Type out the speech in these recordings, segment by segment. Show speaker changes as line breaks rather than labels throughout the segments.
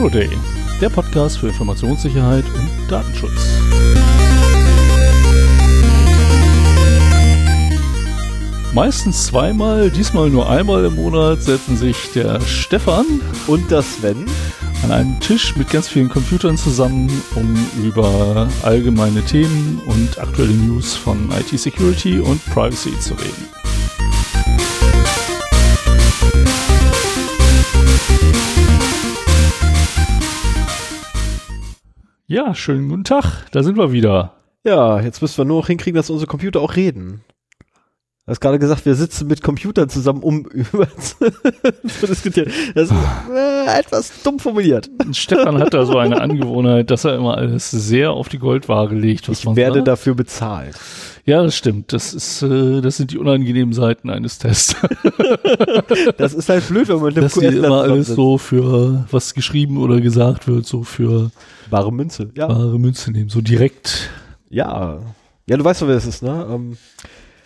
Zero Day, der Podcast für Informationssicherheit und Datenschutz. Meistens zweimal, diesmal nur einmal im Monat setzen sich der Stefan
Und das Sven.
an einen Tisch mit ganz vielen Computern zusammen, um über allgemeine Themen und aktuelle News von IT-Security und Privacy zu reden. Ja, schönen guten Tag, da sind wir wieder.
Ja, jetzt müssen wir nur noch hinkriegen, dass unsere Computer auch reden. Du hast gerade gesagt, wir sitzen mit Computern zusammen, um über zu diskutieren. Das ist äh, etwas dumm formuliert.
Stefan hat da so eine Angewohnheit, dass er immer alles sehr auf die Goldwaage legt.
Ich werde
sagt.
dafür bezahlt.
Ja, das stimmt. Das ist, äh, das sind die unangenehmen Seiten eines Tests.
Das ist halt blöd, wenn man
Dass die immer alles so für was geschrieben oder gesagt wird, so für
Bare Münze. Ja.
wahre Münze nehmen, so direkt.
Ja. Ja, du weißt doch, wer es ist, ne? Ähm,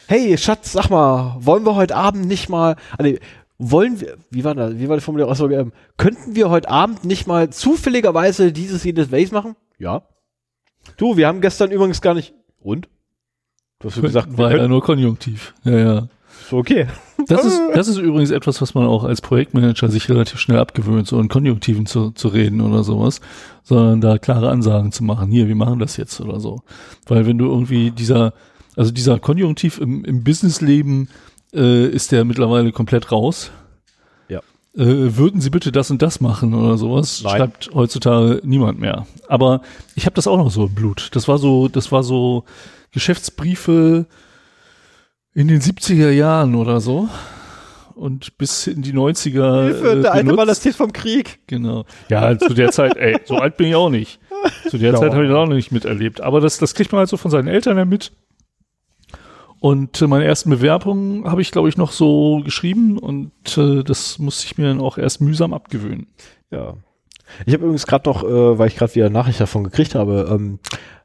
hey, Schatz, sag mal, wollen wir heute Abend nicht mal. Nee, wollen wir, wie war das, wie war die Formulierung? Achso, ähm, könnten wir heute Abend nicht mal zufälligerweise dieses, jedes, welches machen? Ja. Du, wir haben gestern übrigens gar nicht. Und? Du hast gesagt,
war ja nur konjunktiv. Ja, ja.
okay.
Das ist, das ist übrigens etwas, was man auch als Projektmanager sich relativ schnell abgewöhnt, so in Konjunktiven zu, zu reden oder sowas, sondern da klare Ansagen zu machen. Hier, wir machen das jetzt oder so. Weil wenn du irgendwie dieser, also dieser Konjunktiv im, im Businessleben äh, ist der mittlerweile komplett raus.
Ja.
Äh, würden Sie bitte das und das machen oder sowas?
Nein.
Schreibt heutzutage niemand mehr. Aber ich habe das auch noch so im Blut. Das war so, das war so Geschäftsbriefe in den 70er Jahren oder so. Und bis in die 90er.
Hilfe, der alte. Mann, das steht vom Krieg.
Genau. Ja, zu der Zeit, ey, so alt bin ich auch nicht. Zu der
Ja.
Zeit habe ich das auch noch nicht miterlebt. Aber das, das kriegt man halt so von seinen Eltern ja mit. Und äh, meine ersten Bewerbungen habe ich, glaube ich, noch so geschrieben und äh, das musste ich mir dann auch erst mühsam abgewöhnen.
Ja. Ich habe übrigens gerade noch, äh, weil ich gerade wieder Nachricht davon gekriegt habe, ähm,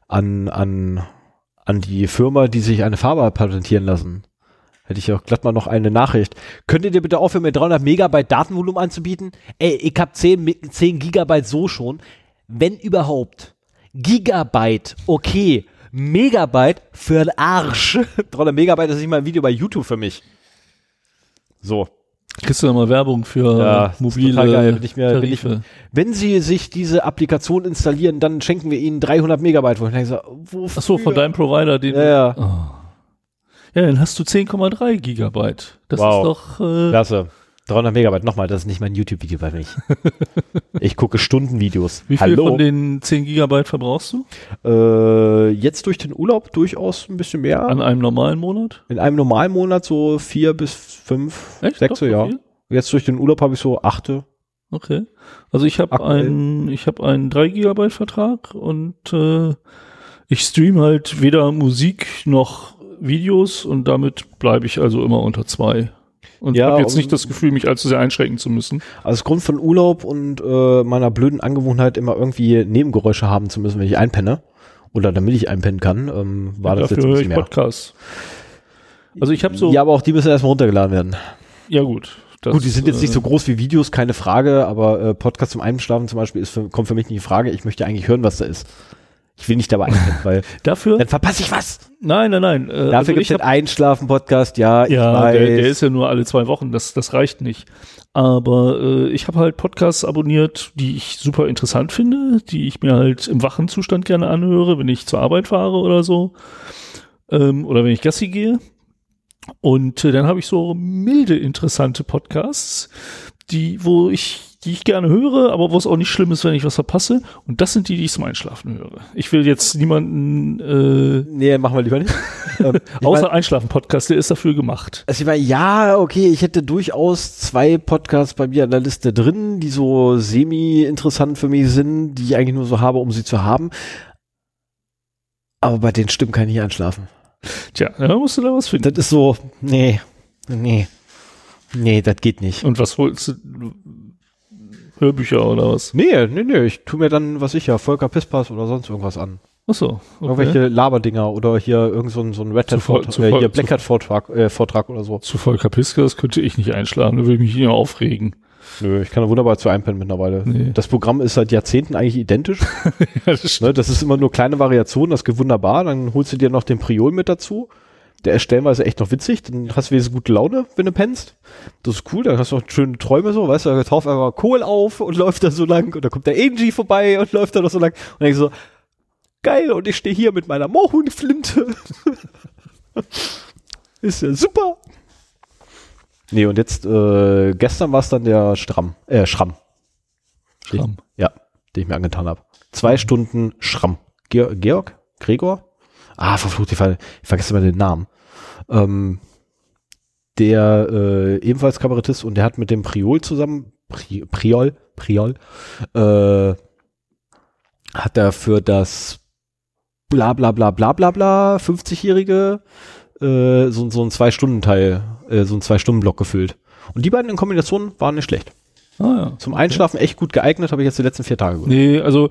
an, an, an die Firma, die sich eine Farbe patentieren lassen. Hätte ich auch glatt mal noch eine Nachricht. Könntet ihr bitte aufhören, mir 300 Megabyte Datenvolumen anzubieten? Ey, ich hab 10, Mi- 10 Gigabyte so schon. Wenn überhaupt. Gigabyte, okay. Megabyte für den Arsch. 300 Megabyte ist nicht mal ein Video bei YouTube für mich. So.
Kriegst du da mal Werbung für
Ja, ist
mobile
geil, wenn ich mir- wenn ich-
Tarife?
Wenn Sie sich diese Applikation installieren, dann schenken wir Ihnen 300 Megabyte. Wo ich wofür?
Ach so, von deinem Provider, den
Ja, ja.
Oh. Ja, dann hast du 10,3 Gigabyte. Das
Wow.
ist doch äh,
Klasse. 300 Megabyte. Nochmal, das ist nicht mein YouTube-Video bei mich. ich gucke Stundenvideos.
wie viel
Hallo.
von den 10 Gigabyte verbrauchst du
äh, jetzt durch den Urlaub durchaus ein bisschen mehr.
an einem normalen Monat?
In einem normalen Monat so vier bis fünf,
Echt?
sechs,
Doch, so
ja.
viel?
Jetzt durch den Urlaub habe ich so achte.
Okay. Also ich habe einen, ich habe einen 3 Gigabyte Vertrag und äh, ich stream halt weder Musik noch Videos und damit bleibe ich also immer unter zwei. Und
Ja,
habe jetzt nicht das Gefühl, mich allzu sehr einschränken zu müssen.
Als Grund von Urlaub und äh, meiner blöden Angewohnheit, immer irgendwie Nebengeräusche haben zu müssen, wenn ich einpenne. Oder damit ich einpennen kann, ähm, war das
Dafür
jetzt ein bisschen mehr.
Podcasts. Also ich habe so,
Ja,
ja,
aber auch die müssen erstmal runtergeladen werden.
gut. Das,
Gut, die sind jetzt nicht
äh,
so groß wie Videos, keine Frage, aber äh, Podcast zum Einschlafen zum Beispiel ist für, kommt für mich nicht in Frage. Ich möchte eigentlich hören, was da ist. Ich will nicht dabei einpennen, weil
Dafür?
dann verpasse ich was.
Nein, nein, nein. Äh,
Dafür
also
gibt es den Einschlafen-Podcast, ja, ich
Ja, der, der ist ja nur alle zwei Wochen, das, das reicht nicht. Aber äh, ich habe halt Podcasts abonniert, die ich super interessant finde, die ich mir halt im wachen Zustand gerne anhöre, wenn ich zur Arbeit fahre oder so. Ähm, oder wenn ich Gassi gehe. Und äh, dann habe ich so milde, interessante Podcasts, die, wo ich, die ich gerne höre, aber wo es auch nicht schlimm ist, wenn ich was verpasse. Und das sind die, die ich zum Einschlafen höre. Ich will jetzt niemanden, äh,
nee, machen wir lieber nicht. ähm,
außer
mein,
Einschlafen-Podcast, der ist dafür gemacht.
also ich mein, ja, okay, ich hätte durchaus zwei Podcasts bei mir an der Liste drin, die so semi-interessant für mich sind, die ich eigentlich nur so habe, um sie zu haben. Aber bei den Stimmen kann ich nicht einschlafen.
Tja, da musst du da was finden.
Das ist so, nee, nee, nee, das geht nicht.
Und was holst du? Hörbücher oder was?
Nee, nee, nee, ich tu mir dann, was ich ja, Volker Pispas oder sonst irgendwas an.
Achso. Okay.
Irgendwelche Laberdinger oder hier irgend so ein, so ein Red
Zu
Hat
voll-
Vortrag,
zu
äh, hier Black Hat Vortrag, äh, Vortrag oder so.
Zu Volker Piska, das könnte ich nicht einschlafen, da würde ich mich nicht aufregen.
Nö, ich kann da wunderbar zu einpennen mittlerweile.
Nee.
Das Programm ist seit Jahrzehnten eigentlich identisch.
ja, das
ne? Das ist immer nur kleine Variationen, das geht wunderbar. Dann holst du dir noch den Priol mit dazu. Der ist stellenweise echt noch witzig. Dann hast du wenigstens gute Laune, wenn du pennst. Das ist cool. Dann hast du auch schöne Träume so. Weißt du, da taucht einfach Kohl auf und läuft da so lang. Und dann kommt der Angie vorbei und läuft da noch so lang. Und dann denk ich so, geil. Und ich stehe hier mit meiner Mohunflinte. ist ja super. Nee, und jetzt, äh, gestern war es dann der Stramm, äh, Schramm.
Schramm.
Ja, den ich mir angetan habe. Zwei Stunden Schramm. Ge Georg? Gregor? Ah, verflucht, ich, ver ich vergesse immer den Namen. Ähm, der äh, ebenfalls Kabarettist und der hat mit dem Priol zusammen, Pri Priol, Priol, äh, hat er für das bla bla bla bla bla bla 50-Jährige äh, so, so ein Zwei-Stunden-Teil, äh, so ein Zwei-Stunden-Block gefüllt. Und die beiden in Kombination waren nicht schlecht.
Ah, ja.
Zum Einschlafen echt gut geeignet, habe ich jetzt die letzten vier Tage gehört.
Nee, also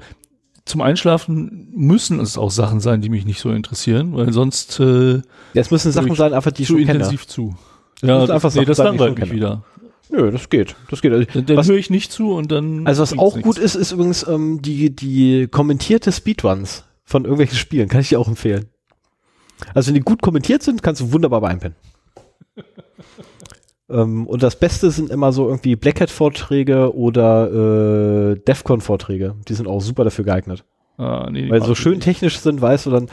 zum Einschlafen müssen es auch Sachen sein, die mich nicht so interessieren, weil sonst äh,
Ja, es müssen Sachen sein, einfach die ich
zu
schon kenne.
intensiv zu.
müssen
das,
einfach
nee, das
sein,
langweilt mich wieder.
Nö, das geht. Das geht. Also,
Dann,
was,
höre ich nicht zu und dann.
also was auch
nichts.
gut ist, ist übrigens ähm, die, die kommentierte Speedruns von irgendwelchen Spielen. Kann ich dir auch empfehlen. Also wenn die gut kommentiert sind, kannst du wunderbar bei einpennen. Ähm, und das Beste sind immer so irgendwie Black Hat-Vorträge oder äh, Defcon-Vorträge. Die sind auch super dafür geeignet.
Ah, nee,
Weil so schön
nicht.
technisch sind, weißt du dann,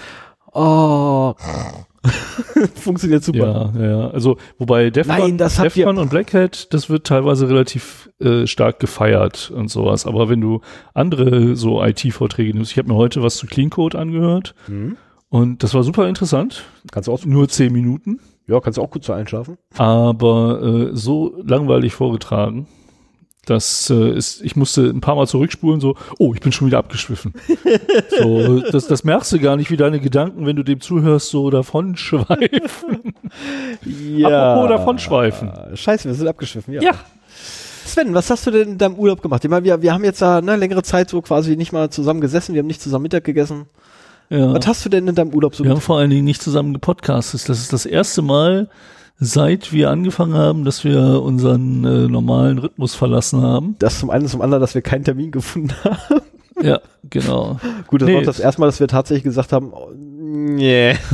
oh, funktioniert super.
Ja, ja. Also, wobei Defcon,
Nein,
Defcon und Black Hat, das wird teilweise relativ äh, stark gefeiert und sowas. Aber wenn du andere so IT-Vorträge nimmst, ich habe mir heute was zu Clean Code angehört
Mhm.
und das war super interessant.
Kannst du auch,
Nur zehn Minuten,
ja, kannst du auch gut zu einschlafen.
aber äh, so langweilig vorgetragen. Das äh, ist, ich musste ein paar Mal zurückspulen, so, oh, ich bin schon wieder abgeschwiffen. so, das, das merkst du gar nicht, wie deine Gedanken, wenn du dem zuhörst, so davon schweifen. Apropos davonschweifen.
Scheiße, wir sind abgeschwiffen, ja.
Ja.
Sven, was hast du denn in deinem Urlaub gemacht? Ich meine, wir, wir haben jetzt da ne, längere Zeit so quasi nicht mal zusammen gesessen, wir haben nicht zusammen Mittag gegessen.
Ja.
Was hast du denn in deinem Urlaub so
Wir haben vor allen Dingen nicht zusammen gepodcastet. Das ist das erste Mal, seit wir angefangen haben, dass wir unseren äh, normalen Rhythmus verlassen haben.
Das zum einen, zum anderen, dass wir keinen Termin gefunden haben.
Ja, genau.
Gut, das
Nee.
war auch das erste Mal, dass wir tatsächlich gesagt haben, oh, nee.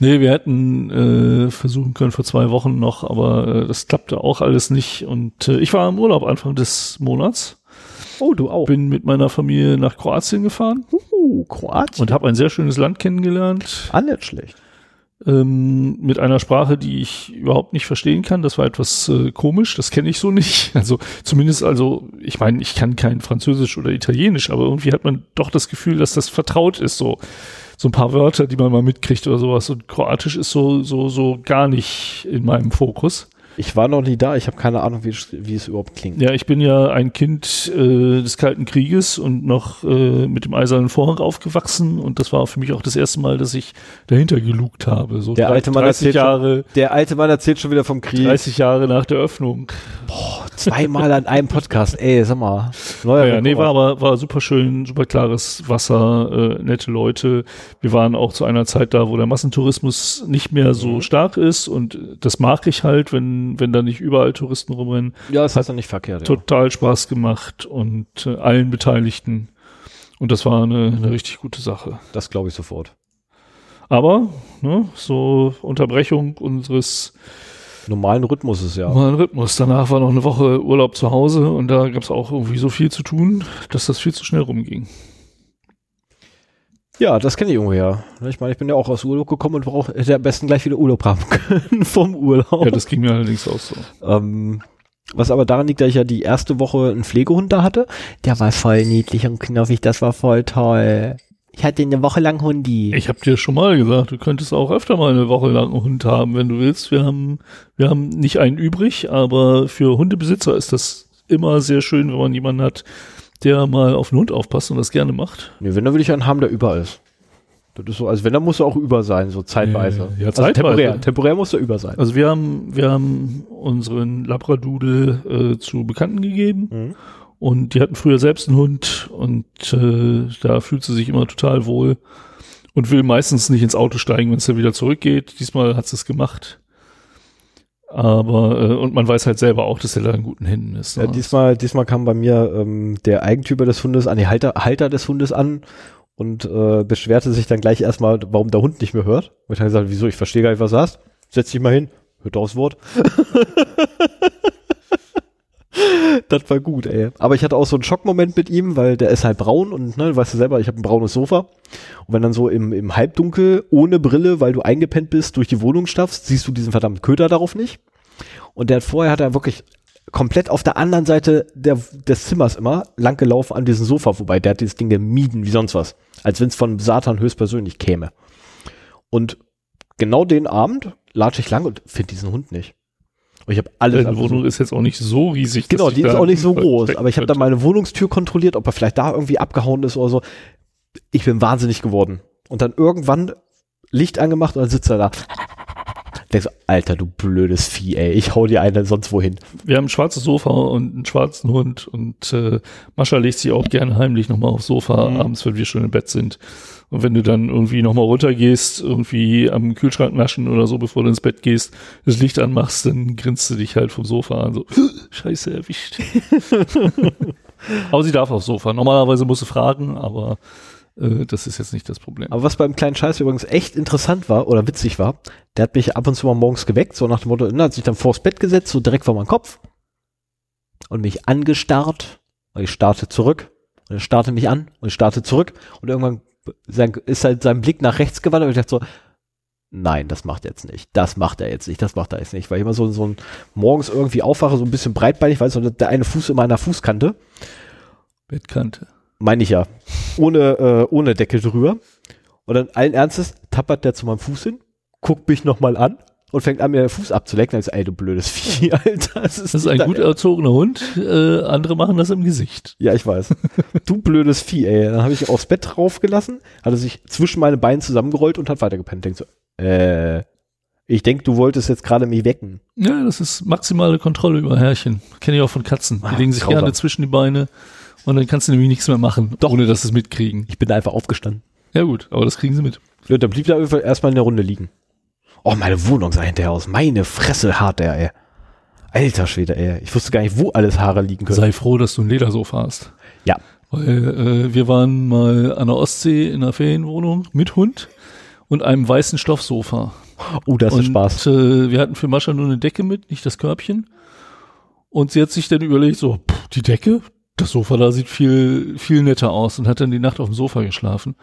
Nee, wir hätten äh, versuchen können vor zwei Wochen noch, aber äh, das klappte auch alles nicht. Und äh, ich war im Urlaub Anfang des Monats,
Oh, du auch.
bin mit meiner Familie nach Kroatien gefahren
Uh, Kroatien.
und habe ein sehr schönes Land kennengelernt.
ah, nicht schlecht.
ähm, mit einer Sprache, die ich überhaupt nicht verstehen kann. Das war etwas äh, komisch, das kenne ich so nicht. Also zumindest, also ich meine, ich kann kein Französisch oder Italienisch, aber irgendwie hat man doch das Gefühl, dass das vertraut ist, so so ein paar Wörter, die man mal mitkriegt oder sowas. Und Kroatisch ist so so so gar nicht in meinem Fokus.
Ich war noch nie da, ich habe keine Ahnung, wie, es- wie es überhaupt klingt.
Ja, ich bin ja ein Kind äh, des Kalten Krieges und noch äh, mit dem Eisernen Vorhang aufgewachsen und das war für mich auch das erste Mal, dass ich dahinter gelugt habe. So
Der alte Mann
30
erzählt schon-
Jahre.
Der alte Mann erzählt schon wieder vom Krieg.
30 Jahre nach der Öffnung.
Zweimal an einem Podcast. Ey, sag mal. Neuer
Ja, nee, war aber war super schön, super klares Wasser, äh, nette Leute. Wir waren auch zu einer Zeit da, wo der Massentourismus nicht mehr so
Mhm.
stark ist und das mag ich halt, wenn wenn da nicht überall Touristen rumrennen.
Ja, das heißt doch nicht verkehrt. Ja.
Total Spaß gemacht und äh, allen Beteiligten. Und das war eine, eine richtig gute Sache.
Das glaube ich sofort.
Aber ne, so Unterbrechung unseres
Normalen Rhythmus ist ja.
normalen Rhythmus. Danach war noch eine Woche Urlaub zu Hause und da gab es auch irgendwie so viel zu tun, dass das viel zu schnell rumging.
Ja, das kenne ich irgendwoher. Ich meine, ich bin ja auch aus Urlaub gekommen und brauch, hätte am besten gleich wieder Urlaub haben können vom Urlaub.
Ja, das ging mir allerdings auch so.
ähm, was aber daran liegt, dass ich ja die erste Woche einen Pflegehund da hatte. Der war voll niedlich und knuffig, das war voll toll. Ich hatte eine Woche lang Hundi.
Ich habe dir schon mal gesagt, du könntest auch öfter mal eine Woche lang einen Hund haben, wenn du willst. Wir haben, wir haben nicht einen übrig, aber für Hundebesitzer ist das immer sehr schön, wenn man jemanden hat, der mal auf den Hund aufpasst und das gerne macht.
Nee, wenn, dann würde ich einen haben, der über ist. Das ist so, also wenn, dann muss er auch über sein, so zeitweise.
Ja, ja,
also
zeitweise.
temporär. Temporär muss er über sein.
Also wir haben, wir haben unseren Labradoodle äh, zu Bekannten gegeben
Mhm.
und die hatten früher selbst einen Hund und äh, da fühlt sie sich immer total wohl und will meistens nicht ins Auto steigen, wenn es dann wieder zurückgeht. Diesmal hat sie es gemacht. Aber, äh, und man weiß halt selber auch, dass er da in guten Händen ist.
Ja,
ne?
diesmal, diesmal kam bei mir ähm, der Eigentümer des Hundes an, die Halter, Halter des Hundes an und äh, beschwerte sich dann gleich erstmal, warum der Hund nicht mehr hört. Und ich habe gesagt, wieso, ich verstehe gar nicht, was du hast. Setz dich mal hin, hört aufs Wort. das war gut, ey. Aber ich hatte auch so einen Schockmoment mit ihm, weil der ist halt braun und, ne, weißt du selber, ich habe ein braunes Sofa. Und wenn dann so im, im Halbdunkel, ohne Brille, weil du eingepennt bist, durch die Wohnung staffst, siehst du diesen verdammten Köder darauf nicht. Und der hat vorher hat er wirklich komplett auf der anderen Seite der, des Zimmers immer lang gelaufen an diesem Sofa, wobei der hat dieses Ding gemieden wie sonst was. Als wenn es von Satan höchstpersönlich käme. Und genau den Abend latsche ich lang und finde diesen Hund nicht. Und ich habe alles
Deine Wohnung ist jetzt auch nicht so riesig.
Genau, die ist auch nicht so groß, aber ich habe dann meine Wohnungstür kontrolliert, ob er vielleicht da irgendwie abgehauen ist oder so. Ich bin wahnsinnig geworden. Und dann irgendwann Licht angemacht und dann sitzt er da. Denkst so, Alter, du blödes Vieh, ey, ich hau dir eine sonst wohin.
Wir haben ein schwarzes Sofa und einen schwarzen Hund und äh, Mascha legt sich auch gerne heimlich nochmal aufs Sofa
Mhm.
abends, wenn wir schon im Bett sind. Und wenn du dann irgendwie nochmal runtergehst, irgendwie am Kühlschrank naschen oder so, bevor du ins Bett gehst, das Licht anmachst, dann grinst du dich halt vom Sofa an, so, scheiße erwischt. aber sie darf aufs Sofa. Normalerweise musst du fragen, aber äh, das ist jetzt nicht das Problem.
Aber was beim kleinen Scheiß übrigens echt interessant war oder witzig war, der hat mich ab und zu mal morgens geweckt, so nach dem Motto, hat sich dann vors Bett gesetzt, so direkt vor meinem Kopf und mich angestarrt. Und ich starte zurück und er starrte mich an und ich starte zurück und irgendwann sein, ist halt sein Blick nach rechts gewandert und ich dachte so, nein, das macht er jetzt nicht. Das macht er jetzt nicht. Das macht er jetzt nicht. Weil ich immer so, so ein morgens irgendwie aufwache, so ein bisschen breitbeinig, weißt du, der eine Fuß immer an der Fußkante.
Bettkante.
Meine ich ja. Ohne, äh, ohne Decke drüber. Und dann allen Ernstes tappert der zu meinem Fuß hin, guckt mich nochmal an und fängt an, mir den Fuß abzulecken. Ist, ey, du blödes Vieh, Alter. Das ist,
Das ist ein gut erzogener Hund. Äh, andere machen das im Gesicht.
Ja, ich weiß. Du blödes Vieh, ey. Dann habe ich aufs Bett draufgelassen, hat er sich zwischen meine Beine zusammengerollt und hat weitergepennt. Denkt so, äh, ich denk, du wolltest jetzt gerade mich wecken.
Ja, das ist maximale Kontrolle über Herrchen. Kenne ich auch von Katzen. Die
Ah,
legen sich
grausam.
gerne zwischen die Beine und dann kannst du nämlich nichts mehr machen,
Doch.
ohne dass sie es mitkriegen.
Ich bin da einfach aufgestanden.
Ja gut, aber das kriegen sie mit.
Ja, dann blieb der einfach erstmal in der Runde liegen. Oh, meine Wohnung sah hinterher aus. Meine Fresse hart der, ey. Alter Schwede, ey. Ich wusste gar nicht, wo alles Haare liegen können.
Sei froh, dass du ein Ledersofa hast.
Ja.
Weil äh, wir waren mal an der Ostsee in einer Ferienwohnung mit Hund und einem weißen Stoffsofa.
Oh, das ist
und
Spaß.
Äh, wir hatten für Mascha nur eine Decke mit, nicht das Körbchen. Und sie hat sich dann überlegt, so, pff, die Decke? Das Sofa da sieht viel, viel netter aus und hat dann die Nacht auf dem Sofa geschlafen.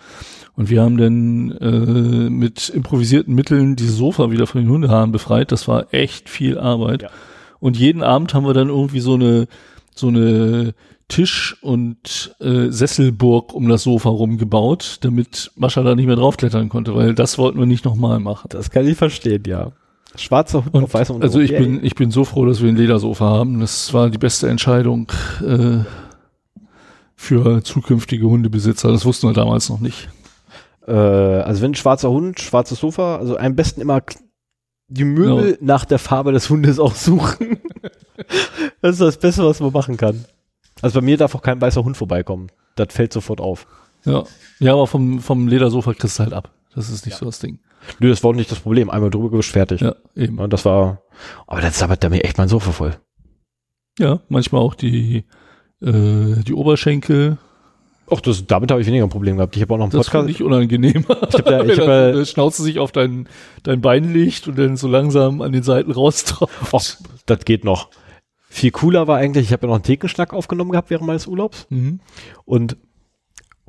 Und wir haben dann äh, mit improvisierten Mitteln dieses Sofa wieder von den Hundehaaren befreit. Das war echt viel Arbeit.
Ja.
Und jeden Abend haben wir dann irgendwie so eine, so eine Tisch- und äh, Sesselburg um das Sofa rumgebaut, damit Mascha da nicht mehr draufklettern konnte, weil das wollten wir nicht nochmal machen.
Das kann ich verstehen, ja. Schwarzer Hund
Und
auf weißem
also ich
Yay.
bin, ich bin so froh, dass wir ein Ledersofa haben. Das war die beste Entscheidung äh, für zukünftige Hundebesitzer. Das wussten wir damals noch nicht.
Äh, also wenn ein schwarzer Hund, schwarzes Sofa, also am besten immer die Möbel nach der Farbe des Hundes aussuchen. das ist das Beste, was man machen kann. Also bei mir darf auch kein weißer Hund vorbeikommen. Das fällt sofort auf.
Ja, ja aber vom, vom Ledersofa kriegst du halt ab. Das ist nicht so das Ding.
Nö, das war auch nicht das Problem. Einmal drüber gewischt, fertig.
Ja, eben.
Und das war, aber das sabbert der mir echt mein Sofa voll.
Ja, manchmal auch die, äh, die Oberschenkel.
Ach, das, damit habe ich weniger ein Problem gehabt. Ich habe auch noch einen
Das
Podcast.
finde ich unangenehm.
Ich hab ja- ich hab
die Schnauze sich auf dein, dein Bein legt und dann so langsam an den Seiten raustrauft.
Ach, das geht noch. Viel cooler war eigentlich, ich habe ja noch einen Thekenschnack aufgenommen gehabt während meines Urlaubs.
Mhm.
Und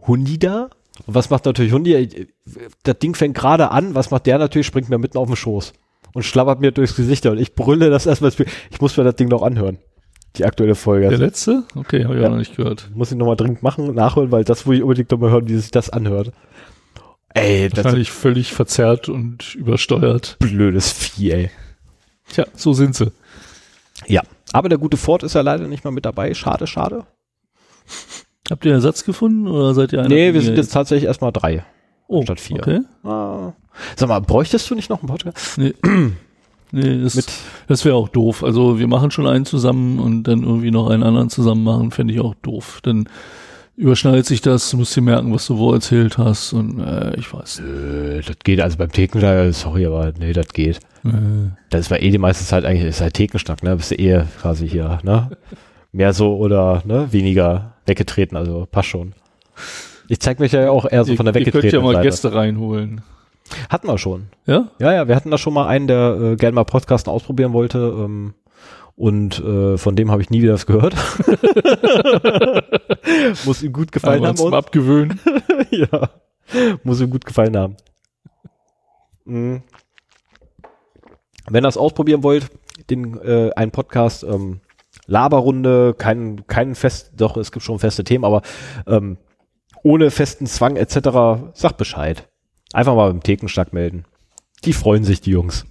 Hundi da. Und was macht natürlich Hundi? Das Ding fängt gerade an. Was macht der natürlich? Springt mir mitten auf den Schoß und schlabbert mir durchs Gesicht. Und ich brülle das erstmal. Ich muss mir das Ding noch anhören. Die aktuelle Folge.
Der letzte? Okay, habe ich
Ja.
noch nicht gehört.
muss ich nochmal dringend machen, nachholen, weil das will ich unbedingt nochmal hören, wie sich das anhört. Ey, das ist
völlig verzerrt und übersteuert.
blödes Vieh, ey.
Tja, so sind sie.
Ja. Aber der gute Ford ist ja leider nicht mal mit dabei. Schade, schade.
Habt ihr Ersatz gefunden oder seid ihr einer?
nee, wir sind jetzt tatsächlich erstmal drei.
oh,
statt vier.
Okay.
Ah. Sag mal, bräuchtest du nicht noch einen Podcast?
Nee. Nee, das,
Mit,
das wäre auch doof. Also wir machen schon einen zusammen und dann irgendwie noch einen anderen zusammen machen, fände ich auch doof. Dann überschneidet sich das, du musst dir merken, was du wo erzählt hast und äh, ich weiß.
Äh, das geht, also beim Thekenschnack, sorry, aber nee, das geht.
Äh,
Das war eh die meiste Zeit eigentlich, ist halt Thekenschnack, ne? Bist du eh quasi hier, ne? Mehr so oder ne, weniger weggetreten, also passt schon. Ich zeig mich ja auch eher so
ihr,
von der
ihr könnt ja mal
Seite.
Gäste reinholen.
Hatten wir schon.
Ja?
Ja, ja, wir hatten da schon mal einen, der äh, gerne mal Podcasten ausprobieren wollte. Ähm, und äh, von dem habe ich nie wieder was gehört. Muss ihm gut gefallen
Einmal
haben.
zum
Und,
Abgewöhnen.
ja, muss ihm gut gefallen haben. Mhm. Wenn ihr das ausprobieren wollt, den äh, einen Podcast, ähm, Laberrunde, kein, kein fest, doch, es gibt schon feste Themen, aber ähm, ohne festen Zwang etc., sagt Bescheid. Einfach mal beim Thekenschnack melden. Die freuen sich, die Jungs.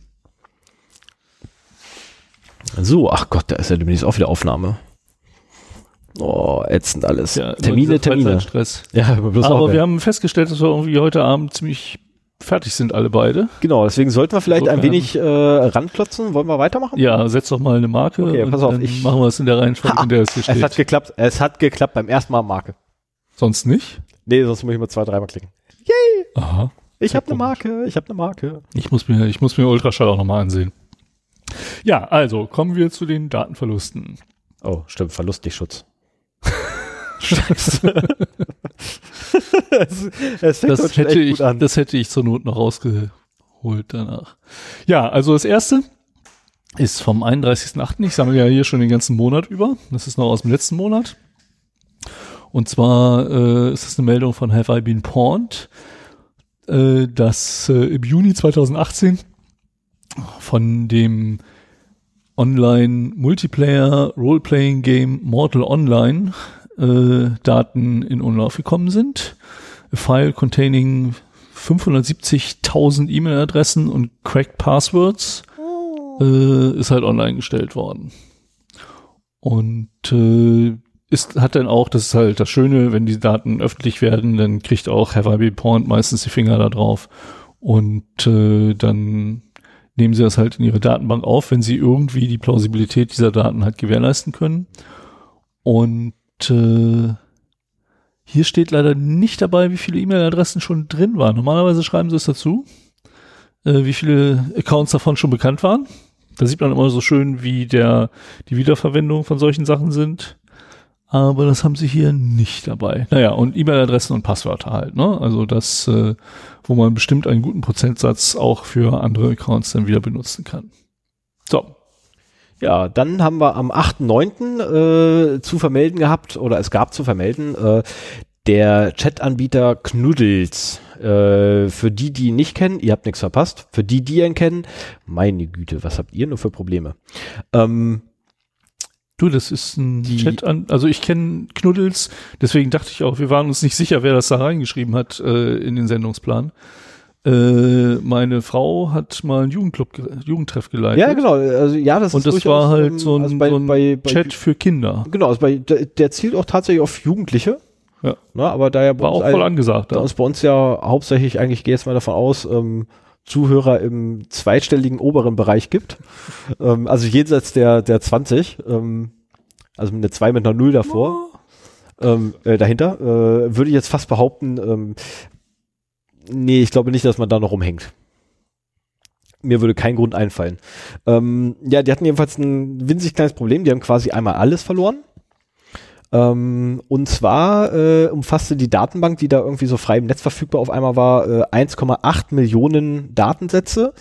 So, ach Gott, da ist ja demnächst auch wieder Aufnahme. Oh, ätzend alles.
Ja,
Termine, Termine.
Stress.
Ja,
Aber wir haben festgestellt, dass wir irgendwie heute Abend ziemlich fertig sind, alle beide.
Genau, deswegen sollten wir vielleicht ein
Insofern-
wenig äh, ranklotzen. Wollen wir weitermachen?
Ja, setz doch mal eine Marke
Okay, pass auf, ich-
machen wir es in der Reihenfolge, in der es hier
Es hat
steht.
geklappt. Es hat geklappt beim ersten Mal Marke.
Sonst nicht?
Nee, sonst muss ich mal zwei, dreimal klicken.
Aha.
Ich habe eine Marke, ich habe eine Marke.
Ich muss mir, ich muss mir Ultraschall auch nochmal ansehen. Ja, also kommen wir zu den Datenverlusten.
Oh, stimmt, Verlustdichtschutz. Scheiße. heute
Das
schon
hätte, ich,
an.
das hätte ich zur Not noch rausgeholt danach. Ja, also das erste ist vom 31.08. Ich sammle ja hier schon den ganzen Monat über. Das ist noch aus dem letzten Monat. Und zwar äh, ist es eine Meldung von Have I Been Pawned, äh, dass äh, im Juni 2018 von dem Online-Multiplayer Role-Playing Game Mortal Online äh, Daten in Umlauf gekommen sind. A file containing 570.000 E-Mail-Adressen und cracked Passwords äh, ist halt online gestellt worden. Und äh, ist, hat dann auch, das ist halt das Schöne, wenn die Daten öffentlich werden, dann kriegt auch Have I Been Pawned meistens die Finger da drauf. Und äh, dann nehmen sie das halt in ihre Datenbank auf, wenn sie irgendwie die Plausibilität dieser Daten halt gewährleisten können. Und äh, hier steht leider nicht dabei, wie viele E-Mail-Adressen schon drin waren. Normalerweise schreiben sie es dazu, äh, wie viele Accounts davon schon bekannt waren. Da sieht man immer so schön, wie der, die Wiederverwendung von solchen Sachen sind. Aber das haben sie hier nicht dabei. Naja, und E-Mail-Adressen und Passwörter halt, ne? Also das, äh, wo man bestimmt einen guten Prozentsatz auch für andere Accounts dann wieder benutzen kann. So.
Ja, dann haben wir am 8.9. Äh, zu vermelden gehabt, oder es gab zu vermelden, äh, der Chat-Anbieter Knuddels. Äh, für die, die ihn nicht kennen, ihr habt nichts verpasst. Für die, die ihn kennen, meine Güte, was habt ihr nur für Probleme? Ähm,
Du, das ist ein
Die-
Chat an, also ich kenne Knuddels, deswegen dachte ich auch, wir waren uns nicht sicher, wer das da reingeschrieben hat äh, in den Sendungsplan. Äh, meine Frau hat mal einen Jugendclub, ge- Jugendtreff geleitet.
ja, genau. Also, ja, das
Und
ist
das war halt
ähm,
so ein,
also bei,
so ein
bei, bei,
Chat für Kinder.
Genau, also bei, der, der zielt auch tatsächlich auf Jugendliche.
Ja.
Ne, aber da ja
War auch voll angesagt.
Da uns bei uns ja hauptsächlich, eigentlich gehe jetzt mal davon aus, ähm, Zuhörer im zweistelligen oberen Bereich gibt. ähm, also jenseits der, der 20, ähm, also mit einer 2 mit einer 0 davor, ähm, äh, dahinter, äh, würde ich jetzt fast behaupten, ähm, nee, ich glaube nicht, dass man da noch rumhängt. Mir würde kein Grund einfallen. Ähm, ja, die hatten jedenfalls ein winzig kleines Problem. Die haben quasi einmal alles verloren. Ähm, und zwar äh, umfasste die Datenbank, die da irgendwie so frei im Netz verfügbar auf einmal war, äh, 1,8 Millionen Datensätze,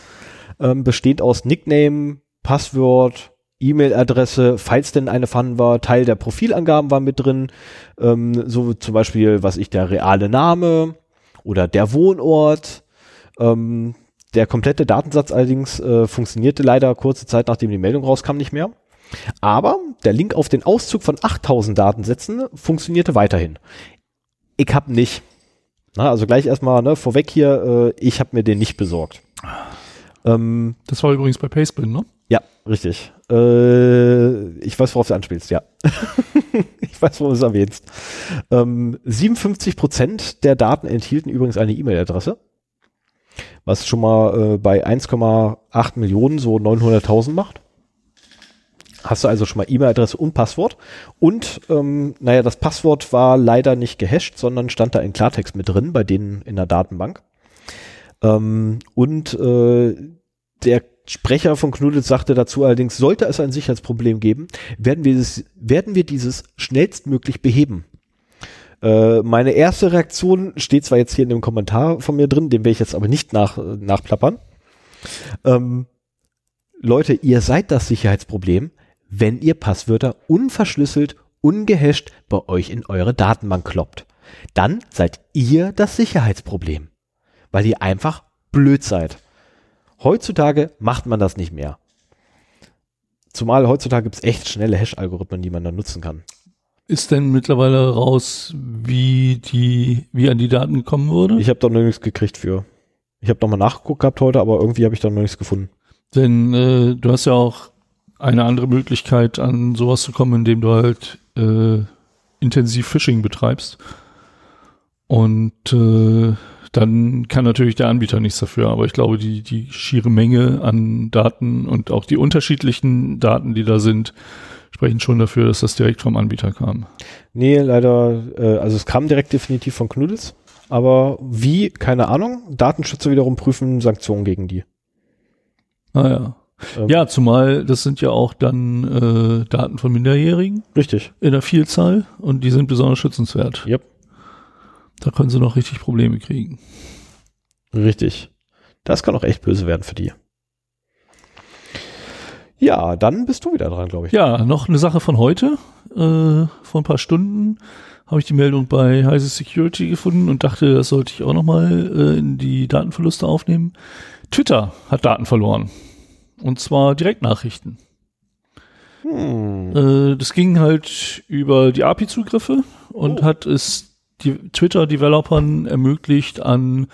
ähm, bestehend aus Nickname, Passwort, E-Mail-Adresse, falls denn eine vorhanden war, Teil der Profilangaben war mit drin, ähm, so zum Beispiel, was ich, der reale Name oder der Wohnort. Ähm, der komplette Datensatz allerdings äh, funktionierte leider kurze Zeit, nachdem die Meldung rauskam, nicht mehr. Aber der Link auf den Auszug von 8000 Datensätzen funktionierte weiterhin. Ich habe nicht. Na, also gleich erstmal ne, vorweg hier, äh, ich habe mir den nicht besorgt. Ähm,
Das war übrigens bei Pastebin, ne?
ja, richtig. Äh, ich weiß, worauf du anspielst, ja. ich weiß, worauf du es erwähnst. Ähm, 57 Prozent der Daten enthielten übrigens eine E-Mail-Adresse. Was schon mal äh, bei 1,8 Millionen so 900.000 macht. Hast du also schon mal E-Mail-Adresse und Passwort. Und ähm, naja, das Passwort war leider nicht gehasht, sondern stand da in Klartext mit drin, bei denen in der Datenbank. Ähm, und äh, der Sprecher von Knudels sagte dazu allerdings, sollte es ein Sicherheitsproblem geben, werden wir, das, werden wir dieses schnellstmöglich beheben. Äh, meine erste Reaktion steht zwar jetzt hier in dem Kommentar von mir drin, den werde ich jetzt aber nicht nach, nachplappern. Ähm, Leute, ihr seid das Sicherheitsproblem, wenn ihr Passwörter unverschlüsselt, ungehasht bei euch in eure Datenbank kloppt. Dann seid ihr das Sicherheitsproblem, weil ihr einfach blöd seid. Heutzutage macht man das nicht mehr. Zumal heutzutage gibt es echt schnelle Hash-Algorithmen, die man dann nutzen kann.
Ist denn mittlerweile raus, wie die, wie an die Daten gekommen wurde?
Ich habe da noch nichts gekriegt für. Ich habe nochmal nachgeguckt gehabt heute, aber irgendwie habe ich da noch nichts gefunden.
Denn äh, du hast ja auch eine andere Möglichkeit, an sowas zu kommen, indem du halt äh, intensiv Phishing betreibst. Und äh, dann kann natürlich der Anbieter nichts dafür. Aber ich glaube, die, die schiere Menge an Daten und auch die unterschiedlichen Daten, die da sind, sprechen schon dafür, dass das direkt vom Anbieter kam.
Nee, leider, äh, also es kam direkt definitiv von Knuddels, aber wie, keine Ahnung. Datenschützer wiederum prüfen Sanktionen gegen die.
Ah ja.
Ähm,
Ja, zumal das sind ja auch dann äh, Daten von Minderjährigen
Richtig.
in der Vielzahl und die sind besonders schützenswert.
Yep.
Da können sie noch richtig Probleme kriegen.
Richtig. Das kann auch echt böse werden für die. Ja, dann bist du wieder dran, glaube ich.
Ja, noch eine Sache von heute. Äh, vor ein paar Stunden habe ich die Meldung bei Heise Security gefunden und dachte, das sollte ich auch nochmal äh, in die Datenverluste aufnehmen. Twitter hat Daten verloren. Und zwar Direktnachrichten.
Hm.
Äh, das ging halt über die API-Zugriffe und
Oh.
hat es die Twitter-Developern ermöglicht, an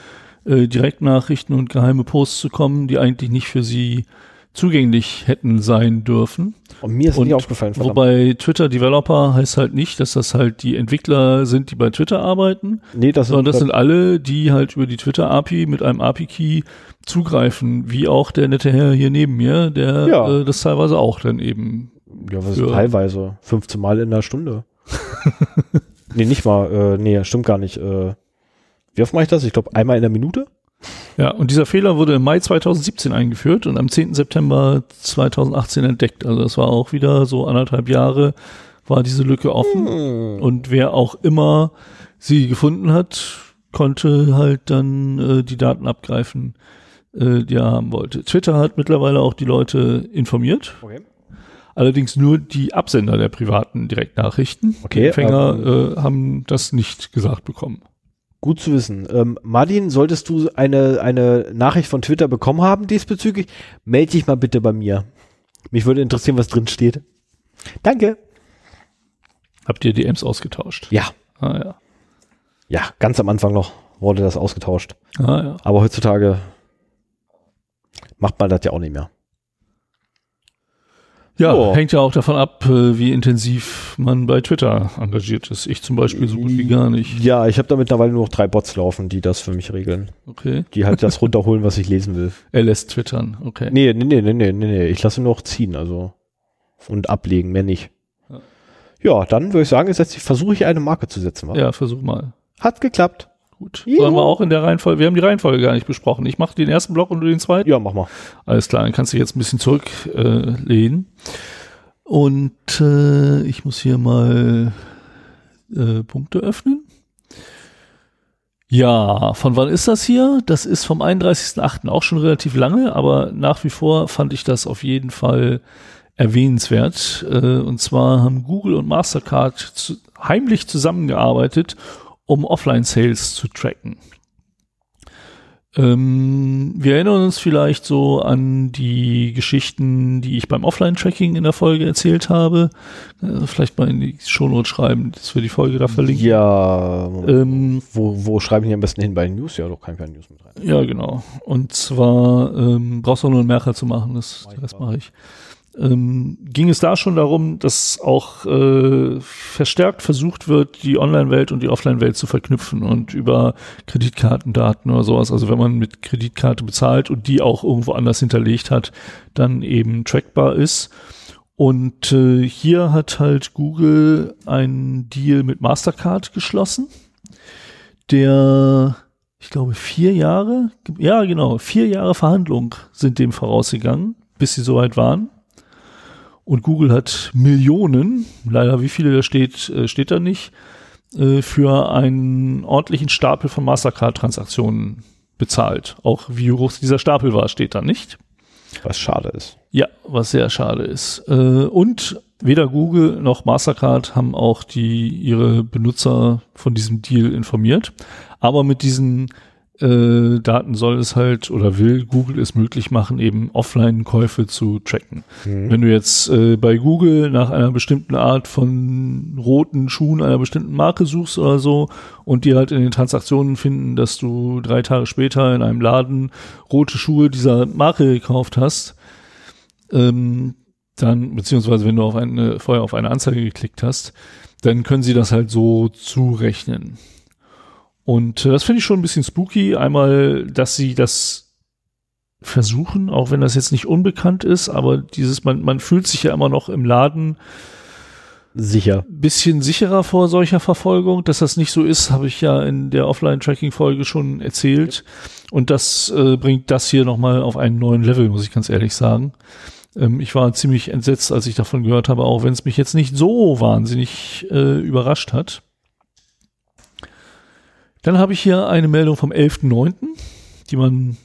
äh, Direktnachrichten und geheime Posts zu kommen, die eigentlich nicht für sie zugänglich hätten sein dürfen.
Und mir ist
Und
nicht aufgefallen, verdammt.
Wobei Twitter-Developer heißt halt nicht, dass das halt die Entwickler sind, die bei Twitter arbeiten,
nee, das,
sondern das sind alle, die halt über die Twitter-API mit einem API-Key zugreifen, wie auch der nette Herr hier neben mir, der
Ja.
äh, das teilweise auch dann eben
ja, was
für-
teilweise 15 Mal in der Stunde. nee, nicht mal, äh, nee, stimmt gar nicht. Äh, wie oft mache ich das? Ich glaube, einmal in der Minute?
Ja, und dieser Fehler wurde im Mai 2017 eingeführt und am 10. September 2018 entdeckt. Also das war auch wieder so anderthalb Jahre war diese Lücke offen.
Hm.
Und wer auch immer sie gefunden hat, konnte halt dann äh, die Daten abgreifen, äh, die er haben wollte. Twitter hat mittlerweile auch die Leute informiert.
Okay.
Allerdings nur die Absender der privaten Direktnachrichten.
Okay,
die Empfänger äh, haben das nicht gesagt bekommen.
Gut zu wissen. Ähm, Martin, solltest du eine, eine Nachricht von Twitter bekommen haben diesbezüglich, melde dich mal bitte bei mir. Mich würde interessieren, was drin steht. Danke.
Habt ihr DMs ausgetauscht?
Ja,
Ah ja.
ja, ganz am Anfang noch wurde das ausgetauscht.
Ah ja.
Aber heutzutage macht man das ja auch nicht mehr.
Ja,
Ja.
hängt ja auch davon ab, äh, wie intensiv man bei Twitter engagiert ist. Ich zum Beispiel so gut wie gar nicht.
Ja, ich habe da mittlerweile nur noch drei Bots laufen, die das für mich regeln.
Okay.
Die halt das runterholen, was ich lesen will.
Er lässt twittern. Okay.
Nee, nee, nee, nee, nee, nee. Ich lasse nur noch ziehen, also. Und ablegen, mehr nicht.
Ja.
Ja, dann würde ich sagen, jetzt versuche ich eine Marke zu setzen. wa?
Ja, versuch mal.
Hat geklappt.
Gut.
Juhu.
Sollen wir auch in der Reihenfolge, wir haben die Reihenfolge gar nicht besprochen. Ich mache den ersten Block und du den zweiten.
Ja, mach mal.
Alles klar, dann kannst du jetzt ein bisschen zurücklehnen. Äh, und äh, ich muss hier mal äh, Punkte öffnen. Ja, von wann ist das hier? Das ist vom 31.08. auch schon relativ lange, aber nach wie vor fand ich das auf jeden Fall erwähnenswert. Äh, und zwar haben Google und Mastercard zu, heimlich zusammengearbeitet, um Offline-Sales zu tracken. Ähm, wir erinnern uns vielleicht so an die Geschichten, die ich beim Offline-Tracking in der Folge erzählt habe. Äh, vielleicht mal in die Shownotes schreiben, dass wir die Folge da verlinken.
Ja,
Ähm,
wo, wo schreibe ich am besten hin? Bei den News? Ja, doch, kann ich bei News mit rein.
Ja, genau. Und zwar ähm, brauchst du auch nur einen Merker zu machen, das, das mache ich. Ähm, ging es da schon darum, dass auch äh, verstärkt versucht wird, die Online-Welt und die Offline-Welt zu verknüpfen und über Kreditkartendaten oder sowas, also wenn man mit Kreditkarte bezahlt und die auch irgendwo anders hinterlegt hat, dann eben trackbar ist. Und äh, hier hat halt Google einen Deal mit Mastercard geschlossen, der, ich glaube, vier Jahre, ja genau, vier Jahre Verhandlung sind dem vorausgegangen, bis sie soweit waren. Und Google hat Millionen, leider wie viele da steht, äh, steht da nicht, äh, für einen ordentlichen Stapel von Mastercard-Transaktionen bezahlt. Auch wie hoch dieser Stapel war, steht da nicht.
Was schade ist.
Ja, was sehr schade ist. Äh, und weder Google noch Mastercard haben auch die ihre Benutzer von diesem Deal informiert. Aber mit diesen äh, Daten soll es halt oder will Google es möglich machen, eben Offline-Käufe zu tracken. Mhm. Wenn du jetzt äh, bei Google nach einer bestimmten Art von roten Schuhen einer bestimmten Marke suchst oder so und die halt in den Transaktionen finden, dass du drei Tage später in einem Laden rote Schuhe dieser Marke gekauft hast, ähm, dann, beziehungsweise wenn du auf eine, vorher auf eine Anzeige geklickt hast, dann können sie das halt so zurechnen. Und äh, das finde ich schon ein bisschen spooky. Einmal, dass sie das versuchen, auch wenn das jetzt nicht unbekannt ist, aber dieses, man, man fühlt sich ja immer noch im Laden
sicher.
Bisschen sicherer vor solcher Verfolgung. Dass das nicht so ist, habe ich ja in der Offline-Tracking-Folge schon erzählt. Und das äh, bringt das hier nochmal auf einen neuen Level, muss ich ganz ehrlich sagen. Ähm, ich war ziemlich entsetzt, als ich davon gehört habe, auch wenn es mich jetzt nicht so wahnsinnig äh, überrascht hat. Dann habe ich hier eine Meldung vom 11.9., die man,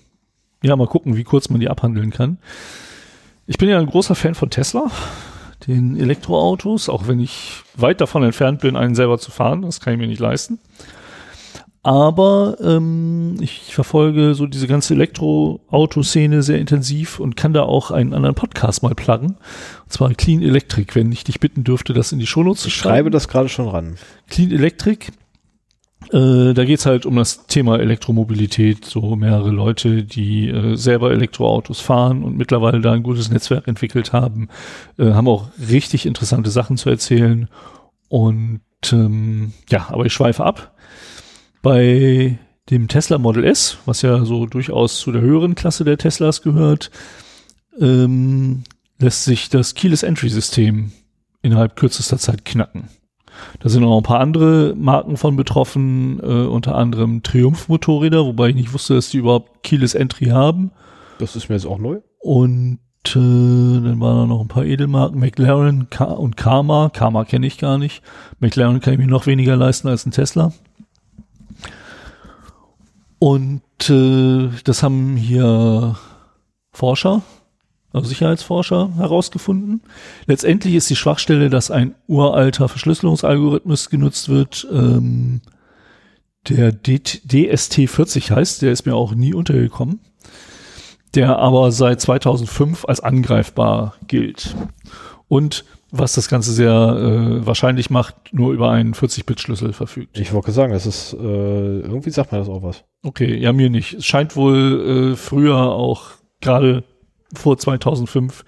ja, mal gucken, wie kurz man die abhandeln kann. Ich bin ja ein großer Fan von Tesla, den Elektroautos, auch wenn ich weit davon entfernt bin, einen selber zu fahren. Das kann ich mir nicht leisten. Aber ähm, ich verfolge so diese ganze Elektroautoszene sehr intensiv und kann da auch einen anderen Podcast mal pluggen. Und zwar Clean Electric, wenn ich dich bitten dürfte, das in die Shownotes zu
schreiben. Ich schreibe das gerade schon ran.
Clean Electric. Äh, da geht's halt um das Thema Elektromobilität, so mehrere Leute, die äh, selber Elektroautos fahren und mittlerweile da ein gutes Netzwerk entwickelt haben, äh, haben auch richtig interessante Sachen zu erzählen. Und ähm, ja, aber ich schweife ab. Bei dem Tesla Model S, was ja so durchaus zu der höheren Klasse der Teslas gehört, ähm, lässt sich das Keyless Entry System innerhalb kürzester Zeit knacken. Da sind noch ein paar andere Marken von betroffen, äh, unter anderem Triumph Motorräder, wobei ich nicht wusste, dass die überhaupt Keyless Entry haben.
Das ist mir jetzt auch neu.
Und äh, dann waren da noch ein paar Edelmarken, McLaren und Karma. Karma kenne ich gar nicht. McLaren kann ich mir noch weniger leisten als ein Tesla. Und äh, das haben hier Forscher, Sicherheitsforscher herausgefunden. Letztendlich ist die Schwachstelle, dass ein uralter Verschlüsselungsalgorithmus genutzt wird, ähm, der DST40 heißt, der ist mir auch nie untergekommen, der aber seit 2005 als angreifbar gilt. Und was das Ganze sehr äh, wahrscheinlich macht, nur über einen 40-Bit-Schlüssel verfügt.
Ich wollte sagen, das ist, äh, irgendwie sagt mir das auch was.
Okay, ja, mir nicht. Es scheint wohl äh, früher auch gerade vor 2005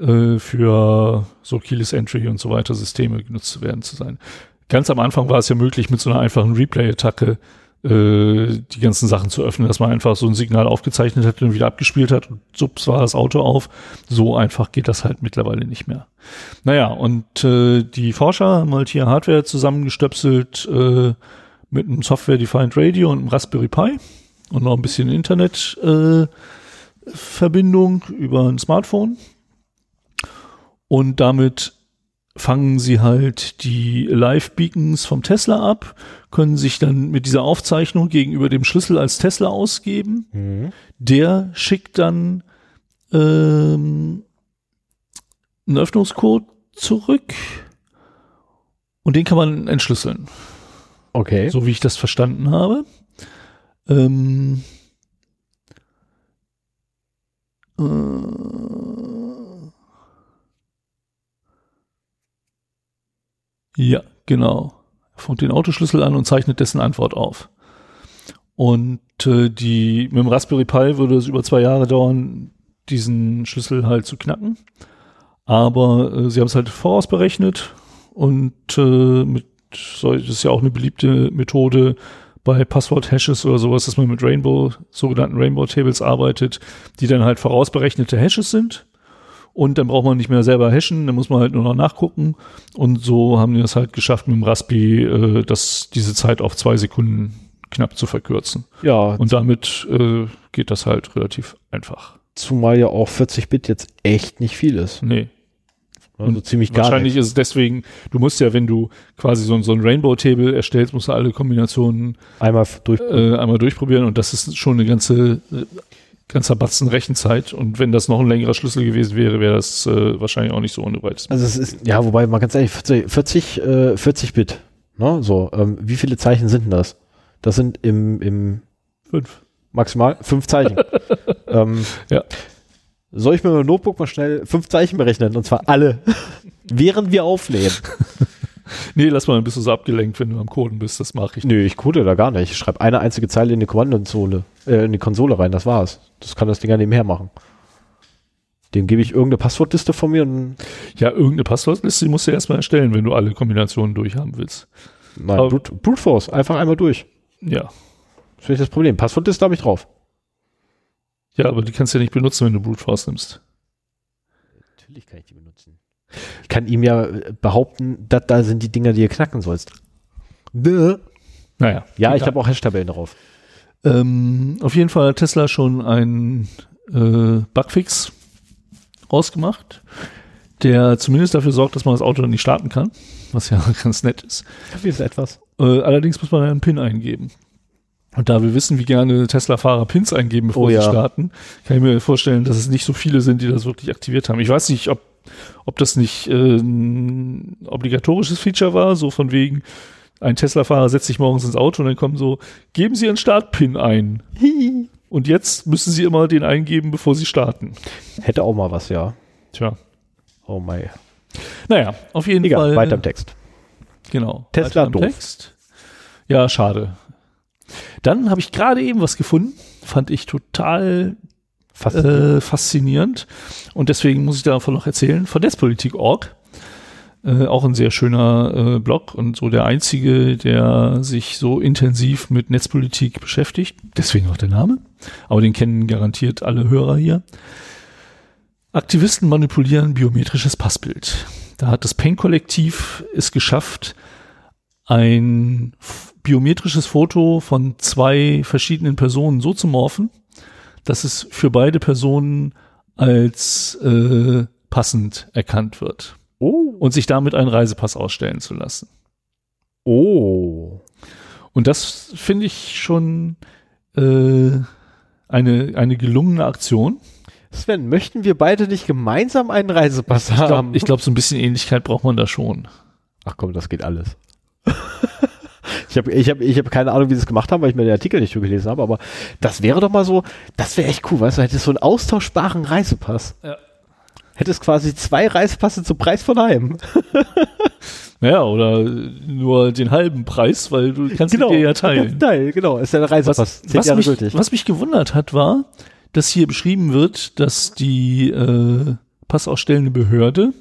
äh, für so Keyless Entry und so weiter Systeme genutzt zu werden zu sein. Ganz am Anfang war es ja möglich, mit so einer einfachen Replay-Attacke äh, die ganzen Sachen zu öffnen, dass man einfach so ein Signal aufgezeichnet hat und wieder abgespielt hat und subs war das Auto auf. So einfach geht das halt mittlerweile nicht mehr. Naja, und äh, die Forscher haben halt hier Hardware zusammengestöpselt äh, mit einem Software-Defined Radio und einem Raspberry Pi und noch ein bisschen Internetverbindung äh, über ein Smartphone. Und damit fangen sie halt die Live-Beacons vom Tesla ab, können sich dann mit dieser Aufzeichnung gegenüber dem Schlüssel als Tesla ausgeben. Mhm. Der schickt dann ähm, einen Öffnungscode zurück und den kann man entschlüsseln.
Okay.
So wie ich das verstanden habe. Ähm, äh, Ja, genau. Er funkt den Autoschlüssel an und zeichnet dessen Antwort auf. Und äh, die mit dem Raspberry Pi würde es über zwei Jahre dauern, diesen Schlüssel halt zu knacken. Aber äh, sie haben es halt vorausberechnet und äh, mit das ist ja auch eine beliebte Methode bei Passwort-Hashes oder sowas, dass man mit Rainbow, sogenannten Rainbow-Tables arbeitet, die dann halt vorausberechnete Hashes sind Und dann braucht man nicht mehr selber hashen, dann muss man halt nur noch nachgucken. Und so haben die das halt geschafft mit dem Raspi, äh, dass diese Zeit auf zwei Sekunden knapp zu verkürzen.
Ja,
Und damit äh, geht das halt relativ einfach.
zumal ja auch 40 Bit jetzt echt nicht viel ist.
Nee.
Also ziemlich gar
Wahrscheinlich
nicht.
ist es deswegen, du musst ja, wenn du quasi so, ein- so ein Rainbow-Table erstellst, musst du alle Kombinationen
Einmal durch.
äh, einmal durchprobieren und das ist schon eine ganze, äh, ganzer Batzen Rechenzeit. Und wenn das noch ein längerer Schlüssel gewesen wäre, wäre das äh, wahrscheinlich auch nicht so ohne weiteres.
Also es ist, ja, wobei mal ganz ehrlich, 40, 40, äh, 40 Bit. Ne? So, ähm, wie viele Zeichen sind denn das? Das sind im, im
Fünf.
maximal fünf Zeichen. ähm,
Ja.
Soll ich mit meinem Notebook mal schnell fünf Zeichen berechnen? Und zwar alle. Während wir aufnehmen.
Nee, lass mal, dann bist du so abgelenkt, wenn du am Coden bist. Das mache ich.
Nö, ich code da gar nicht. Ich schreibe eine einzige Zeile in die Kommandozone, äh, in die Konsole rein, das war's. Das kann das Ding ja nebenher machen. Dem gebe ich irgendeine Passwortliste von mir und
Ja, irgendeine Passwortliste die musst du erstmal erstellen, wenn du alle Kombinationen durchhaben willst.
nein,
Aber-
Brute, Brute Force, einfach einmal durch.
Ja.
Das ist nicht das Problem. Passwortliste habe ich drauf.
Ja, aber die kannst du ja nicht benutzen, wenn du Brute Force nimmst.
Natürlich kann ich die benutzen. Ich kann ihm ja äh, behaupten, dass da sind die Dinger, die ihr knacken sollst. Nö.
Naja.
Ja, ich habe auch Hash-Tabellen drauf.
Ähm, auf jeden Fall hat Tesla schon einen äh, Bugfix rausgemacht, der zumindest dafür sorgt, dass man das Auto dann nicht starten kann, was ja ganz nett ist.
Wie ist etwas?
Äh, allerdings muss man einen PIN eingeben. Und da wir wissen, wie gerne Tesla-Fahrer Pins eingeben, bevor
Oh
sie
ja.
starten, kann ich mir vorstellen, dass es nicht so viele sind, die das wirklich aktiviert haben. Ich weiß nicht, ob, ob das nicht äh, ein obligatorisches Feature war, so von wegen, ein Tesla-Fahrer setzt sich morgens ins Auto und dann kommen so, geben Sie Ihren Start-PIN ein. Und jetzt müssen Sie immer den eingeben, bevor Sie starten.
Hätte auch mal was, ja.
Tja.
Oh mein.
Naja, auf jeden
Egal,
Fall.
weiter im Text.
Genau.
Tesla doof.
Text. Ja, schade. Dann habe ich gerade eben was gefunden, fand ich total
Fast.
äh, faszinierend und deswegen muss ich davon noch erzählen, von Netzpolitik.org. Äh, auch ein sehr schöner äh, Blog und so der einzige, der sich so intensiv mit Netzpolitik beschäftigt. Deswegen auch der Name. Aber den kennen garantiert alle Hörer hier. Aktivisten manipulieren biometrisches Passbild. Da hat das Pen-Kollektiv es geschafft, ein biometrisches Foto von zwei verschiedenen Personen so zu morphen, dass es für beide Personen als äh, passend erkannt wird
oh.
und sich damit einen Reisepass ausstellen zu lassen.
Oh.
Und das finde ich schon äh, eine, eine gelungene Aktion.
Sven, möchten wir beide nicht gemeinsam einen Reisepass
Ich glaube,
haben?
ich glaub, so ein bisschen Ähnlichkeit braucht man da schon.
Ach komm, das geht alles. ich habe ich hab, ich hab keine Ahnung, wie sie es gemacht haben, weil ich mir den Artikel nicht durchgelesen habe, aber das wäre doch mal so, das wäre echt cool, weißt du, hättest so einen austauschbaren Reisepass.
Ja.
Hättest quasi zwei Reisepasse zum Preis von einem.
Ja, oder nur den halben Preis, weil du kannst ihn dir ja teilen.
Teil, genau, ist ja der Reisepass.
Was, was, mich, was mich gewundert hat, war, dass hier beschrieben wird, dass die äh, passausstellende Behörde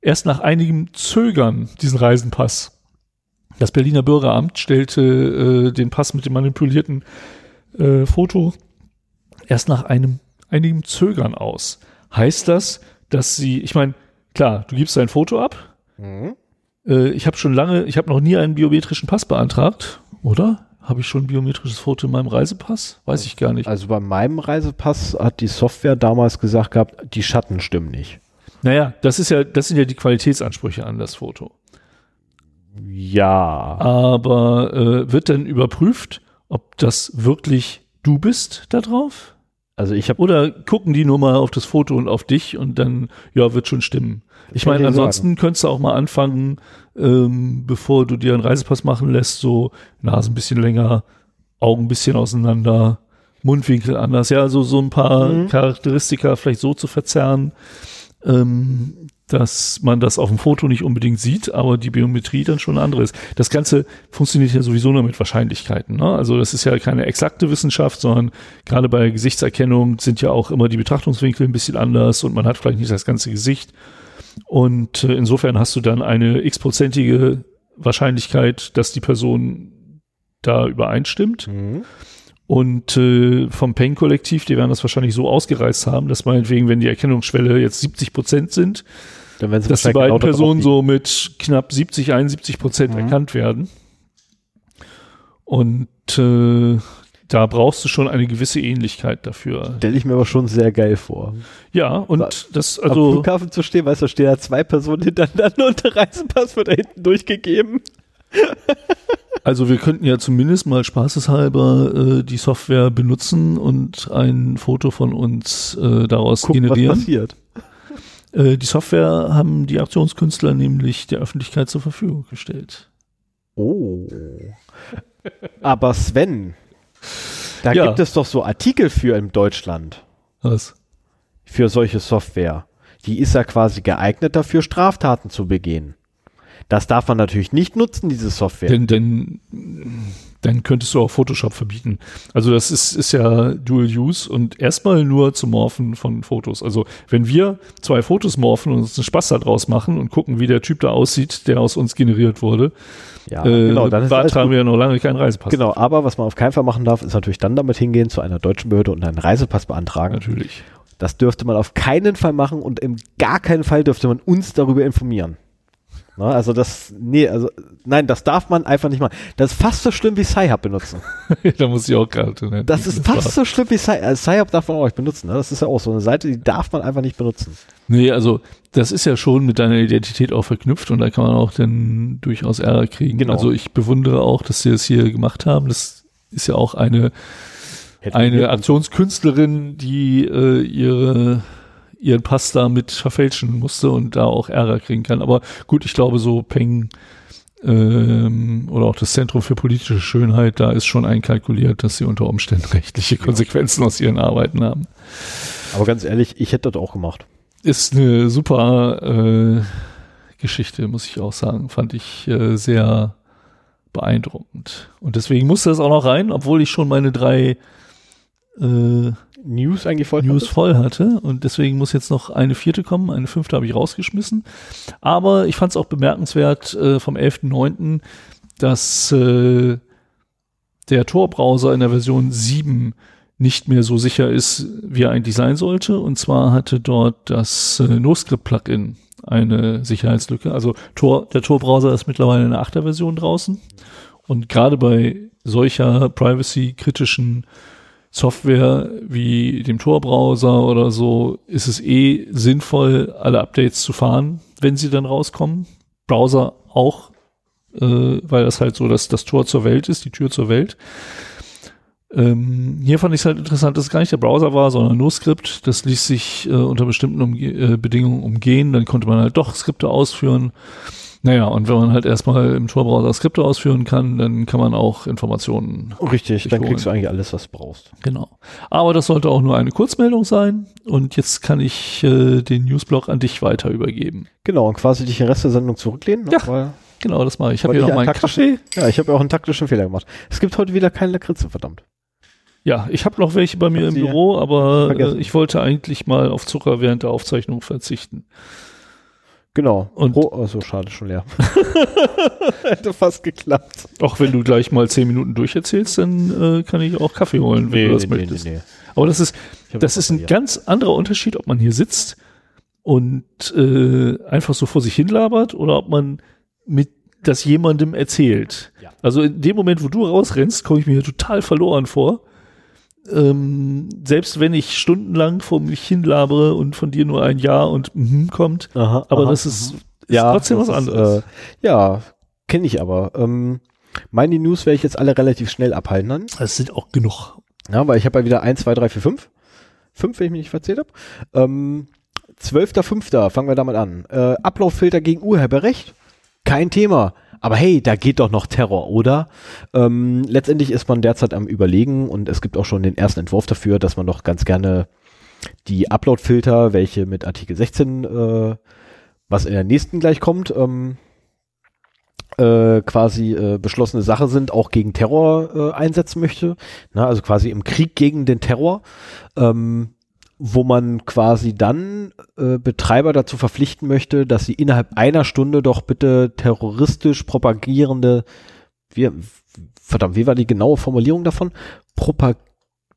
erst nach einigem Zögern diesen Reisenpass. Das Berliner Bürgeramt stellte äh, den Pass mit dem manipulierten äh, Foto erst nach einem einigem Zögern aus. Heißt das, dass sie, ich meine, klar, du gibst dein Foto ab.
Mhm.
Äh, ich habe schon lange, ich habe noch nie einen biometrischen Pass beantragt, oder? Habe ich schon ein biometrisches Foto in meinem Reisepass? Weiß ich gar nicht.
Also bei meinem Reisepass hat die Software damals gesagt gehabt, die Schatten stimmen nicht.
Naja, das ist ja, das sind ja die Qualitätsansprüche an das Foto.
Ja.
Aber äh, wird dann überprüft, ob das wirklich du bist da drauf?
Also ich habe
Oder gucken die nur mal auf das Foto und auf dich und dann, ja, wird schon stimmen. Ich meine, ansonsten könntest du auch mal anfangen, ähm, bevor du dir einen Reisepass machen lässt, so Nase ein bisschen länger, Augen ein bisschen auseinander, Mundwinkel anders, ja, also so ein paar
Mhm.
Charakteristika vielleicht so zu verzerren, ähm, dass man das auf dem Foto nicht unbedingt sieht, aber die Biometrie dann schon andere ist. Das Ganze funktioniert ja sowieso nur mit Wahrscheinlichkeiten. Ne? Also das ist ja keine exakte Wissenschaft, sondern gerade bei Gesichtserkennung sind ja auch immer die Betrachtungswinkel ein bisschen anders und man hat vielleicht nicht das ganze Gesicht. Und äh, insofern hast du dann eine x-prozentige Wahrscheinlichkeit, dass die Person da übereinstimmt.
Mhm.
Und äh, vom Peng-Kollektiv, die werden das wahrscheinlich so ausgereizt haben, dass meinetwegen, wenn die Erkennungsschwelle jetzt 70 Prozent sind,
Dann werden sie
dass die beiden
genau
Personen so mit knapp 70, 71 Prozent
Mhm.
erkannt werden. Und äh, da brauchst du schon eine gewisse Ähnlichkeit dafür.
Stelle ich mir aber schon sehr geil vor.
Ja, und das,
Am
also,
Flughafen zu stehen, weißt du, da stehen da zwei Personen hintereinander und der Reisepass wird da hinten durchgegeben.
Also wir könnten ja zumindest mal spaßeshalber äh, die Software benutzen und ein Foto von uns äh, daraus
was
generieren.
passiert.
Äh, die Software haben die Aktionskünstler nämlich der Öffentlichkeit zur Verfügung gestellt.
Oh. Aber Sven, da
Ja.
gibt es doch so Artikel für in Deutschland,
Was?
für solche Software. Die ist ja quasi geeignet dafür, Straftaten zu begehen. Das darf man natürlich nicht nutzen, diese Software.
Denn, denn dann könntest du auch Photoshop verbieten. Also das ist, ist ja Dual Use und erstmal nur zum Morphen von Fotos. Also wenn wir zwei Fotos morphen und uns einen Spaß daraus machen und gucken, wie der Typ da aussieht, der aus uns generiert wurde,
ja,
äh,
genau, dann gut.
wir ja noch lange keinen Reisepass.
Genau, aber was man auf keinen Fall machen darf, ist natürlich dann damit hingehen zu einer deutschen Behörde und einen Reisepass beantragen.
Natürlich.
Das dürfte man auf keinen Fall machen und im gar keinen Fall dürfte man uns darüber informieren. Na, also das, nee, also nein, das darf man einfach nicht machen. Das ist fast so schlimm wie Sci-Hub benutzen.
da muss ich auch gerade. Ne?
Das ist fast so schlimm wie Sci-Hub. Also Sci-Hub darf man auch nicht benutzen. Ne? Das ist ja auch so eine Seite, die darf man einfach nicht benutzen.
Nee, also das ist ja schon mit deiner Identität auch verknüpft und da kann man auch dann durchaus Ärger kriegen.
Genau.
Also ich bewundere auch, dass sie das hier gemacht haben. Das ist ja auch eine eine Aktionskünstlerin, die äh, ihre ihren Pass damit verfälschen musste und da auch Ärger kriegen kann. Aber gut, ich glaube so Peng ähm, oder auch das Zentrum für politische Schönheit, da ist schon einkalkuliert, dass sie unter Umständen rechtliche Konsequenzen aus ihren Arbeiten haben.
Aber ganz ehrlich, ich hätte das auch gemacht.
Ist eine super äh, Geschichte, muss ich auch sagen. Fand ich äh, sehr beeindruckend. Und deswegen musste das auch noch rein, obwohl ich schon meine drei äh,
News eigentlich voll.
News voll hatte. Und deswegen muss jetzt noch eine vierte kommen. Eine fünfte habe ich rausgeschmissen. Aber ich fand es auch bemerkenswert äh, vom 11.09., dass äh, der Tor-Browser in der Version 7 nicht mehr so sicher ist, wie er eigentlich sein sollte. Und zwar hatte dort das äh, NoScript-Plugin eine Sicherheitslücke. Also Tor, der Tor-Browser ist mittlerweile in der 8er Version draußen. Und gerade bei solcher privacy-kritischen Software wie dem Tor-Browser oder so ist es eh sinnvoll, alle Updates zu fahren, wenn sie dann rauskommen. Browser auch, äh, weil das halt so das, das Tor zur Welt ist, die Tür zur Welt. Ähm, hier fand ich es halt interessant, dass es gar nicht der Browser war, sondern nur Skript. Das ließ sich äh, unter bestimmten Umge äh, Bedingungen umgehen. Dann konnte man halt doch Skripte ausführen. Naja, und wenn man halt erstmal im Tor-Browser Skripte ausführen kann, dann kann man auch Informationen
Richtig, dann
holen.
kriegst du eigentlich alles, was du brauchst.
Genau. Aber das sollte auch nur eine Kurzmeldung sein. Und jetzt kann ich äh, den Newsblog an dich weiter übergeben.
Genau, und quasi dich den Rest der Sendung zurücklehnen. ne?
Ja. Genau, das mache ich. Ich habe hier noch
einen
meinen Kaffee.
Ja, ich habe auch einen taktischen Fehler gemacht. Es gibt heute wieder keine Lakritze, verdammt.
Ja, ich habe noch welche bei mir im Büro, aber äh, ich wollte eigentlich mal auf Zucker während der Aufzeichnung verzichten.
Genau.
Und-
oh, oh, so schade, schon leer. Hätte fast geklappt.
Auch wenn du gleich mal zehn Minuten durcherzählst, dann äh, kann ich auch Kaffee holen, wenn du das möchtest.
nee.
Aber das ist, das ist ein ganz anderer Unterschied, ob man hier sitzt und äh, einfach so vor sich hin labert oder ob man mit das jemandem erzählt.
Ja.
Also in dem Moment, wo du rausrennst, komme ich mir hier total verloren vor. Ähm, selbst wenn ich stundenlang vor mich hin labere und von dir nur ein Ja und mhm kommt,
Aha,
aber
aha,
das ist,
mhm.
ist trotzdem was
das ist,
anderes.
äh, ja, kenne ich aber. Ähm, meine News werde ich jetzt alle relativ schnell abhalten dann.
das sind auch genug.
Ja, weil ich habe ja wieder 1, 2, 3, 4, 5. 5, wenn ich mich nicht verzählt habe. Ähm, 12.05. fangen wir damit an. Äh, Upload-Filter gegen Urheberrecht? Kein Thema. Aber hey, da geht doch noch Terror, oder? Ähm, letztendlich ist man derzeit am Überlegen und es gibt auch schon den ersten Entwurf dafür, dass man doch ganz gerne die Upload-Filter, welche mit Artikel 16, äh, was in der nächsten gleich kommt, ähm, äh, quasi äh, beschlossene Sache sind, auch gegen Terror äh, einsetzen möchte. Na, also quasi im Krieg gegen den Terror, ähm, wo man quasi dann äh, Betreiber dazu verpflichten möchte, dass sie innerhalb einer Stunde doch bitte terroristisch propagierende, wie, verdammt, wie war die genaue Formulierung davon? Propag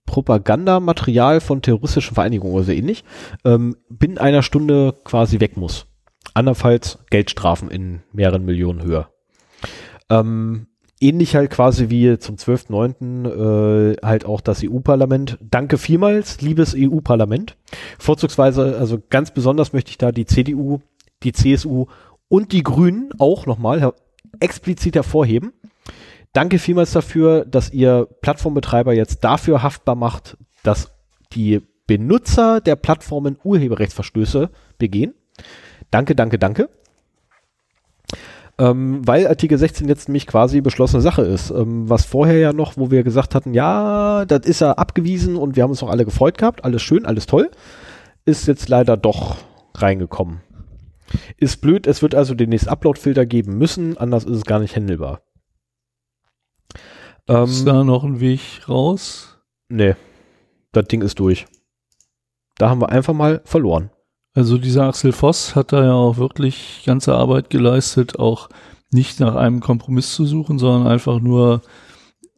Propagandamaterial von terroristischen Vereinigungen oder so ähnlich, ähm, binnen einer Stunde quasi weg muss. Andernfalls Geldstrafen in mehreren Millionen höher. Ähm, ähnlich halt quasi wie zum 12.9. Äh, halt auch das EU-Parlament. Danke vielmals, liebes EU-Parlament. Vorzugsweise, also ganz besonders möchte ich da die CDU, die CSU und die Grünen auch nochmal explizit hervorheben. Danke vielmals dafür, dass ihr Plattformbetreiber jetzt dafür haftbar macht, dass die Benutzer der Plattformen Urheberrechtsverstöße begehen. Danke, danke, danke. Ähm, weil Artikel 16 jetzt nämlich quasi beschlossene Sache ist. Ähm, was vorher ja noch, wo wir gesagt hatten, ja, das ist ja abgewiesen und wir haben uns auch alle gefreut gehabt, alles schön, alles toll, ist jetzt leider doch reingekommen. Ist blöd, es wird also demnächst Upload-Filter geben müssen, anders ist es gar nicht handelbar.
Ähm, ist da noch ein Weg raus?
Nee, das Ding ist durch. Da haben wir einfach mal verloren.
Also dieser Axel Voss hat da ja auch wirklich ganze Arbeit geleistet, auch nicht nach einem Kompromiss zu suchen, sondern einfach nur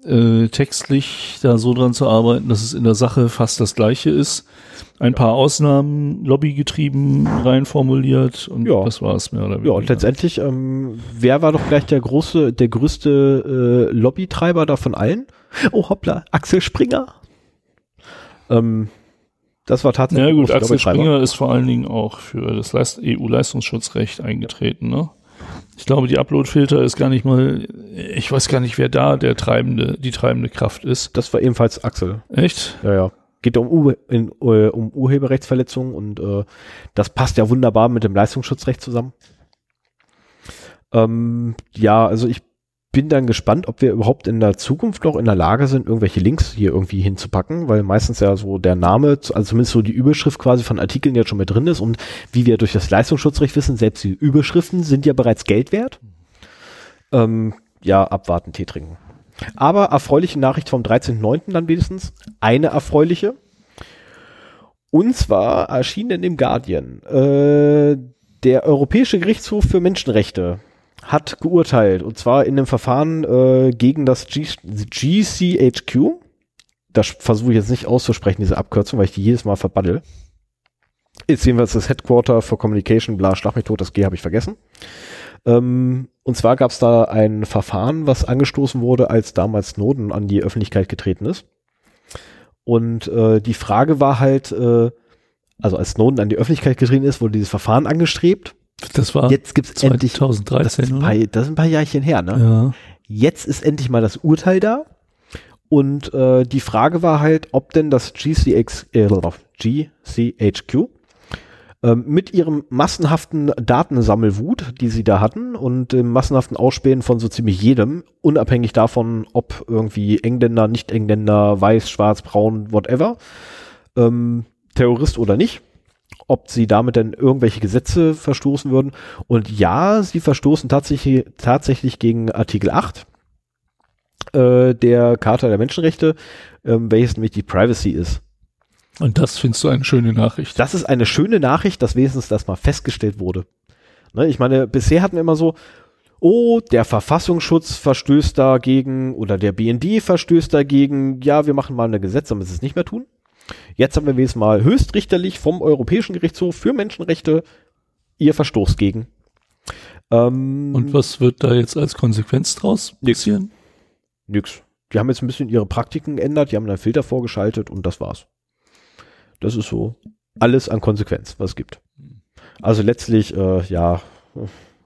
äh, textlich da so dran zu arbeiten, dass es in der Sache fast das gleiche ist. Ein ja. paar Ausnahmen lobbygetrieben reinformuliert und
ja.
das war es mehr oder
weniger. Ja, und letztendlich, ähm, wer war doch gleich der große, der größte äh, Lobbytreiber da von allen? Oh hoppla, Axel Springer. Ähm, das war tatsächlich.
Ja gut, Axel Springer ist vor allen Dingen auch für das EU-Leistungsschutzrecht eingetreten, ne? Ich glaube, die Upload-Filter ist gar nicht mal, ich weiß gar nicht, wer da der treibende, die treibende Kraft ist.
Das war ebenfalls Axel.
Echt?
Ja, ja. Geht um, Ur in, uh, um Urheberrechtsverletzungen und uh, das passt ja wunderbar mit dem Leistungsschutzrecht zusammen. Ähm, ja, also ich bin dann gespannt, ob wir überhaupt in der Zukunft noch in der Lage sind, irgendwelche Links hier irgendwie hinzupacken, weil meistens ja so der Name, also zumindest so die Überschrift quasi von Artikeln jetzt schon mit drin ist und wie wir durch das Leistungsschutzrecht wissen, selbst die Überschriften sind ja bereits Geld wert. Ähm, ja, abwarten, Tee trinken. Aber erfreuliche Nachricht vom 13.09. dann wenigstens. Eine erfreuliche. Und zwar erschien in dem Guardian äh, der Europäische Gerichtshof für Menschenrechte hat geurteilt und zwar in einem Verfahren äh, gegen das G GCHQ. Das versuche ich jetzt nicht auszusprechen, diese Abkürzung, weil ich die jedes Mal verbaddel. Ist jedenfalls das Headquarter for Communication, bla, schlag mich tot, das G habe ich vergessen. Ähm, und zwar gab es da ein Verfahren, was angestoßen wurde, als damals Snowden an die Öffentlichkeit getreten ist. Und äh, die Frage war halt, äh, also als Snowden an die Öffentlichkeit getreten ist, wurde dieses Verfahren angestrebt
das war
jetzt gibt's
2013.
Endlich, das, ist paar, das ist ein paar Jahrchen her, ne?
Ja.
Jetzt ist endlich mal das Urteil da. Und äh, die Frage war halt, ob denn das GCX, äh, GCHQ äh, mit ihrem massenhaften Datensammelwut, die sie da hatten, und dem massenhaften Ausspähen von so ziemlich jedem, unabhängig davon, ob irgendwie Engländer, Nicht-Engländer, weiß, schwarz, braun, whatever, ähm, Terrorist oder nicht, ob sie damit denn irgendwelche Gesetze verstoßen würden. Und ja, sie verstoßen tatsächlich, tatsächlich gegen Artikel 8 äh, der Charta der Menschenrechte, äh, welches nämlich die Privacy ist.
Und das findest du eine schöne Nachricht.
Das ist eine schöne Nachricht, dass wenigstens das mal festgestellt wurde. Ne, ich meine, bisher hatten wir immer so, oh, der Verfassungsschutz verstößt dagegen oder der BND verstößt dagegen, ja, wir machen mal ein Gesetz, damit sie es nicht mehr tun. Jetzt haben wir es mal höchstrichterlich vom Europäischen Gerichtshof für Menschenrechte ihr Verstoß gegen.
Ähm, Und was wird da jetzt als Konsequenz draus
passieren? Nix. Die haben jetzt ein bisschen ihre Praktiken geändert, die haben einen Filter vorgeschaltet und das war's. Das ist so alles an Konsequenz, was es gibt. Also letztlich, äh, ja,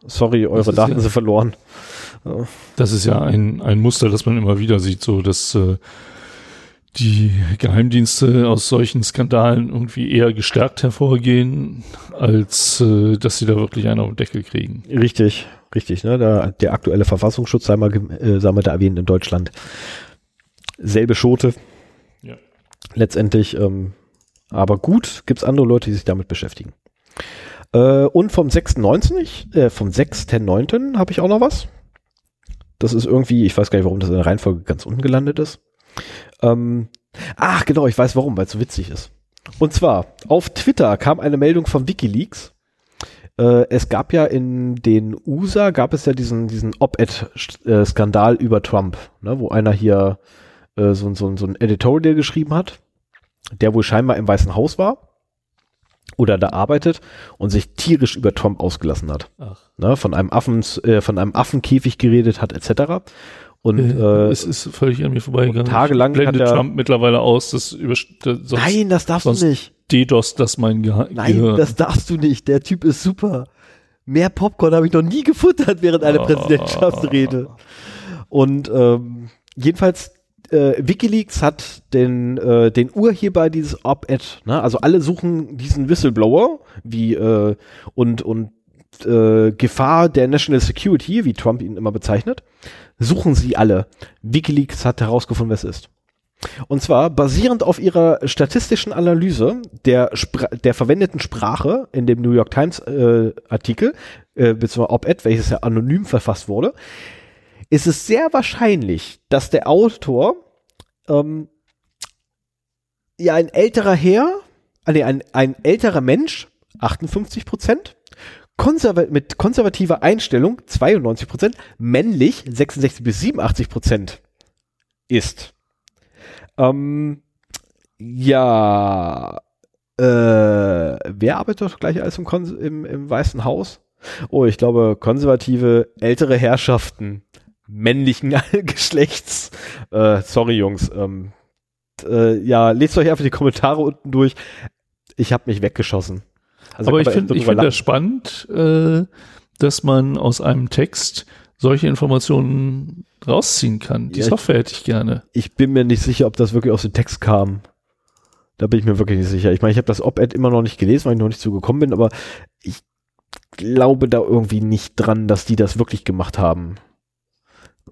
sorry, eure Daten ja, sind verloren.
Das ist ja ein, ein Muster, das man immer wieder sieht, so dass äh, die Geheimdienste aus solchen Skandalen irgendwie eher gestärkt hervorgehen, als äh, dass sie da wirklich einen auf den Deckel kriegen.
Richtig, richtig. Ne? Der, der aktuelle Verfassungsschutz, sei mal, äh, sei mal da erwähnt, in Deutschland. Selbe Schote.
Ja.
Letztendlich, ähm, aber gut, gibt's andere Leute, die sich damit beschäftigen. Äh, und vom 6.9., äh, vom 6.9. habe ich auch noch was. Das ist irgendwie, ich weiß gar nicht, warum das in der Reihenfolge ganz unten gelandet ist. Ähm, ach, genau, ich weiß warum, weil es so witzig ist. Und zwar, auf Twitter kam eine Meldung von Wikileaks, Äh, es gab ja in den USA, gab es ja diesen, diesen Op-Ed-Skandal über Trump, ne, wo einer hier äh, so, so, so ein Editorial geschrieben hat, der wohl scheinbar im Weißen Haus war oder da arbeitet und sich tierisch über Trump ausgelassen hat.
Ach.
Ne, von einem Affen, äh, von einem Affenkäfig geredet hat, etc. Und äh,
es ist völlig an mir vorbeigegangen.
tagelang
ich blende
hat
Trump mittlerweile aus, das über sonst
nein, das darfst
sonst
du nicht.
DDoS das mein Geha
Nein,
Gehirn.
das darfst du nicht. Der Typ ist super. Mehr Popcorn habe ich noch nie gefuttert während einer
Ah.
Präsidentschaftsrede. Und ähm, jedenfalls, äh, Wikileaks hat den, äh, den Urheber dieses Op-Ed, ne? also alle suchen diesen Whistleblower wie äh, und, und äh, Gefahr der National Security, wie Trump ihn immer bezeichnet, suchen sie alle. Wikileaks hat herausgefunden, wer es ist. Und zwar basierend auf ihrer statistischen Analyse der, Spra der verwendeten Sprache in dem New York Times äh, Artikel, äh, beziehungsweise Op-Ed, welches ja anonym verfasst wurde, ist es sehr wahrscheinlich, dass der Autor ähm, ja ein älterer Herr, ah, nee, ein, ein älterer Mensch, 58 Prozent, konserva mit konservativer Einstellung, 92 Prozent, männlich, 66 bis 87 Prozent ist. Ähm, ja, äh, wer arbeitet doch gleich alles im, im, im Weißen Haus? Oh, ich glaube, konservative ältere Herrschaften männlichen Geschlechts. Äh, sorry, Jungs. Ähm, äh, ja, lest euch einfach die Kommentare unten durch. Ich habe mich weggeschossen. Also
aber ich finde ich finde das spannend, äh, dass man aus einem Text solche Informationen rausziehen kann. Die
Ja,
Software hätte ich gerne.
ich bin mir nicht sicher, ob das wirklich aus dem Text kam. Da bin ich mir wirklich nicht sicher. Ich meine, ich habe das Op-Ed immer noch nicht gelesen, weil ich noch nicht zugekommen bin, aber ich glaube da irgendwie nicht dran, dass die das wirklich gemacht haben.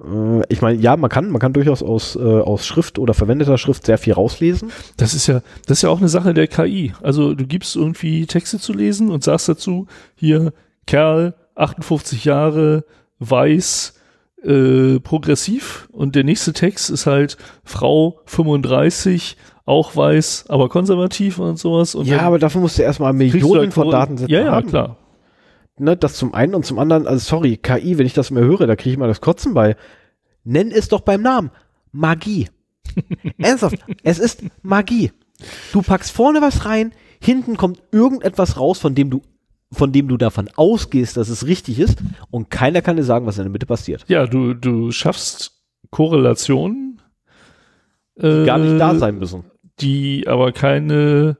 Äh, Ich meine, ja, man kann, man kann durchaus aus, äh, aus Schrift oder verwendeter Schrift sehr viel rauslesen.
Das ist ja, das ist ja auch eine Sache der KI. Also du gibst irgendwie Texte zu lesen und sagst dazu, hier, Kerl, 58 Jahre, weiß, äh, progressiv und der nächste Text ist halt Frau 35, auch weiß, aber konservativ und sowas. Und
ja, aber dafür musst du erstmal
kriegst du
Millionen
halt
von Datensätzen
Ja, ja,
haben.
klar.
Ne, das zum einen und zum anderen, also sorry, KI, wenn ich das mehr höre, da kriege ich mal das Kotzen bei. Nenn es doch beim Namen. Magie. Ernsthaft, es ist Magie. Du packst vorne was rein, hinten kommt irgendetwas raus, von dem du, von dem du davon ausgehst, dass es richtig ist, und keiner kann dir sagen, was in der Mitte passiert.
Ja, du, du schaffst Korrelationen, äh,
Gar nicht da sein müssen.
die aber keine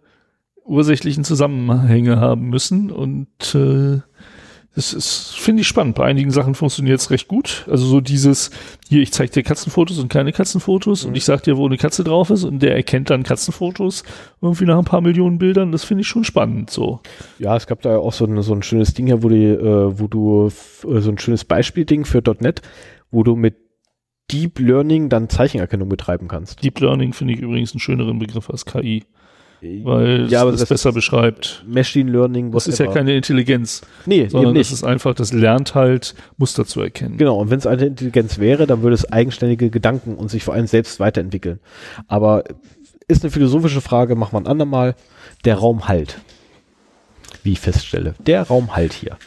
ursächlichen Zusammenhänge haben müssen und äh, das ist, finde ich spannend. Bei einigen Sachen funktioniert es recht gut. Also so dieses, hier, ich zeige dir Katzenfotos und keine Katzenfotos und ich sag dir, wo eine Katze drauf ist und der erkennt dann Katzenfotos irgendwie nach ein paar Millionen Bildern. Das finde ich schon spannend so.
Ja, es gab da auch so ein, so ein schönes Ding hier, wo, die, äh, wo du äh, so ein schönes Beispielding für .NET, wo du mit Deep Learning dann Zeichenerkennung betreiben kannst.
Deep Learning finde ich übrigens einen schöneren Begriff als KI, weil
ja,
es
das
besser beschreibt.
Machine Learning,
Das ist ja
whatever.
keine Intelligenz,
Nee, eben
sondern das
nicht.
ist einfach, das lernt halt Muster zu erkennen.
Genau, und wenn es eine Intelligenz wäre, dann würde es eigenständige Gedanken und sich vor allem selbst weiterentwickeln. Aber ist eine philosophische Frage, machen wir ein andermal. Der Raum halt. Wie ich feststelle. Der Raum halt hier.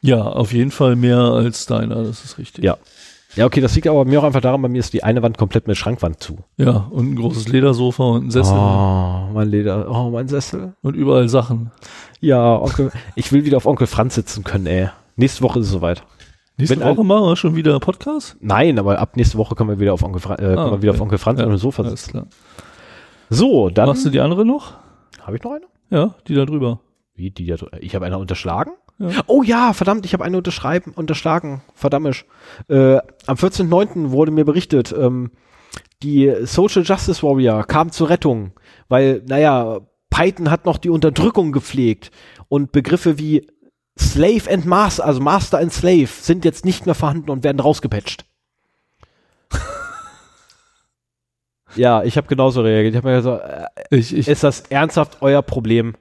Ja, auf jeden Fall mehr als deiner, das ist richtig.
Ja. Ja, okay, das liegt aber mir auch einfach daran, bei mir ist die eine Wand komplett mit Schrankwand zu.
Ja, und ein großes Ledersofa und ein Sessel
Oh, mein Leder. Oh, mein Sessel.
und überall Sachen.
Ja, Onkel, ich will wieder auf Onkel Franz sitzen können, ey. Nächste Woche ist es soweit.
Nächste
Wenn
Woche machen wir schon wieder Podcast?
Nein, aber ab nächste Woche können wir wieder auf Onkel, Fra äh, können wir wieder auf
okay.
Onkel Franz
Ja,
auf dem Sofa
Alles
sitzen.
klar.
So, dann.
Machst du die andere noch?
Habe ich noch eine?
Ja, die da drüber.
Wie die da dr- Ich habe eine unterschlagen?
Ja.
Oh ja, verdammt, ich habe eine unterschreiben, unterschlagen. Verdammt. Äh, am 14.09. wurde mir berichtet, ähm, die Social Justice Warrior kam zur Rettung, weil, naja, Python hat noch die Unterdrückung gepflegt und Begriffe wie Slave and Master, also Master and Slave, sind jetzt nicht mehr vorhanden und werden rausgepatcht. ja, ich habe genauso reagiert. Ich habe mir so, äh,
Ich, ich,
ist das ernsthaft euer Problem?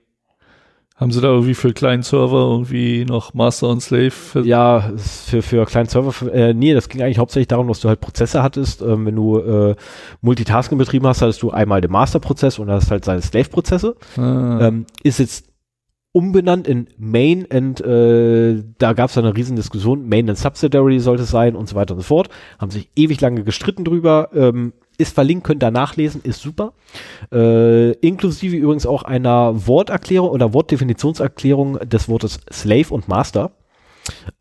Haben sie da irgendwie für kleinen Server irgendwie noch Master und Slave? Für,
Ja, für, für kleinen Server, für, äh, nee, das ging eigentlich hauptsächlich darum, dass du halt Prozesse hattest. Ähm, wenn du äh, Multitasking betrieben hast, hattest du einmal den Master-Prozess und hast halt seine Slave-Prozesse.
Ah,
Ähm, ist jetzt umbenannt in Main and äh, da gab es eine riesen Diskussion. Main and Subsidiary sollte es sein und so weiter und so fort. Haben sich ewig lange gestritten drüber. Ähm, ist verlinkt, könnt ihr nachlesen, ist super. Äh, inklusive übrigens auch einer Worterklärung oder Wortdefinitionserklärung des Wortes Slave und Master.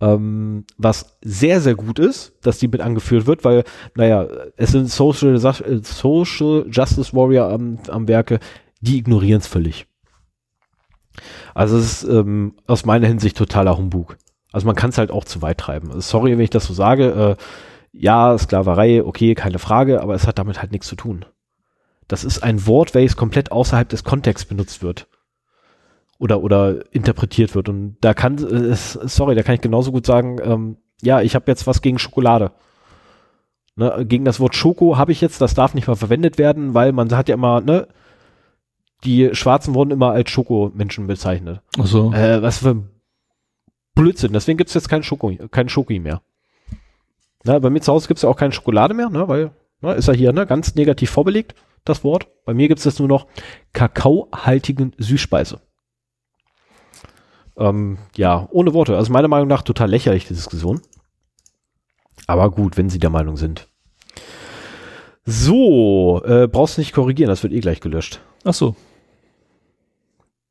Ähm, was sehr, sehr gut ist, dass die mit angeführt wird, weil, naja, es sind Social, Social Justice Warrior am, am Werke, die ignorieren es völlig. Also es ist ähm, aus meiner Hinsicht totaler Humbug. Also man kann es halt auch zu weit treiben. Sorry, wenn ich das so sage. Äh, ja, Sklaverei, okay, keine Frage, aber es hat damit halt nichts zu tun. Das ist ein Wort, welches komplett außerhalb des Kontexts benutzt wird. Oder, oder interpretiert wird. Und da kann, äh, sorry, da kann ich genauso gut sagen, ähm, ja, ich habe jetzt was gegen Schokolade. Ne, gegen das Wort Schoko habe ich jetzt, das darf nicht mehr verwendet werden, weil man hat ja immer, ne, die Schwarzen wurden immer als Schokomenschen bezeichnet.
Ach so.
Äh, was für ein Blödsinn. Deswegen gibt's jetzt kein Schoko, kein Schoki mehr. Na, bei mir zu Hause gibt's ja auch keine Schokolade mehr, ne, weil ne, ist ja hier ne, ganz negativ vorbelegt, das Wort. Bei mir gibt's jetzt nur noch kakaohaltigen Süßspeise. Ähm, ja, ohne Worte. Also meiner Meinung nach total lächerlich, die Diskussion. Aber gut, wenn Sie der Meinung sind. So, äh, brauchst du nicht korrigieren, das wird eh gleich gelöscht.
Ach so.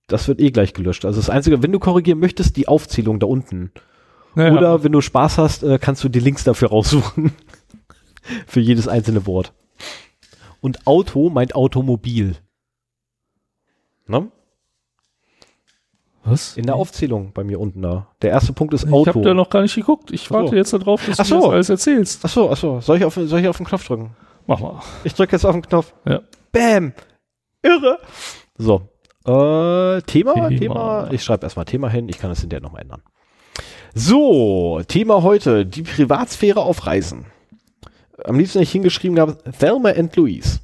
Das wird eh gleich gelöscht. Also das Einzige, wenn du korrigieren möchtest, die Aufzählung da unten.
Naja,
Oder wenn du Spaß hast, äh, kannst du die Links dafür raussuchen. Für jedes einzelne Wort. Und Auto meint Automobil. Ne?
was?
In der Aufzählung bei mir unten da. Der erste Punkt ist
Ich
Auto.
habe da noch gar nicht geguckt. Ich
so.
warte jetzt darauf, dass
Ach
du das alles erzählst.
Achso, achso. Soll ich auf, soll ich auf den Knopf drücken?
Mach mal.
Ich drücke jetzt auf den Knopf.
Ja.
Bam! Irre! So. Äh, Thema, Thema.
Thema.
Ich schreibe erstmal Thema hin. Ich kann das hinterher nochmal ändern. So, Thema heute. Die Privatsphäre auf Reisen. Am liebsten ich hingeschrieben habe, Thelma and Louise.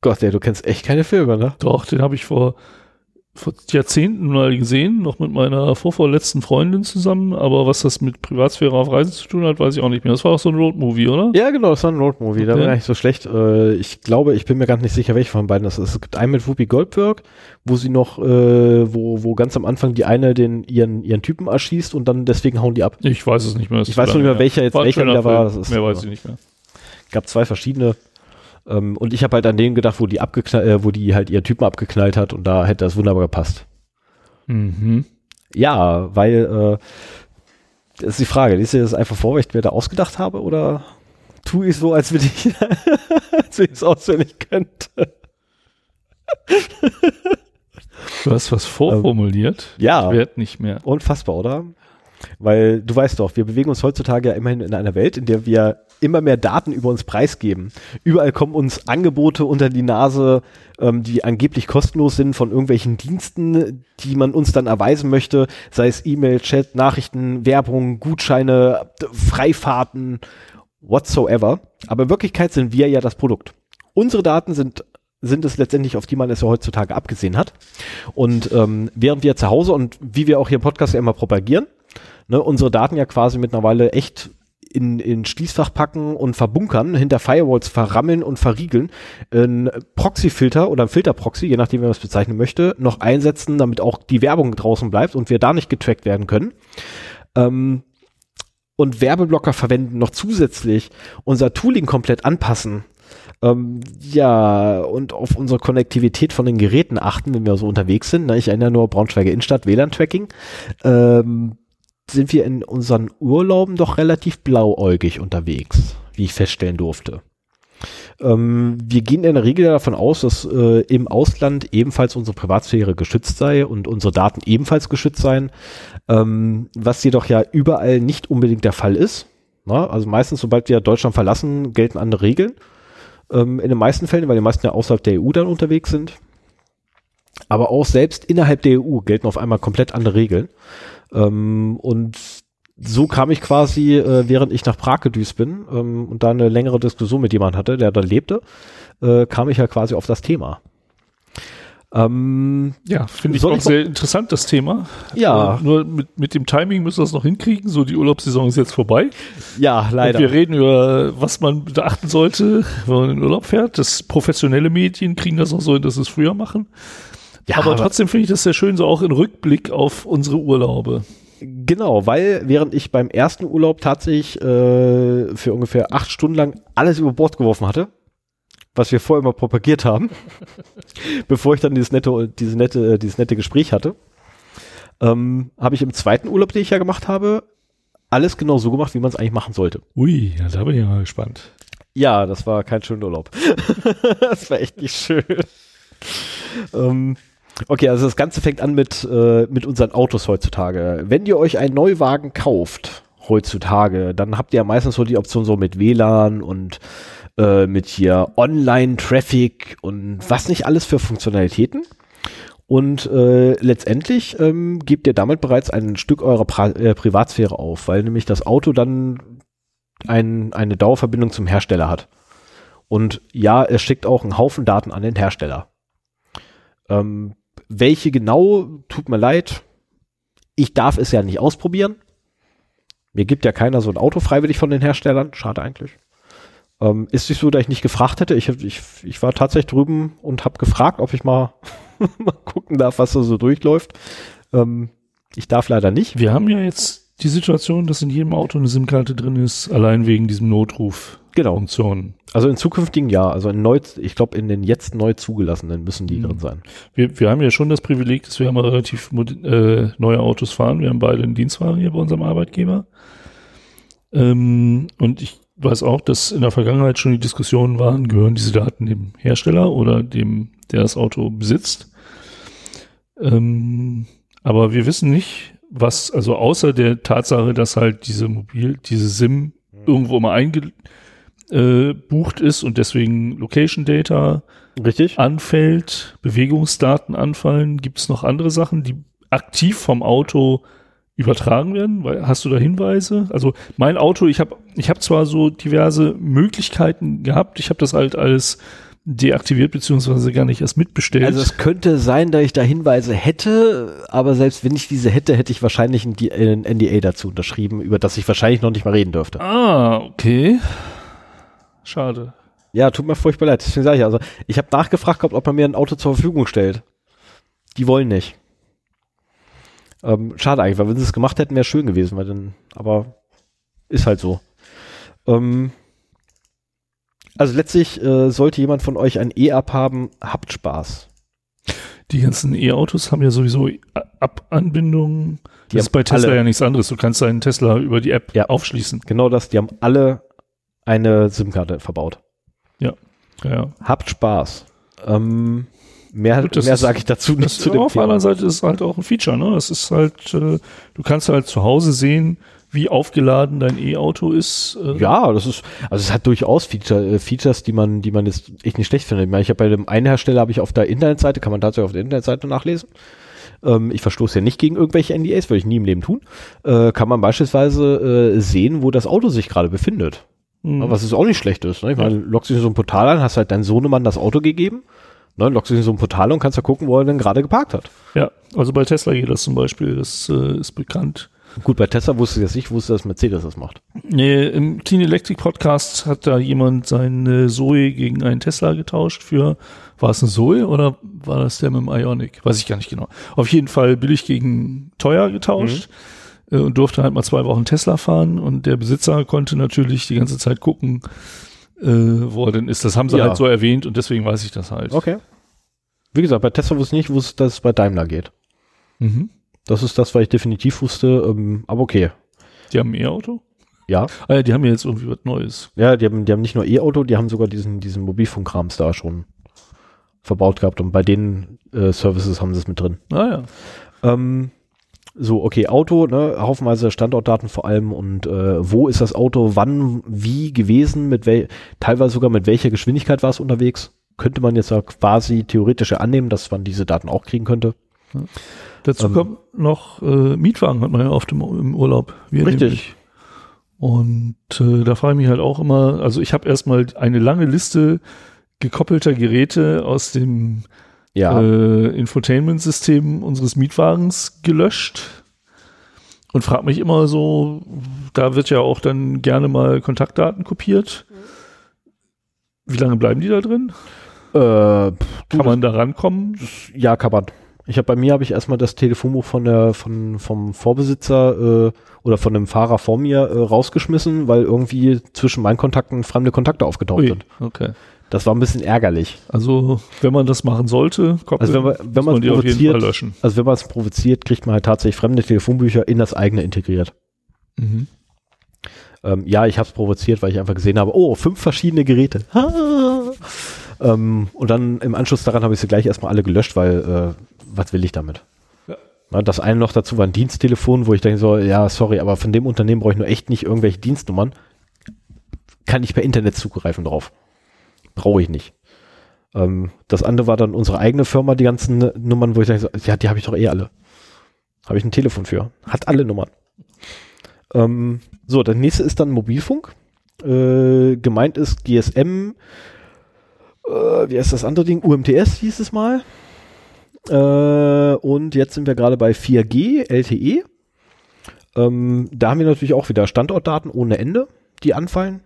Gott, ey, du kennst echt keine Filme, ne?
Doch, den habe ich vor, vor Jahrzehnten mal gesehen, noch mit meiner vorvorletzten Freundin zusammen. Aber was das mit Privatsphäre auf Reisen zu tun hat, weiß ich auch nicht mehr. Das war auch so ein Roadmovie, oder?
Ja, genau, das war ein Roadmovie. Da
Okay.
war gar nicht so schlecht. Äh, ich glaube, ich bin mir gar nicht sicher, welcher von beiden das ist. Es gibt einen mit Whoopi Goldberg, wo sie noch, äh, wo, wo ganz am Anfang die eine den ihren, ihren Typen erschießt und dann deswegen hauen die ab.
Ich weiß es nicht mehr.
Ich weiß nicht mehr, welcher
her.
jetzt- welcher wieder war.
Film.
Das ist-
mehr weiß ich nicht mehr.
gab zwei verschiedene. Ähm, und ich habe halt an denen gedacht, wo die abgeknallt, äh, wo die halt ihr Typen abgeknallt hat und da hätte das wunderbar gepasst.
Mhm.
Ja, weil äh, das ist die Frage, liest du dir das einfach vor, weil ich mir da ausgedacht habe oder tue ich so, als würde ich es auswendig könnte?
Du hast was vorformuliert.
Ja.
Ich werd nicht mehr.
Unfassbar, oder? Weil du weißt doch, wir bewegen uns heutzutage ja immerhin in einer Welt, in der wir immer mehr Daten über uns preisgeben. Überall kommen uns Angebote unter die Nase, ähm, die angeblich kostenlos sind von irgendwelchen Diensten, die man uns dann erweisen möchte, sei es E-Mail, Chat, Nachrichten, Werbung, Gutscheine, Freifahrten, whatsoever. Aber in Wirklichkeit sind wir ja das Produkt. Unsere Daten sind sind es letztendlich, auf die man es ja heutzutage abgesehen hat. Und ähm, während wir zu Hause und wie wir auch hier im Podcast ja immer propagieren, ne, unsere Daten ja quasi mittlerweile echt in, in Schließfach packen und verbunkern, hinter Firewalls verrammeln und verriegeln, ein Proxy-Filter oder ein Filter-Proxy, je nachdem, wie man es bezeichnen möchte, noch einsetzen, damit auch die Werbung draußen bleibt und wir da nicht getrackt werden können. Ähm, und Werbeblocker verwenden, noch zusätzlich unser Tooling komplett anpassen. Ähm, ja, und auf unsere Konnektivität von den Geräten achten, wenn wir so unterwegs sind. Ne? Ich erinnere nur Braunschweiger Innenstadt, WLAN-Tracking. Ähm, sind wir in unseren Urlauben doch relativ blauäugig unterwegs, wie ich feststellen durfte. Ähm, wir gehen in der Regel davon aus, dass äh, im Ausland ebenfalls unsere Privatsphäre geschützt sei und unsere Daten ebenfalls geschützt seien, ähm, was jedoch ja überall nicht unbedingt der Fall ist. Na, also meistens, sobald wir Deutschland verlassen, gelten andere Regeln. Ähm, in den meisten Fällen, weil die meisten ja außerhalb der EU dann unterwegs sind. Aber auch selbst innerhalb der EU gelten auf einmal komplett andere Regeln. Ähm, und so kam ich quasi, äh, während ich nach Prag gedüst bin ähm, und da eine längere Diskussion mit jemandem hatte, der da lebte, äh, kam ich ja quasi auf das Thema. Ähm,
Ja, finde ich auch sehr interessant, das Thema.
Ja.
Äh, nur mit, mit dem Timing müssen wir es noch hinkriegen. So, die Urlaubssaison ist jetzt vorbei.
ja, leider.
Und wir reden über, was man beachten sollte, wenn man in den Urlaub fährt. Das professionelle Medien kriegen das auch so hin, dass sie es früher machen.
Ja,
aber
aber-
trotzdem finde ich das sehr schön, so auch in Rückblick auf unsere Urlaube.
Genau, weil während ich beim ersten Urlaub tatsächlich äh, für ungefähr acht Stunden lang alles über Bord geworfen hatte, was wir vorher immer propagiert haben, bevor ich dann dieses nette, diese nette, dieses nette Gespräch hatte, ähm, habe ich im zweiten Urlaub, den ich ja gemacht habe, alles genau so gemacht, wie man es eigentlich machen sollte.
Ui, ja, da bin ich mal gespannt.
Ja, das war kein schöner Urlaub. das war echt nicht schön. ähm, okay, also das Ganze fängt an mit, äh, mit unseren Autos heutzutage. Wenn ihr euch einen Neuwagen kauft, heutzutage, dann habt ihr ja meistens so die Option so mit WLAN und äh, mit hier Online-Traffic und was nicht alles für Funktionalitäten. Und äh, letztendlich ähm, gebt ihr damit bereits ein Stück eurer pra äh, Privatsphäre auf, weil nämlich das Auto dann ein, eine Dauerverbindung zum Hersteller hat. Und ja, es schickt auch einen Haufen Daten an den Hersteller. Ähm, welche genau, tut mir leid, ich darf es ja nicht ausprobieren. Mir gibt ja keiner so ein Auto freiwillig von den Herstellern. Schade eigentlich. Ähm, ist nicht so, dass ich nicht gefragt hätte. Ich, ich, ich war tatsächlich drüben und habe gefragt, ob ich mal, mal gucken darf, was da so durchläuft. Ähm, ich darf leider nicht.
Wir haben ja jetzt die Situation, dass in jedem Auto eine SIM-Karte drin ist, allein wegen diesem Notruf.
Genau.
Funktionen.
Also in zukünftigen ja, also in neu, ich glaube in den jetzt neu zugelassenen müssen die
Mhm.
drin sein.
Wir, wir haben ja schon das Privileg, dass wir immer relativ äh, neue Autos fahren. Wir haben beide einen Dienstwagen hier bei unserem Arbeitgeber. Ähm, und ich weiß auch, dass in der Vergangenheit schon die Diskussionen waren, gehören diese Daten dem Hersteller oder dem, der das Auto besitzt. Ähm, aber wir wissen nicht, was, also außer der Tatsache, dass halt diese Mobil, diese SIM irgendwo mal eingebucht äh, bucht ist und deswegen Location Data
Richtig?
anfällt, Bewegungsdaten anfallen, gibt es noch andere Sachen, die aktiv vom Auto übertragen werden? Weil, hast du da Hinweise? Also mein Auto, ich habe ich hab zwar so diverse Möglichkeiten gehabt, ich habe das halt alles deaktiviert beziehungsweise gar nicht erst mitbestellt.
Also es könnte sein, dass ich da Hinweise hätte, aber selbst wenn ich diese hätte, hätte ich wahrscheinlich ein, NDA dazu unterschrieben, über das ich wahrscheinlich noch nicht mal reden dürfte.
ah, okay. Schade.
Ja, tut mir furchtbar leid. Deswegen sage ich also, ich habe nachgefragt gehabt, ob man mir ein Auto zur Verfügung stellt. Die wollen nicht. Ähm, schade eigentlich, weil wenn sie es gemacht hätten, wäre schön gewesen, weil dann, aber ist halt so. Ähm, also letztlich äh, sollte jemand von euch ein E-Up haben, habt Spaß.
Die ganzen E-Autos haben ja sowieso App-Anbindungen. Das ist bei Tesla
alle-
ja nichts anderes. Du kannst deinen Tesla über die App
Ja.
aufschließen.
Genau das, die haben alle eine SIM-Karte verbaut.
Ja, ja.
Habt Spaß. Ähm, mehr
Gut,
mehr sage ich dazu nicht zu dem
auf der anderen Seite ist halt auch ein Feature, ne? Das ist halt, äh, du kannst halt zu Hause sehen, wie aufgeladen dein E-Auto ist. Äh,
Ja, das ist, also es hat durchaus Feature, äh, Features, die man, die man jetzt echt nicht schlecht findet. Ich meine, ich habe bei dem einen Hersteller habe ich auf der Internetseite, kann man tatsächlich auf der Internetseite nachlesen. Ähm, ich verstoße ja nicht gegen irgendwelche NDAs, würde ich nie im Leben tun. Äh, kann man beispielsweise äh, sehen, wo das Auto sich gerade befindet.
Hm.
Was es auch nicht schlecht ist. Ne? Ich meine, loggst dich in so ein Portal an, hast halt deinem Sohnemann das Auto gegeben. Ne? Loggst dich in so ein Portal und kannst ja gucken, wo er denn gerade geparkt hat.
ja, also bei Tesla geht das zum Beispiel, das äh, ist bekannt.
Gut, bei Tesla wusste ich jetzt nicht, wusste, dass Mercedes das macht.
Nee, Im Clean Electric Podcast hat da jemand seine Zoe gegen einen Tesla getauscht für, war es eine Zoe oder war das der mit dem Ionic? Weiß ich gar nicht genau. Auf jeden Fall billig gegen teuer getauscht äh, und durfte halt mal zwei Wochen Tesla fahren und der Besitzer konnte natürlich die ganze Zeit gucken, äh, wo er denn ist. Das haben sie
Ja.
halt so erwähnt und deswegen weiß ich das halt.
Okay. Wie gesagt, bei Tesla wusste ich nicht, wusste, dass es bei Daimler geht.
Mhm.
Das ist das, was ich definitiv wusste, ähm, aber okay.
Die haben ein E-Auto?
Ja.
Ah ja, die haben ja jetzt irgendwie was Neues.
Ja, die haben, die haben nicht nur E-Auto, die haben sogar diesen, diesen Mobilfunkrams da schon verbaut gehabt und bei den äh, Services haben sie es mit drin.
Ah ja.
Ähm, so, okay, Auto, ne, haufenweise Standortdaten vor allem und äh, wo ist das Auto, wann, wie gewesen, mit wel teilweise sogar mit welcher Geschwindigkeit war es unterwegs. Könnte man jetzt ja quasi theoretisch ja annehmen, dass man diese Daten auch kriegen könnte.
Dazu
Ähm.
kommt noch äh, Mietwagen hat man ja oft im, im Urlaub. Wir
Richtig.
nämlich. Und äh, da frage ich mich halt auch immer, also ich habe erstmal eine lange Liste gekoppelter Geräte aus dem
Ja.
äh, Infotainment-System unseres Mietwagens gelöscht und frage mich immer so, da wird ja auch dann gerne mal Kontaktdaten kopiert. Wie lange bleiben die da drin?
Äh,
Kann man da rankommen?
Ja, kann man. Ich habe bei mir habe ich erstmal das Telefonbuch von der von vom Vorbesitzer äh, oder von dem Fahrer vor mir äh, rausgeschmissen, weil irgendwie zwischen meinen Kontakten fremde Kontakte aufgetaucht
Ui,
sind.
okay.
Das war ein bisschen ärgerlich.
Also, wenn man das machen sollte, kommt
Also wenn man wenn man provoziert,
Fall löschen.
also wenn man es provoziert, kriegt man halt tatsächlich fremde Telefonbücher in das eigene integriert.
Mhm.
Ähm, ja, ich habe es provoziert, weil ich einfach gesehen habe, oh, fünf verschiedene Geräte. Ähm, und dann im Anschluss daran habe ich sie gleich erstmal alle gelöscht, weil äh, was will ich damit? Das eine noch dazu war ein Diensttelefon, wo ich denke so, ja, sorry, aber von dem Unternehmen brauche ich nur echt nicht irgendwelche Dienstnummern. Kann ich per Internet zugreifen drauf. Brauche ich nicht. Ähm, das andere war dann unsere eigene Firma, die ganzen Nummern, wo ich denke, ja, die habe ich doch eh alle. Habe ich ein Telefon für. Hat alle Nummern. Ähm, so, das nächste ist dann Mobilfunk. Äh, gemeint ist GSM, äh, wie heißt das andere Ding? UMTS hieß es mal. Äh, und jetzt sind wir gerade bei 4G, LTE. Ähm, da haben wir natürlich auch wieder Standortdaten ohne Ende, die anfallen.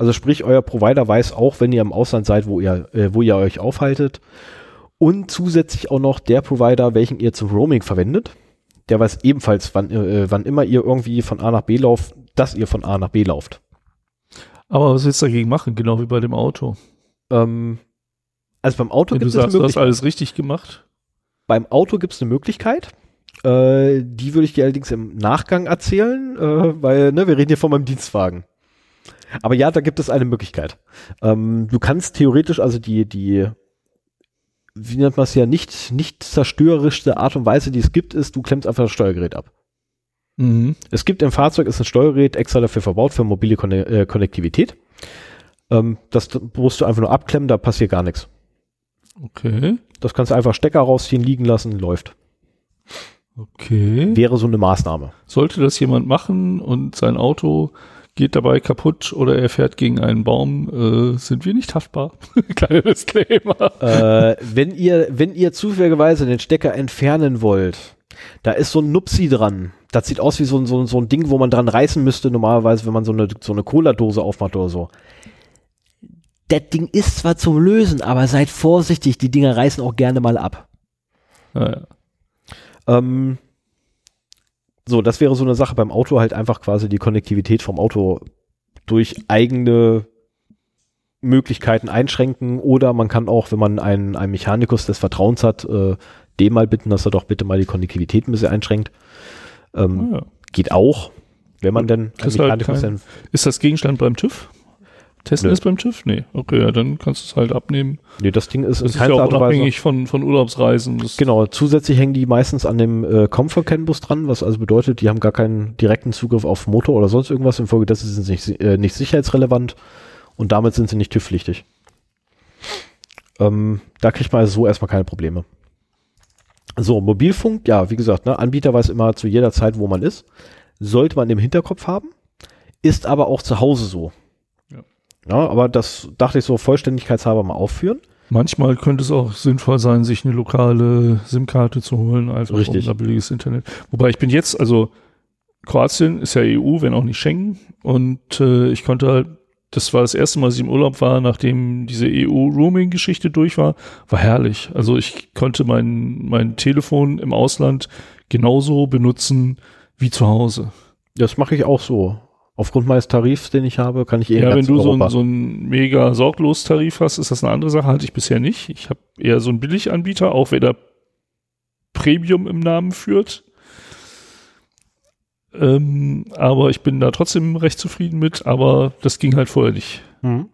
Also sprich, euer Provider weiß auch, wenn ihr im Ausland seid, wo ihr, äh, wo ihr euch aufhaltet. Und zusätzlich auch noch der Provider, welchen ihr zum Roaming verwendet. Der weiß ebenfalls, wann, äh, wann immer ihr irgendwie von A nach B lauft, dass ihr von A nach B lauft.
Aber was willst du dagegen machen? Genau wie bei dem Auto.
Ähm, also beim Auto gibt es eine
sagst, du hast
Möglichkeit.
alles richtig gemacht.
Beim Auto gibt es eine Möglichkeit. Äh, die würde ich dir allerdings im Nachgang erzählen, äh, weil ne, wir reden hier von meinem Dienstwagen. Aber ja, da gibt es eine Möglichkeit. Ähm, du kannst theoretisch also die, die, wie nennt man es ja, nicht, nicht zerstörerischste Art und Weise, die es gibt, ist, du klemmst einfach das Steuergerät ab.
Mhm.
Es gibt im Fahrzeug ist ein Steuergerät extra dafür verbaut für mobile Konne äh, Konnektivität. Ähm, das musst du einfach nur abklemmen, da passiert gar nichts.
Okay.
Das kannst du einfach Stecker rausziehen, liegen lassen, läuft.
Okay.
Wäre so eine Maßnahme.
Sollte das jemand machen und sein Auto geht dabei kaputt oder er fährt gegen einen Baum, äh, sind wir nicht haftbar. Kleiner Disclaimer.
äh, wenn ihr, wenn ihr zufälligerweise den Stecker entfernen wollt, da ist so ein Nupsi dran. Das sieht aus wie so ein, so, ein- so ein Ding, wo man dran reißen müsste, normalerweise, wenn man so eine, so eine Cola-Dose aufmacht oder so. Das Ding ist zwar zum Lösen, aber seid vorsichtig, die Dinger reißen auch gerne mal ab.
Naja.
Ähm, so, das wäre so eine Sache beim Auto, halt einfach quasi die Konnektivität vom Auto durch eigene Möglichkeiten einschränken oder man kann auch, wenn man einen, einen Mechanikus des Vertrauens hat, äh, dem mal bitten, dass er doch bitte mal die Konnektivität ein bisschen einschränkt. Ähm,
naja.
Geht auch, wenn man denn
Das ist halt kein-
dann,
Ist das Gegenstand beim TÜV? Testen
Nö.
ist beim TÜV? Nee. Okay, ja, dann kannst du es halt abnehmen.
nee, das Ding ist
Das ist
in
ja
keiner
auch
Art und Weise.
von, von Urlaubsreisen. Das,
Genau, zusätzlich hängen die meistens an dem äh, Comfort Bus dran, was also bedeutet, die haben gar keinen direkten Zugriff auf Motor oder sonst irgendwas. Infolgedessen sind sie nicht, äh, nicht sicherheitsrelevant und damit sind sie nicht TÜV-pflichtig. Ähm, da kriegt man also so erstmal keine Probleme. So, Mobilfunk, ja, wie gesagt, ne, Anbieter weiß immer zu jeder Zeit, wo man ist. Sollte man im Hinterkopf haben, ist aber auch zu Hause so.
Ja.
Aber das dachte ich so vollständigkeitshalber mal aufführen.
Manchmal könnte es auch sinnvoll sein, sich eine lokale SIM-Karte zu holen, einfach
Richtig.
um billiges Internet. Wobei ich bin jetzt, also Kroatien ist ja EU, wenn auch nicht Schengen. Und äh, ich konnte halt, das war das erste Mal, dass ich im Urlaub war, nachdem diese EU-Roaming-Geschichte durch war, war herrlich. Also ich konnte mein, mein Telefon im Ausland genauso benutzen wie zu Hause.
Das mache ich auch so. Aufgrund meines Tarifs, den ich habe, kann ich eh
Ja, wenn du so,
Europa.
ein, so einen mega sorglos Tarif hast, ist das eine andere Sache. Hatte ich bisher nicht. Ich habe eher so einen Billiganbieter, auch wenn er Premium im Namen führt. Ähm, aber ich bin da trotzdem recht zufrieden mit, aber das ging halt vorher nicht.
Mhm.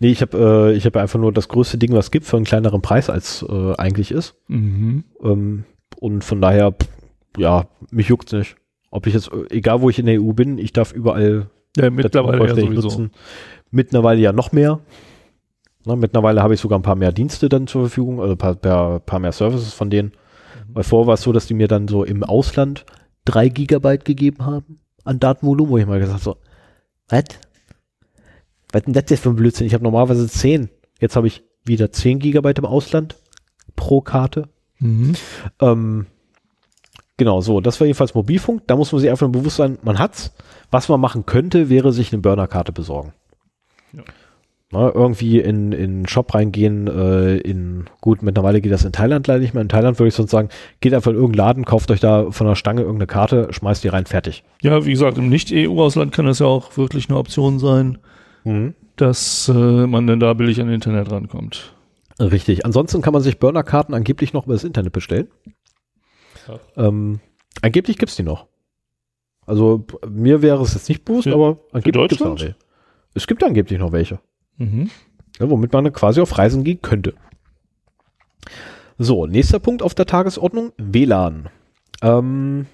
Nee, ich habe äh, ich habe einfach nur das größte Ding, was es gibt, für einen kleineren Preis als äh, eigentlich ist.
Mhm.
Ähm, und von daher, ja, mich juckt's nicht. Ob ich jetzt, egal wo ich in der EU bin, ich darf überall
Ja, mittlerweile ja sowieso.
Mittlerweile ja noch mehr. Na, mittlerweile habe ich sogar ein paar mehr Dienste dann zur Verfügung, also ein paar, paar, paar mehr Services von denen.
Mhm.
Weil vorher war es so, dass die mir dann so im Ausland drei Gigabyte gegeben haben an Datenvolumen, wo ich mal gesagt so, was? Was denn das jetzt für ein Blödsinn? Ich habe normalerweise 10. Jetzt habe ich wieder 10 Gigabyte im Ausland pro Karte.
Mhm.
Ähm, genau, so, das war jedenfalls Mobilfunk. Da muss man sich einfach bewusst sein, man hat's. Was man machen könnte, wäre sich eine Burnerkarte besorgen.
Ja.
Ne, irgendwie in in Shop reingehen, äh, in gut, mittlerweile geht das in Thailand leider nicht mehr. In Thailand würde ich sonst sagen, geht einfach in irgendeinen Laden, kauft euch da von der Stange irgendeine Karte, schmeißt die rein, fertig.
Ja, wie gesagt, im Nicht-EU-Ausland kann das ja auch wirklich eine Option sein,
Mhm.
dass äh, man dann da billig an Internet rankommt.
Richtig. Ansonsten kann man sich Burner-Karten angeblich noch über das Internet bestellen. Ähm, angeblich gibt's die noch. Also mir wäre es jetzt nicht bewusst,
Für-
aber angeblich gibt's noch
Deutschland?
welche. Es gibt angeblich noch welche.
Mhm.
Ja, womit man quasi auf Reisen gehen könnte. So, nächster Punkt auf der Tagesordnung, WLAN. Ähm,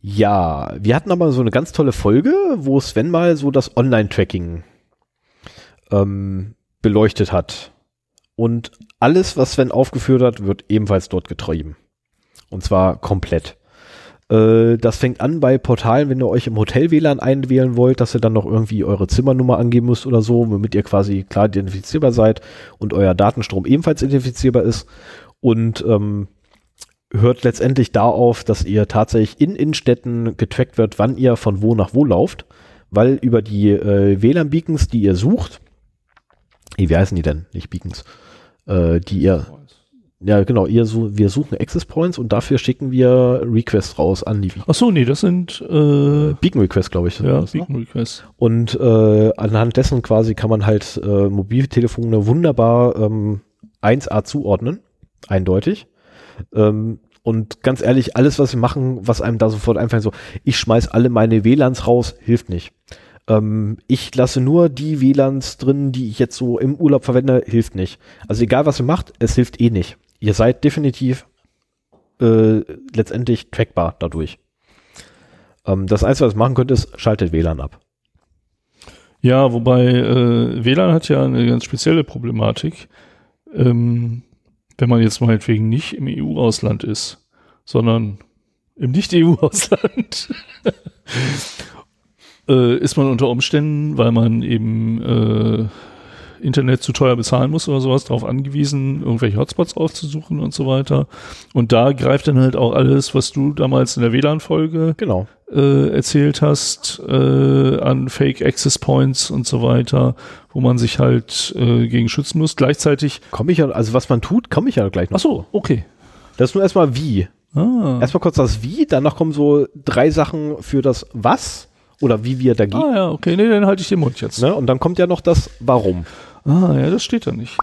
ja, wir hatten aber so eine ganz tolle Folge, wo Sven mal so das Online-Tracking ähm, beleuchtet hat. Und alles, was Sven aufgeführt hat, wird ebenfalls dort getrieben. Und zwar komplett. Äh, das fängt an bei Portalen, wenn ihr euch im Hotel WLAN einwählen wollt, dass ihr dann noch irgendwie eure Zimmernummer angeben müsst oder so, womit ihr quasi klar identifizierbar seid und euer Datenstrom ebenfalls identifizierbar ist. Und ähm, hört letztendlich da auf, dass ihr tatsächlich in Innenstädten getrackt wird, wann ihr von wo nach wo lauft, weil über die äh, WLAN-Beacons, die ihr sucht, wie heißen die denn? Nicht Beacons, äh, die ihr ja, genau. Ihr so, wir suchen Access Points und dafür schicken wir Requests raus an die
Ach so, nee, das sind äh,
Beacon Requests, glaube ich.
ja,
das, ne?
Beacon Requests.
Und äh, anhand dessen quasi kann man halt äh, Mobiltelefone wunderbar ähm, 1A zuordnen, eindeutig. Ähm, und ganz ehrlich, alles, was wir machen, was einem da sofort einfällt, so, ich schmeiß alle meine WLANs raus, hilft nicht. Ähm, ich lasse nur die WLANs drin, die ich jetzt so im Urlaub verwende, hilft nicht. Also egal, was ihr macht, es hilft eh nicht. Ihr seid definitiv äh, letztendlich trackbar dadurch. Ähm, das Einzige, was ihr machen könnt, ist, schaltet WLAN ab.
Ja, wobei äh, WLAN hat ja eine ganz spezielle Problematik. Ähm, wenn man jetzt meinetwegen nicht im EU-Ausland ist, sondern im Nicht-EU-Ausland, äh, ist man unter Umständen, weil man eben äh, Internet zu teuer bezahlen muss oder sowas, darauf angewiesen, irgendwelche Hotspots aufzusuchen und so weiter. Und da greift dann halt auch alles, was du damals in der WLAN-Folge
Genau.
äh, erzählt hast, äh, an Fake Access Points und so weiter, wo man sich halt äh, gegen schützen muss. Gleichzeitig,
Komme ich ja, also was man tut, komme ich ja gleich noch.
ach so, okay.
Das ist nur erstmal wie.
Ah,
Erstmal kurz das wie, danach kommen so drei Sachen für das was oder wie wir dagegen.
ah ja, okay, nee, dann halte ich den Mund jetzt.
Ne? Und dann kommt ja noch das warum.
Ah, ja, das steht da nicht.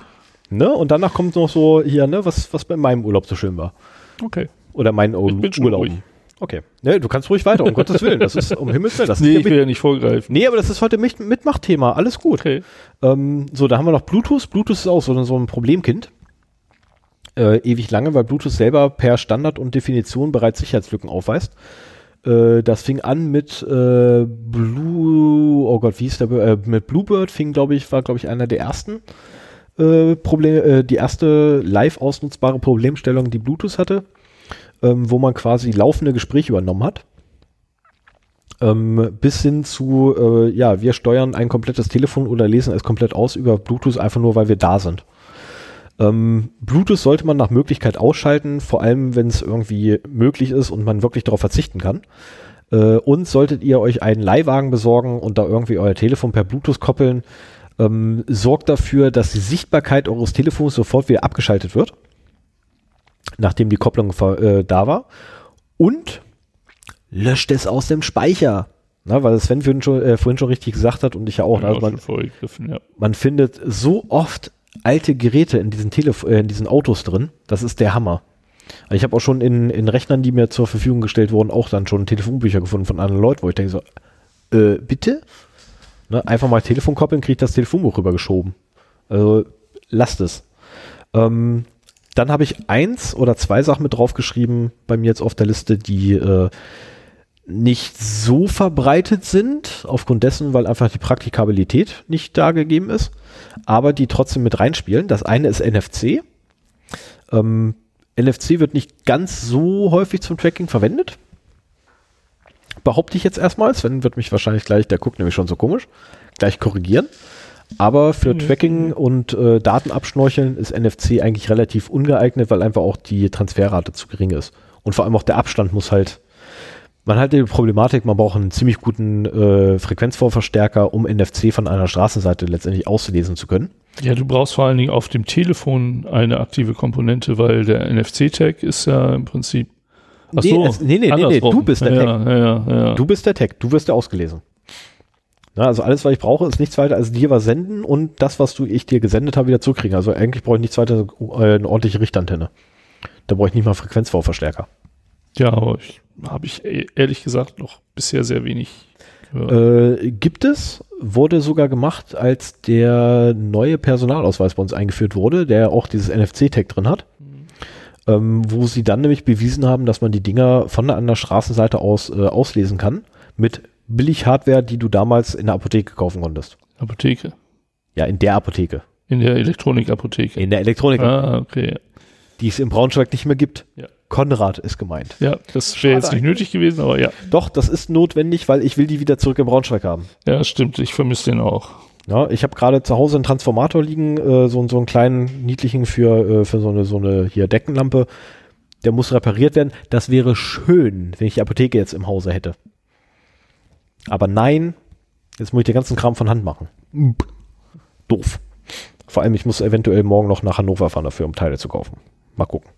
Ne? Und danach kommt noch so hier, ne, was, was bei meinem Urlaub so schön war.
Okay.
Oder meinen
Ich bin schon
Urlaub.
ruhig.
Okay. Ne, du kannst ruhig weiter, um Gottes Willen. Das ist um Himmels Willen. Das
Nee, ich will ja nicht vorgreifen.
nee, aber das ist heute mit Mitmachthema. Alles gut.
Okay.
Ähm, so, da haben wir noch Bluetooth. Bluetooth ist auch so, so ein Problemkind. Äh, ewig lange, weil Bluetooth selber per Standard und Definition bereits Sicherheitslücken aufweist. Äh, das fing an mit äh, Blue, oh Gott, wie hieß der? Äh, mit Bluebird fing, glaube ich, war, glaube ich, einer der ersten äh, Problem, äh, die erste live ausnutzbare Problemstellung, die Bluetooth hatte, ähm, wo man quasi laufende Gespräche übernommen hat. Ähm, bis hin zu, äh, ja, wir steuern ein komplettes Telefon oder lesen es komplett aus über Bluetooth, einfach nur, weil wir da sind. Ähm, Bluetooth sollte man nach Möglichkeit ausschalten, vor allem wenn es irgendwie möglich ist und man wirklich darauf verzichten kann. Äh, und solltet ihr euch einen Leihwagen besorgen und da irgendwie euer Telefon per Bluetooth koppeln, ähm, sorgt dafür, dass die Sichtbarkeit eures Telefons sofort wieder abgeschaltet wird, nachdem die Kopplung äh, da war. Und löscht es aus dem Speicher. Na, weil Sven vorhin schon, äh, vorhin schon richtig gesagt hat und ich ja auch.
Ich
Also man,
ja.
man findet so oft alte Geräte in diesen, Telef äh, in diesen Autos drin. Das ist der Hammer. Also Ich habe auch schon in, in Rechnern, die mir zur Verfügung gestellt wurden, auch dann schon Telefonbücher gefunden von anderen Leuten, wo ich denke so, äh, bitte? Ne, einfach mal Telefon koppeln, kriegt das Telefonbuch rübergeschoben. Also lasst es. Ähm, dann habe ich eins oder zwei Sachen mit draufgeschrieben, bei mir jetzt auf der Liste, die äh, nicht so verbreitet sind, aufgrund dessen, weil einfach die Praktikabilität nicht da gegeben ist, aber die trotzdem mit reinspielen. Das eine ist NFC. Ähm, NFC wird nicht ganz so häufig zum Tracking verwendet. Behaupte ich jetzt erstmal. Sven wird mich wahrscheinlich gleich, der guckt nämlich schon so komisch, gleich korrigieren. Aber für
Mhm.
Tracking und äh, Datenabschnorcheln ist NFC eigentlich relativ ungeeignet, weil einfach auch die Transferrate zu gering ist. Und vor allem auch der Abstand muss halt, Man hat die Problematik, man braucht einen ziemlich guten äh, Frequenzvorverstärker, um NFC von einer Straßenseite letztendlich auszulesen zu können.
Ja, du brauchst vor allen Dingen auf dem Telefon eine aktive Komponente, weil der NFC-Tag ist ja im Prinzip.
Ach nee, es, nee, nee, nee, du bist der
ja,
Tag.
Ja, ja.
Du bist der Tag, du wirst ja ausgelesen. Ja, also alles, was ich brauche, ist nichts weiter als dir was senden und das, was du ich dir gesendet habe, wieder zurückkriegen. Also eigentlich brauche ich nichts weiter als eine ordentliche Richtantenne. Da brauche ich nicht mal Frequenzvorverstärker.
Ja, aber habe ich e- ehrlich gesagt noch bisher sehr wenig gehört.
Äh, gibt es, wurde sogar gemacht, als der neue Personalausweis bei uns eingeführt wurde, der auch dieses NFC-Tag drin hat. Ähm, wo sie dann nämlich bewiesen haben, dass man die Dinger von der anderen Straßenseite aus äh, auslesen kann mit billig Hardware, die du damals in der Apotheke kaufen konntest.
Apotheke.
Ja, in der Apotheke.
In der Elektronikapotheke.
In der Elektronik,
Ah, okay.
die es in Braunschweig nicht mehr gibt.
Ja.
Konrad ist gemeint.
Ja, das wäre jetzt nicht nötig gewesen, aber ja.
Doch, das ist notwendig, weil ich will die wieder zurück in Braunschweig haben.
Ja, stimmt. Ich vermisse den auch.
Ja, ich habe gerade zu Hause einen Transformator liegen, äh, so, so einen kleinen niedlichen für, äh, für so eine, so eine hier Deckenlampe. Der muss repariert werden. Das wäre schön, wenn ich die Apotheke jetzt im Hause hätte. Aber nein, jetzt muss ich den ganzen Kram von Hand machen. Doof. Vor allem, ich muss eventuell morgen noch nach Hannover fahren dafür, um Teile zu kaufen. Mal gucken.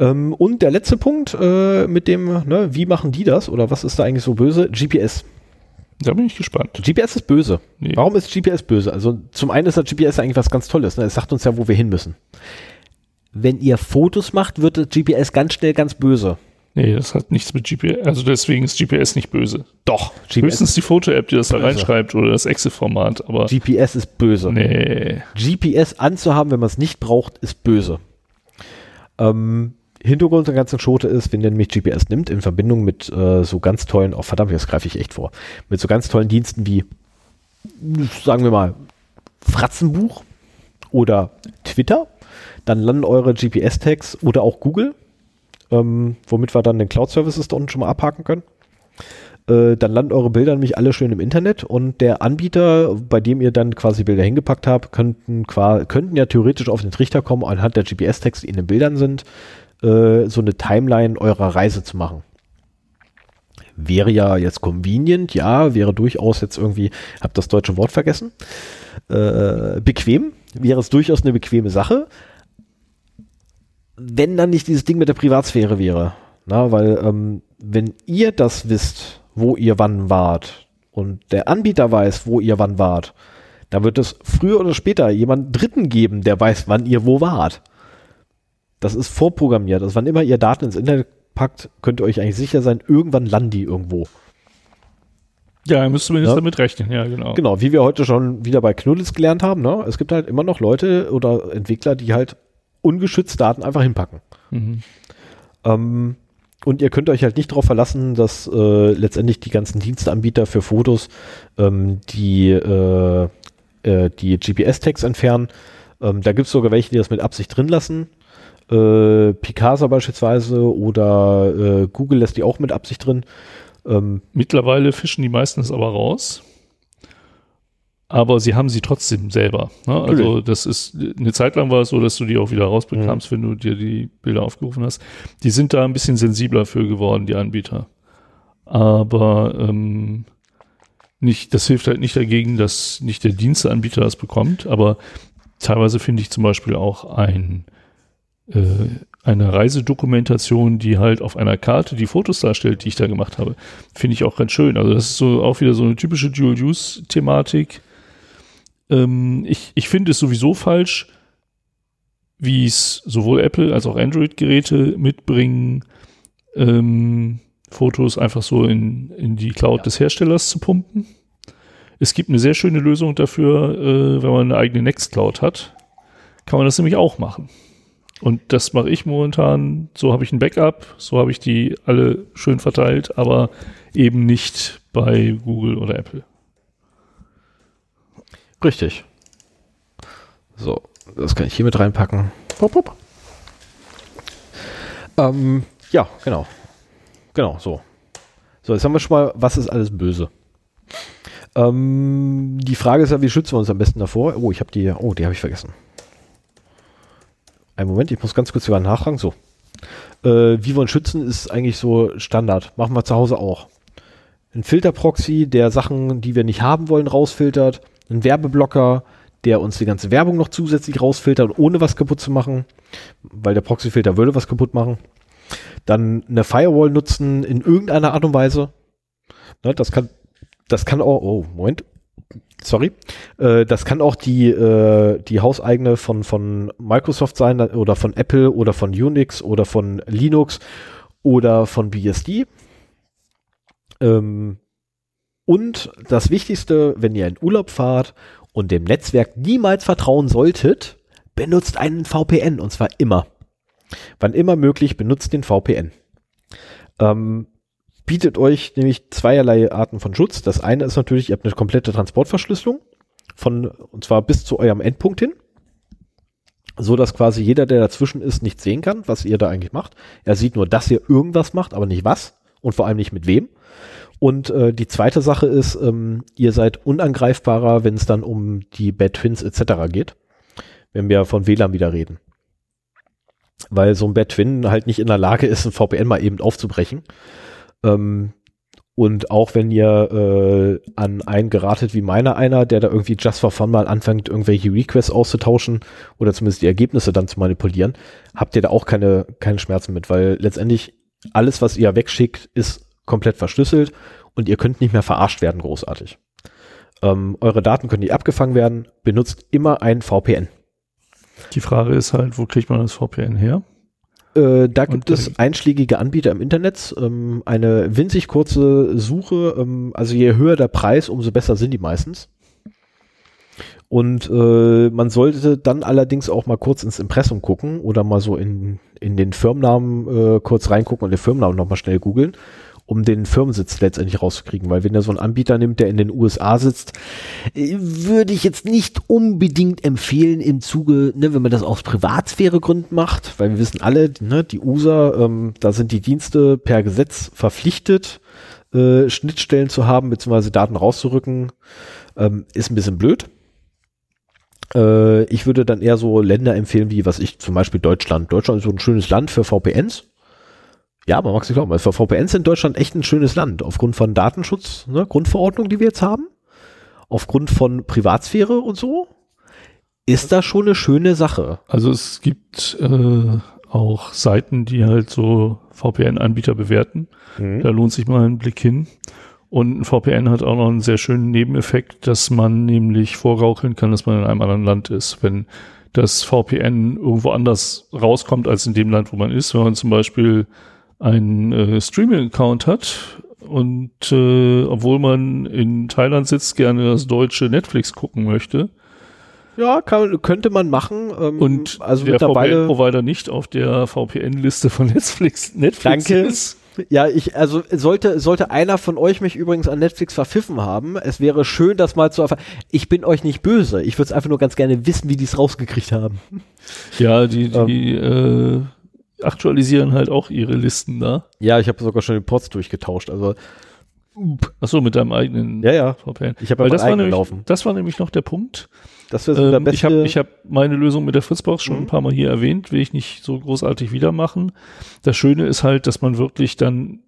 Ähm, und der letzte Punkt äh, mit dem, ne, wie machen die das oder was ist da eigentlich so böse? GPS.
Da bin ich gespannt.
GPS ist böse.
Nee.
Warum ist GPS böse? Also zum einen ist das GPS eigentlich was ganz Tolles. Ne? Es sagt uns ja, wo wir hin müssen. Wenn ihr Fotos macht, wird das GPS ganz schnell ganz böse.
Nee, das hat nichts mit GPS. Also deswegen ist GPS nicht böse.
Doch.
Höchstens die Foto-App, die das da
Böse.
reinschreibt oder das Excel-Format, aber
GPS ist böse.
nee.
GPS anzuhaben, wenn man es nicht braucht, ist böse. Ähm, Hintergrund der ganzen Schote ist, wenn ihr nämlich GPS nimmt, in Verbindung mit äh, so ganz tollen, oh verdammt, jetzt greife ich echt vor, mit so ganz tollen Diensten wie, sagen wir mal, Fratzenbuch oder Twitter, dann landen eure GPS-Tags oder auch Google, ähm, womit wir dann den Cloud-Services da unten schon mal abhaken können. Äh, dann landen eure Bilder nämlich alle schön im Internet und der Anbieter, bei dem ihr dann quasi Bilder hingepackt habt, könnten, könnten ja theoretisch auf den Trichter kommen, anhand der GPS-Tags, die in den Bildern sind, äh, so eine Timeline eurer Reise zu machen. Wäre ja jetzt convenient, ja, wäre durchaus jetzt irgendwie, hab das deutsche Wort vergessen, äh, bequem, wäre es durchaus eine bequeme Sache, wenn dann nicht dieses Ding mit der Privatsphäre wäre. Na, weil ähm, wenn ihr das wisst, wo ihr wann wart und der Anbieter weiß, wo ihr wann wart, dann wird es früher oder später jemand Dritten geben, der weiß, wann ihr wo wart. Das ist vorprogrammiert. Also wann immer ihr Daten ins Internet packt, könnt ihr euch eigentlich sicher sein, irgendwann landen die irgendwo.
Ja, ihr müsst zumindest
Ja.
damit rechnen, ja, genau.
Genau, wie wir heute schon wieder bei Knuddels gelernt haben, ne? es gibt halt immer noch Leute oder Entwickler, die halt ungeschützt Daten einfach hinpacken.
Mhm.
Ähm, und ihr könnt euch halt nicht darauf verlassen, dass äh, letztendlich die ganzen Dienstanbieter für Fotos ähm, die, äh, äh, die GPS-Tags entfernen. Ähm, da gibt es sogar welche, die das mit Absicht drin lassen. Äh, Picasa beispielsweise oder äh, Google lässt die auch mit Absicht drin. Ähm,
Mittlerweile fischen die meisten es aber raus. Aber sie haben sie trotzdem selber. Ne? Also das ist, eine Zeit lang war es so, dass du die auch wieder rausbekamst, wenn du dir die Bilder aufgerufen hast. Die sind da ein bisschen sensibler für geworden, die Anbieter. Aber ähm, nicht, das hilft halt nicht dagegen, dass nicht der Diensteanbieter das bekommt, aber teilweise finde ich zum Beispiel auch ein eine Reisedokumentation, die halt auf einer Karte die Fotos darstellt, die ich da gemacht habe, finde ich auch ganz schön. Also das ist so auch wieder so eine typische Dual-Use-Thematik. Ähm, ich ich finde es sowieso falsch, wie es sowohl Apple als auch Android-Geräte mitbringen, ähm, Fotos einfach so in, in die Cloud
Ja.
des Herstellers zu pumpen. Es gibt eine sehr schöne Lösung dafür, äh, wenn man eine eigene Nextcloud hat. Kann man das nämlich auch machen. Und das mache ich momentan. So habe ich ein Backup, so habe ich die alle schön verteilt, aber eben nicht bei Google oder Apple.
richtig. So, das kann ich hier mit reinpacken. Pop, pop. Ähm, ja, genau. Genau, so. So, jetzt haben wir schon mal, was ist alles böse? Ähm, die Frage ist ja, wie schützen wir uns am besten davor? Oh, ich habe die, oh, die habe ich vergessen. Einen Moment, ich muss ganz kurz sogar nachfragen. So, Äh, wie uns schützen, ist eigentlich so Standard. Machen wir zu Hause auch. Ein Filterproxy, der Sachen, die wir nicht haben wollen, rausfiltert. Ein Werbeblocker, der uns die ganze Werbung noch zusätzlich rausfiltert, ohne was kaputt zu machen, weil der Proxyfilter würde was kaputt machen. Dann eine Firewall nutzen in irgendeiner Art und Weise. Ne, das kann, das kann auch, oh, Moment, sorry, äh, das kann auch die, äh, die hauseigene von, von Microsoft sein oder von Apple oder von Unix oder von Linux oder von BSD. Ähm, und das Wichtigste, wenn ihr in Urlaub fahrt und dem Netzwerk niemals vertrauen solltet, benutzt einen VPN und zwar immer. Wann immer möglich, benutzt den VPN. Ähm, bietet euch nämlich zweierlei Arten von Schutz. Das eine ist natürlich, ihr habt eine komplette Transportverschlüsselung von, und zwar bis zu eurem Endpunkt hin. So dass quasi jeder, der dazwischen ist, nicht sehen kann, was ihr da eigentlich macht. Er sieht nur, dass ihr irgendwas macht, aber nicht was und vor allem nicht mit wem. Und äh, die zweite Sache ist, ähm, ihr seid unangreifbarer, wenn es dann um die Bad Twins etc. geht, wenn wir von WLAN wieder reden. Weil so ein Bad Twin halt nicht in der Lage ist, ein VPN mal eben aufzubrechen. Ähm, und auch wenn ihr äh, an einen geratet wie meiner einer, der da irgendwie just for fun mal anfängt, irgendwelche Requests auszutauschen oder zumindest die Ergebnisse dann zu manipulieren, habt ihr da auch keine, keine Schmerzen mit, weil letztendlich alles, was ihr wegschickt, ist komplett verschlüsselt und ihr könnt nicht mehr verarscht werden, großartig. Ähm, eure Daten können nicht abgefangen werden, benutzt immer ein VPN.
Die Frage ist halt, wo kriegt man das VPN her?
Äh, da gibt es einschlägige Anbieter im Internet. Ähm, eine winzig kurze Suche. Ähm, also je höher der Preis, umso besser sind die meistens. Und äh, man sollte dann allerdings auch mal kurz ins Impressum gucken oder mal so in, in den Firmennamen äh, kurz reingucken und den Firmennamen nochmal schnell googeln um den Firmensitz letztendlich rauszukriegen. Weil wenn er so einen Anbieter nimmt, der in den USA sitzt, äh, würde ich jetzt nicht unbedingt empfehlen im Zuge, ne, wenn man das aus Privatsphäregründen macht, weil wir wissen alle, ne, die USA, ähm, da sind die Dienste per Gesetz verpflichtet, äh, Schnittstellen zu haben, beziehungsweise Daten rauszurücken, ähm, ist ein bisschen blöd. Äh, ich würde dann eher so Länder empfehlen, wie was ich zum Beispiel Deutschland. Deutschland ist so ein schönes Land für VPNs ja, aber magst du glauben, also VPNs in Deutschland echt ein schönes Land, aufgrund von Datenschutz, ne, Grundverordnung, die wir jetzt haben, aufgrund von Privatsphäre und so, ist das schon eine schöne Sache.
Also es gibt äh, auch Seiten, die halt so VPN-Anbieter bewerten. Mhm. Da lohnt sich mal ein Blick hin. Und ein VPN hat auch noch einen sehr schönen Nebeneffekt, dass man nämlich vorgaukeln kann, dass man in einem anderen Land ist. Wenn das VPN irgendwo anders rauskommt als in dem Land, wo man ist, wenn man zum Beispiel einen äh, Streaming-Account hat und äh, obwohl man in Thailand sitzt, gerne das deutsche Netflix gucken möchte.
Ja, kann, könnte man machen.
Ähm, und also der VPN-Provider nicht auf der VPN-Liste von Netflix, Netflix
Danke. ist. Ja, ich, also sollte, sollte einer von euch mich übrigens an Netflix verpfiffen haben, es wäre schön, das mal zu erfahren. Ich bin euch nicht böse. Ich würde es einfach nur ganz gerne wissen, wie die es rausgekriegt haben.
Ja, die, die, ähm. Aktualisieren halt auch ihre Listen da.
Ja, ich habe sogar schon den Pots durchgetauscht. Also
Achso, mit deinem eigenen
ja, ja.
VPN.
Ich habe
das war nämlich, laufen. Das war nämlich noch der Punkt.
Das wäre so ähm, der beste.
Ich habe ich hab meine Lösung mit der Fritzbox schon mhm. ein paar Mal hier erwähnt, will ich nicht so großartig wieder machen. Das Schöne ist halt, dass man wirklich dann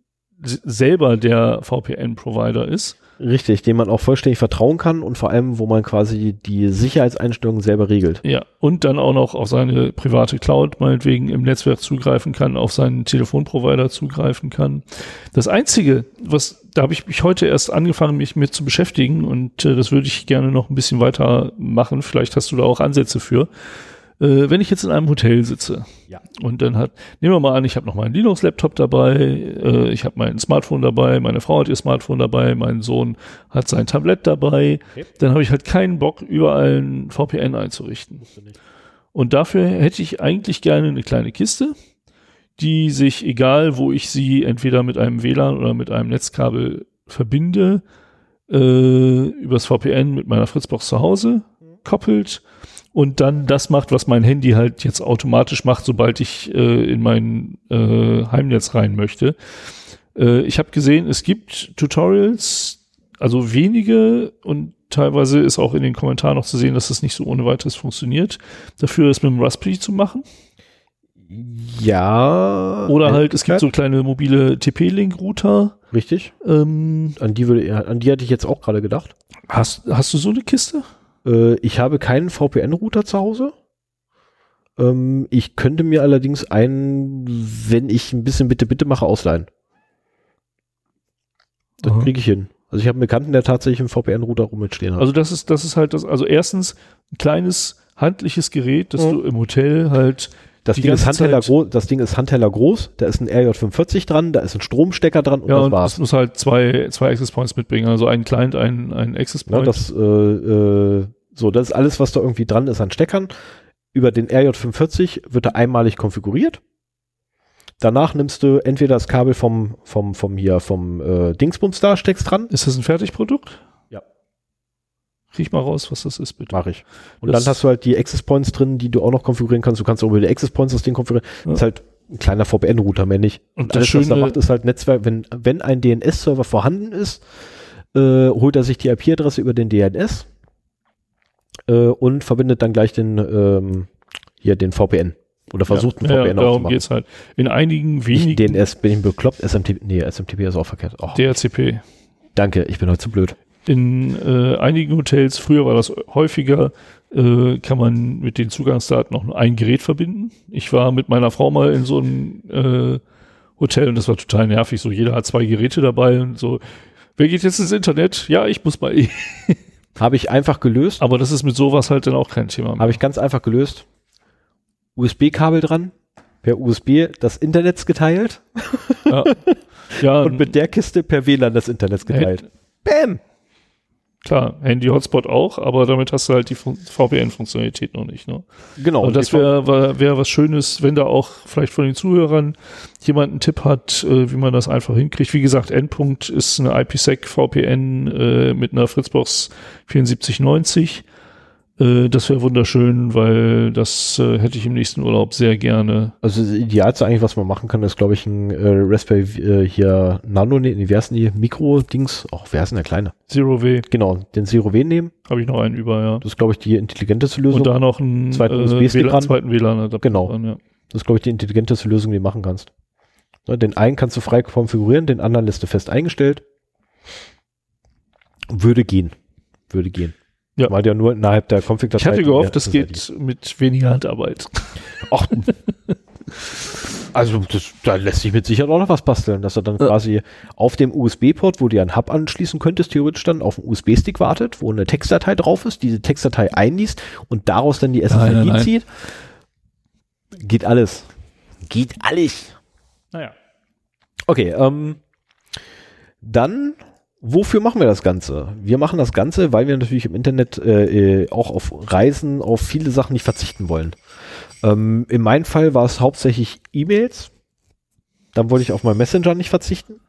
selber der VPN-Provider ist.
Richtig, dem man auch vollständig vertrauen kann und vor allem, wo man quasi die Sicherheitseinstellungen selber regelt.
Ja, und dann auch noch auf seine private Cloud meinetwegen im Netzwerk zugreifen kann, auf seinen Telefonprovider zugreifen kann. Das Einzige, was, da habe ich mich heute erst angefangen, mich mit zu beschäftigen und äh, das würde ich gerne noch ein bisschen weiter machen. Vielleicht hast du da auch Ansätze für äh, wenn ich jetzt in einem Hotel sitze
ja.
und dann hat, nehmen wir mal an, ich habe noch meinen Linux-Laptop dabei, äh, ich habe mein Smartphone dabei, meine Frau hat ihr Smartphone dabei, mein Sohn hat sein Tablet dabei, okay. dann habe ich halt keinen Bock, überall ein VPN einzurichten. Und dafür hätte ich eigentlich gerne eine kleine Kiste, die sich, egal wo ich sie entweder mit einem WLAN oder mit einem Netzkabel verbinde, äh, übers VPN mit meiner Fritzbox zu Hause koppelt und dann das macht, was mein Handy halt jetzt automatisch macht, sobald ich äh, in mein äh, Heimnetz rein möchte. Äh, ich habe gesehen, es gibt Tutorials, also wenige und teilweise ist auch in den Kommentaren noch zu sehen, dass das nicht so ohne weiteres funktioniert. Dafür ist mit dem Raspberry zu machen.
Ja.
Oder halt, es gibt so kleine mobile TP-Link-Router.
Richtig.
Ähm,
An die würde, an die hatte ich jetzt auch gerade gedacht.
hast, hast du so eine Kiste?
Äh, ich habe keinen VPN-Router zu Hause. Ähm, ich könnte mir allerdings einen, wenn ich ein bisschen bitte bitte mache, ausleihen. Das kriege ich hin. Also ich habe einen Bekannten, der tatsächlich einen VPN-Router rumstehen hat.
Also das ist, das ist halt das, also erstens ein kleines handliches Gerät, das
Mhm.
du im Hotel halt
das, Ding ist Handteller groß, das Ding ist Handteller groß, da ist ein RJ45 dran, da ist ein Stromstecker dran und
ja,
das
und
war's.
es muss halt zwei, zwei Access Points mitbringen, also einen Client, einen, einen Access Point.
das, äh, äh, so, das ist alles, was da irgendwie dran ist an Steckern. Über den RJ45 wird er einmalig konfiguriert. Danach nimmst du entweder das Kabel vom, vom, vom hier, vom äh, Dingsbums da, steckst dran.
ist das ein Fertigprodukt?
Ja.
Riech mal raus, was das ist, bitte.
Mach ich. Und
Das-
dann hast du halt die Access Points drin, die du auch noch konfigurieren kannst. Du kannst auch über die Access Points das Ding konfigurieren.
Ja.
Das ist halt ein kleiner VPN-Router, mehr nicht.
Und
Und
das
alles, was er
Schöne-
macht, ist halt Netzwerk. Wenn, wenn ein DNS-Server vorhanden ist, äh, holt er sich die IP-Adresse über den DNS äh, und verbindet dann gleich den, ähm, hier den VPN. Oder versucht
ja,
einen
ja,
VPN
darum
aufzumachen.
geht's halt. In einigen wenigen
DNS, bin ich bekloppt? SMTP, nee, SMTP ist auch verkehrt. Oh,
DHCP.
danke, ich bin heute zu blöd.
In äh, einigen Hotels, früher war das häufiger, äh, kann man mit den Zugangsdaten nur ein Gerät verbinden. Ich war mit meiner Frau mal in so einem äh, Hotel und das war total nervig. So jeder hat zwei Geräte dabei und so. Wer geht jetzt ins Internet? Ja, ich muss mal.
Habe ich einfach gelöst.
Aber das ist mit sowas halt dann auch kein Thema.
Habe ich ganz einfach gelöst. USB-Kabel dran, per USB das Internet geteilt
Ja, ja
und mit der Kiste per WLAN das Internet geteilt. Bam!
Klar, Handy-Hotspot auch, aber damit hast du halt die Fun- VPN-Funktionalität noch nicht. Ne?
Genau.
Und das
die-
wäre wär, was Schönes, wenn da auch vielleicht von den Zuhörern jemand einen Tipp hat, äh, wie man das einfach hinkriegt. Wie gesagt, Endpunkt ist eine IPsec VPN äh, mit einer Fritzbox 7490. Äh, das wäre wunderschön, weil das äh, hätte ich im nächsten Urlaub sehr gerne.
Also das Idealste eigentlich, was man machen kann, ist, glaube ich, ein äh, Raspberry äh, hier Nano, nee, wie heißen die? Mikro-Dings. Ach, wer ist denn der Kleine?
Zero W
Genau, den Zero W nehmen.
habe ich noch einen über, ja.
Das ist, glaube ich, die intelligenteste Lösung.
Und da noch einen
Zweiten
äh,
USB-Stick
WLAN, zweiten WLAN-Adapter
Genau.
dran, ja.
Das ist, glaube ich, die intelligenteste Lösung, die du machen kannst. Den einen kannst du frei konfigurieren, den anderen lässt du fest eingestellt. Würde gehen. Würde gehen.
Ja.
Weil ja nur innerhalb der config
Ich hatte gehofft, das geht mit weniger Handarbeit.
Ach, also das, da lässt sich mit Sicherheit auch noch was basteln, dass er dann
Ja.
quasi auf dem USB-Port, wo du ja einen Hub anschließen könntest, theoretisch dann auf einen USB-Stick wartet, wo eine Textdatei drauf ist, diese Textdatei einliest und daraus dann die
nein,
SSID
nein.
zieht. Geht alles. Geht alles.
Naja.
Okay, ähm, dann, wofür machen wir das Ganze? Wir machen das Ganze, weil wir natürlich im Internet äh, äh, auch auf Reisen, auf viele Sachen nicht verzichten wollen. Ähm, in meinem Fall war es hauptsächlich E-Mails. Dann wollte ich auf meinen Messenger nicht verzichten.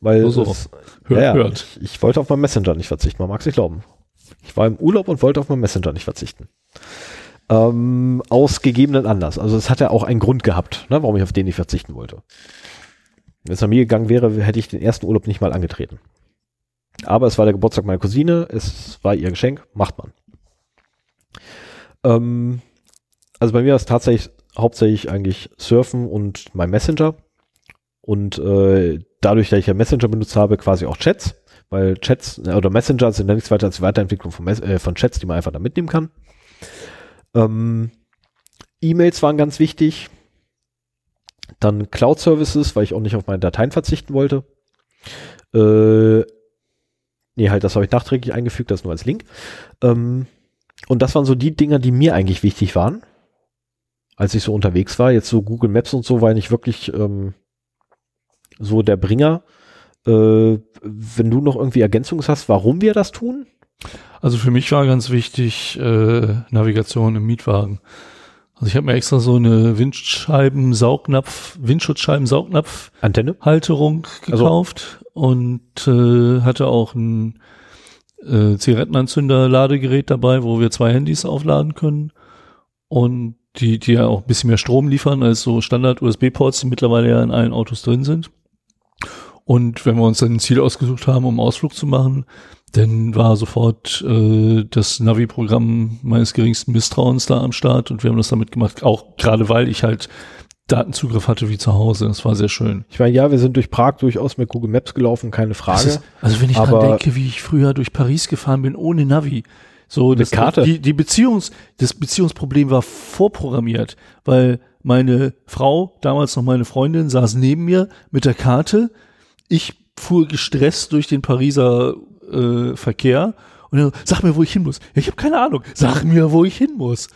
Weil
So, so.
es,
Hört,
ja,
hört.
Ich, ich wollte auf meinen Messenger nicht verzichten, man mag es nicht glauben. Ich war im Urlaub und wollte auf meinen Messenger nicht verzichten. Ähm, aus gegebenen Anlass. Also es hat ja auch einen Grund gehabt, ne, warum ich auf den nicht verzichten wollte. Wenn es nach mir gegangen wäre, hätte ich den ersten Urlaub nicht mal angetreten. Aber es war der Geburtstag meiner Cousine, es war ihr Geschenk, macht man. Ähm, also bei mir war es tatsächlich hauptsächlich eigentlich Surfen und mein Messenger. Und äh, dadurch, dass ich ja Messenger benutzt habe, quasi auch Chats, weil Chats äh, oder Messenger sind ja nichts weiter als die Weiterentwicklung von, äh, von Chats, die man einfach da mitnehmen kann. Ähm, E-Mails waren ganz wichtig. Dann Cloud Services, weil ich auch nicht auf meine Dateien verzichten wollte. Äh, nee, halt, das habe ich nachträglich eingefügt, das nur als Link. Ähm, und das waren so die Dinger, die mir eigentlich wichtig waren, als ich so unterwegs war. Jetzt so Google Maps und so war nicht wirklich ähm, so der Bringer. Äh, wenn du noch irgendwie Ergänzungen hast, warum wir das tun?
Also für mich war ganz wichtig äh, Navigation im Mietwagen. Also ich habe mir extra so eine Windscheiben-Saugnapf, Windschutzscheiben-Saugnapf-Halterung
Antenne? Also-
gekauft und äh, hatte auch ein äh, Zigarettenanzünder-Ladegerät dabei, wo wir zwei Handys aufladen können und die, die ja auch ein bisschen mehr Strom liefern als so Standard-USB-Ports, die mittlerweile ja in allen Autos drin sind. Und wenn wir uns dann ein Ziel ausgesucht haben, um Ausflug zu machen, dann war sofort äh, das Navi-Programm meines geringsten Misstrauens da am Start und wir haben das damit gemacht, auch gerade weil ich halt Datenzugriff hatte wie zu Hause. Das war sehr schön.
Ich meine, ja, wir sind durch Prag durchaus mit Google Maps gelaufen, keine Frage.
Ist, also wenn ich dran denke, wie ich früher durch Paris gefahren bin ohne Navi, so das,
Karte?
Die, die Beziehungs, das Beziehungsproblem war vorprogrammiert, weil meine Frau, damals noch meine Freundin, saß neben mir mit der Karte. Ich fuhr gestresst durch den Pariser äh, Verkehr und dann, sag mir, wo ich hin muss. Ja, ich habe keine Ahnung. Sag mir, wo ich hin muss.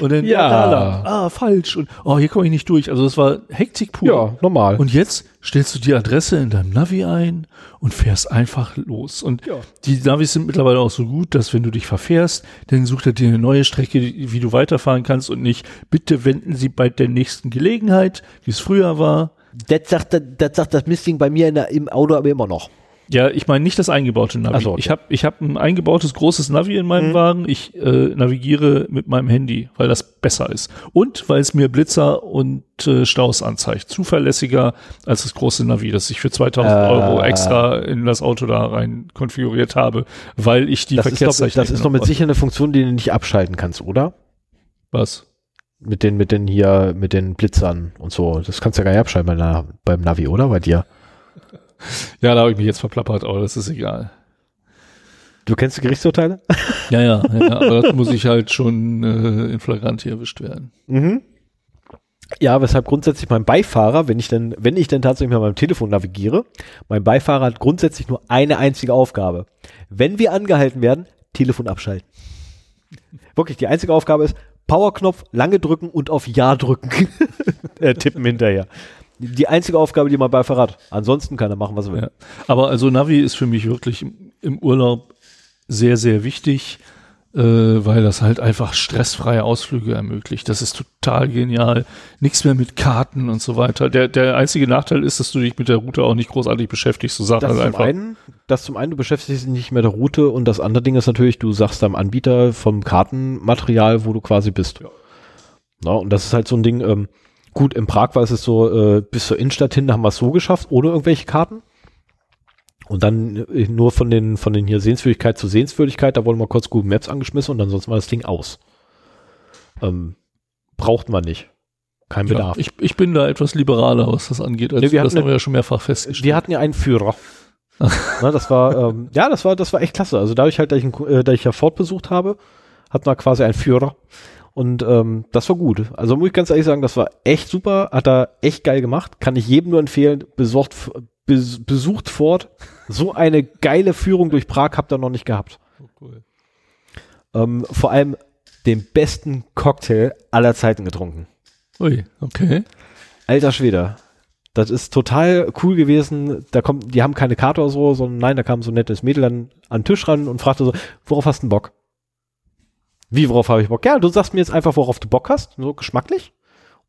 Und dann,
Ja.
da lang. ah, falsch. Und, oh, hier komme ich nicht durch. Also das war Hektik pur.
Ja, normal.
Und jetzt stellst du die Adresse in deinem Navi ein und fährst einfach los. Und
Ja.
die Navis sind mittlerweile auch so gut, dass wenn du dich verfährst, dann sucht er dir eine neue Strecke, wie du weiterfahren kannst und nicht, bitte wenden Sie bei der nächsten Gelegenheit, wie es früher war.
Das sagt, das sagt das Mistding bei mir der, im Auto aber immer noch.
Ja, ich meine nicht das eingebaute Navi.
Ach so, okay.
Ich habe ich hab ein eingebautes großes Navi in meinem
Mhm.
Wagen. Ich äh, navigiere mit meinem Handy, weil das besser ist. Und weil es mir Blitzer und äh, Staus anzeigt. Zuverlässiger als das große Navi, das ich für 2000
Äh.
Euro extra in das Auto da rein konfiguriert habe, weil ich die
Das ist, doch,
Verkehrszeichen
das ist doch mit Sicherheit eine Funktion, die du nicht abschalten kannst, oder?
Was?
Mit den, mit den hier, mit den Blitzern und so. Das kannst du ja gar nicht abschalten bei der, beim Navi, oder? Bei dir.
Ja, da habe ich mich jetzt verplappert, aber das ist egal.
Du kennst die Gerichtsurteile?
Ja, ja, ja aber das muss ich halt schon äh, in Flagranti erwischt werden.
Mhm. Ja, weshalb grundsätzlich mein Beifahrer, wenn ich denn, wenn ich denn tatsächlich mit meinem Telefon navigiere, mein Beifahrer hat grundsätzlich nur eine einzige Aufgabe. Wenn wir angehalten werden, Telefon abschalten. Wirklich, die einzige Aufgabe ist, Powerknopf lange drücken und auf Ja drücken. äh, tippen hinterher. Die einzige Aufgabe, die mein Beifahrer hat. Ansonsten kann er machen, was er will.
Ja. Aber also Navi ist für mich wirklich im, im Urlaub sehr, sehr wichtig, äh, weil das halt einfach stressfreie Ausflüge ermöglicht. Das ist total genial. Nichts mehr mit Karten und so weiter. Der, der einzige Nachteil ist, dass du dich mit der Route auch nicht großartig beschäftigst. Du sagst
Das zum,
einfach.
einen, das zum einen, du beschäftigst dich nicht mehr der Route und das andere Ding ist natürlich, du sagst deinem Anbieter vom Kartenmaterial, wo du quasi bist.
Ja.
Na, und das ist halt so ein Ding, ähm, gut, in Prag war es so, äh, bis zur Innenstadt hin haben wir es so geschafft, ohne irgendwelche Karten. Und dann äh, nur von den, von den hier Sehenswürdigkeit zu Sehenswürdigkeit, da wurden mal kurz Google Maps angeschmissen und ansonsten war das Ding aus. Ähm, braucht man nicht. Kein
Ja,
Bedarf.
ich, ich bin da etwas liberaler, was das angeht. Als
Nee, wir
das haben wir ja schon mehrfach festgestellt.
Wir hatten ja einen Führer. Na, das war, ähm, ja, das war, das war echt klasse. Also dadurch halt, dass ich, äh, dass ich ja Ford besucht habe, hatten wir quasi einen Führer. Und ähm, das war gut. Also muss ich ganz ehrlich sagen, das war echt super, hat er echt geil gemacht. Kann ich jedem nur empfehlen, besorgt, bes, besucht Ford. So eine geile Führung durch Prag habt ihr noch nicht gehabt.
Oh, cool.
Ähm, vor allem den besten Cocktail aller Zeiten getrunken.
Ui, okay.
Alter Schwede. Das ist total cool gewesen. Da kommt, die haben keine Karte oder so, sondern nein, da kam so ein nettes Mädel dann an den Tisch ran und fragte so, worauf hast du Bock? Wie, worauf habe ich Bock? Ja, du sagst mir jetzt einfach, worauf du Bock hast, so geschmacklich.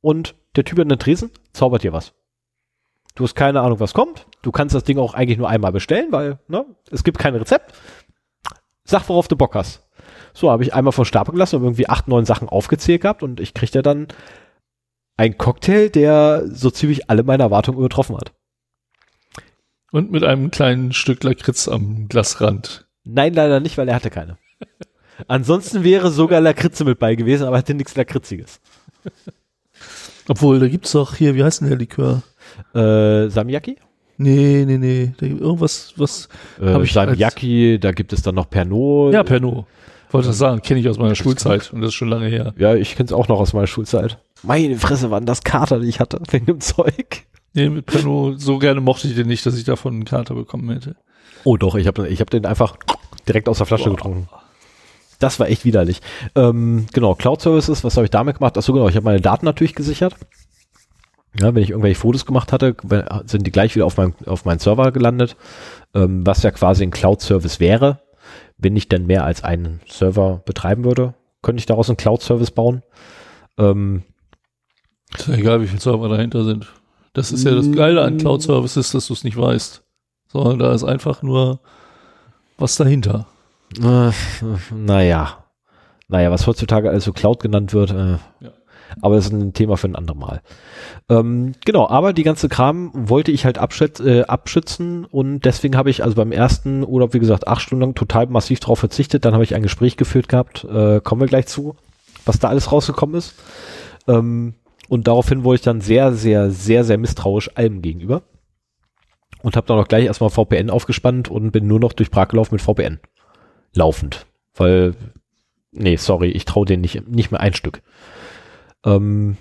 Und der Typ an den Tresen zaubert dir was. Du hast keine Ahnung, was kommt. Du kannst das Ding auch eigentlich nur einmal bestellen, weil, ne, es gibt kein Rezept. Sag, worauf du Bock hast. So, habe ich einmal vor Stapel gelassen und irgendwie acht, neun Sachen aufgezählt gehabt und ich kriegte dann ein Cocktail, der so ziemlich alle meine Erwartungen übertroffen hat.
Und mit einem kleinen Stück Lakritz am Glasrand.
Nein, leider nicht, weil er hatte keine. Ansonsten wäre sogar Lakritze mit bei gewesen, aber er hatte nichts Lakritziges.
Obwohl, da gibt's doch hier, wie heißt denn der Likör?
Äh, Samyaki?
Nee, nee, nee. Da gibt irgendwas, was.
Äh,
Hab ich
Samyaki, da gibt es dann noch Pernod.
Ja, Pernod. Wollte das sagen, kenne ich aus meiner Schulzeit und das ist schon lange her.
Ja, ich kenne es auch noch aus meiner Schulzeit. Meine Fresse waren das Kater, die ich hatte, wegen dem Zeug.
Nee, mit Pernod, so gerne mochte ich den nicht, dass ich davon einen Kater bekommen hätte.
Oh doch, ich habe ich hab den einfach direkt aus der Flasche
Boah.
getrunken. Das war echt widerlich. Ähm, genau, Cloud Services, was habe ich damit gemacht? Achso, genau, ich habe meine Daten natürlich gesichert. Ja, wenn ich irgendwelche Fotos gemacht hatte, sind die gleich wieder auf meinem auf meinen Server gelandet, ähm, was ja quasi ein Cloud-Service wäre. Wenn ich denn mehr als einen Server betreiben würde, könnte ich daraus einen Cloud-Service bauen. Ähm,
Ist ja egal, wie viele Server dahinter sind. Das ist ja das Geile an Cloud Services, dass du es nicht weißt. Sondern da ist einfach nur was dahinter.
Äh, naja. Naja, was heutzutage also Cloud genannt wird. Äh,
Ja.
Aber das ist ein Thema für ein andermal. Ähm, genau, aber die ganze Kram wollte ich halt abschätz, äh, abschützen und deswegen habe ich also beim ersten Urlaub, wie gesagt, acht Stunden lang total massiv drauf verzichtet. Dann habe ich ein Gespräch geführt gehabt, äh, kommen wir gleich zu, was da alles rausgekommen ist. Ähm, und daraufhin wurde ich dann sehr, sehr, sehr, sehr misstrauisch allem gegenüber. Und habe dann auch gleich erstmal VPN aufgespannt und bin nur noch durch Prag gelaufen mit VPN. Laufend. Weil, nee, sorry, ich traue denen nicht, nicht mehr ein Stück. Ähm,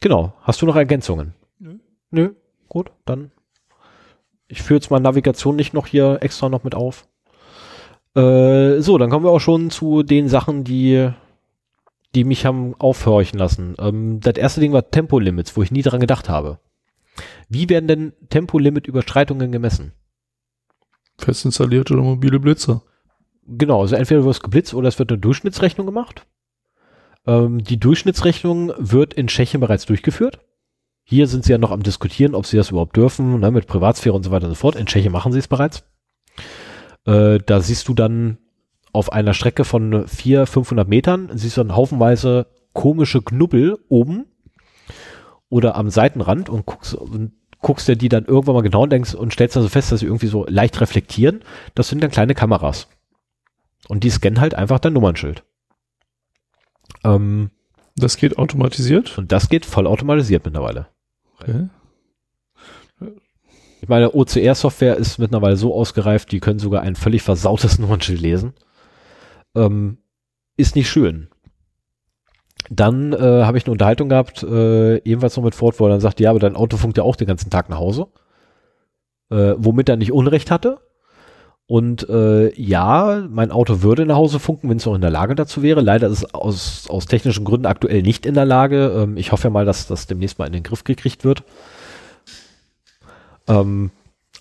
genau. Hast du noch Ergänzungen? Nö. Nö. Gut, dann. Ich führe jetzt mal Navigation nicht noch hier extra noch mit auf. Äh, so, dann kommen wir auch schon zu den Sachen, die die mich haben aufhorchen lassen. Ähm, das erste Ding war Tempolimits, wo ich nie dran gedacht habe. Wie werden denn Tempolimit-Überschreitungen gemessen?
Fest installierte oder mobile Blitzer.
Genau, also entweder wird es geblitzt oder es wird eine Durchschnittsrechnung gemacht. Ähm, die Durchschnittsrechnung wird in Tschechien bereits durchgeführt. Hier sind sie ja noch am diskutieren, ob sie das überhaupt dürfen, ne, mit Privatsphäre und so weiter und so fort. In Tschechien machen sie es bereits. Äh, da siehst du dann auf einer Strecke von 400, 500 Metern siehst du dann haufenweise komische Knubbel oben oder am Seitenrand und guckst, und guckst dir die dann irgendwann mal genau und denkst und stellst also fest, dass sie irgendwie so leicht reflektieren. Das sind dann kleine Kameras. Und die scannen halt einfach dein Nummernschild.
Ähm, das geht automatisiert?
Und das geht voll automatisiert mittlerweile.
Okay.
Ich meine, OCR-Software ist mittlerweile so ausgereift, die können sogar ein völlig versautes Nummernschild lesen ähm, ist nicht schön. Dann äh, habe ich eine Unterhaltung gehabt, äh, ebenfalls noch mit Ford, wo er dann sagt, ja, aber dein Auto funkt ja auch den ganzen Tag nach Hause. Äh, womit er nicht Unrecht hatte. Und äh, ja, mein Auto würde nach Hause funken, wenn es auch in der Lage dazu wäre. Leider ist es aus, aus technischen Gründen aktuell nicht in der Lage. Ähm, ich hoffe ja mal, dass das demnächst mal in den Griff gekriegt wird. Ähm,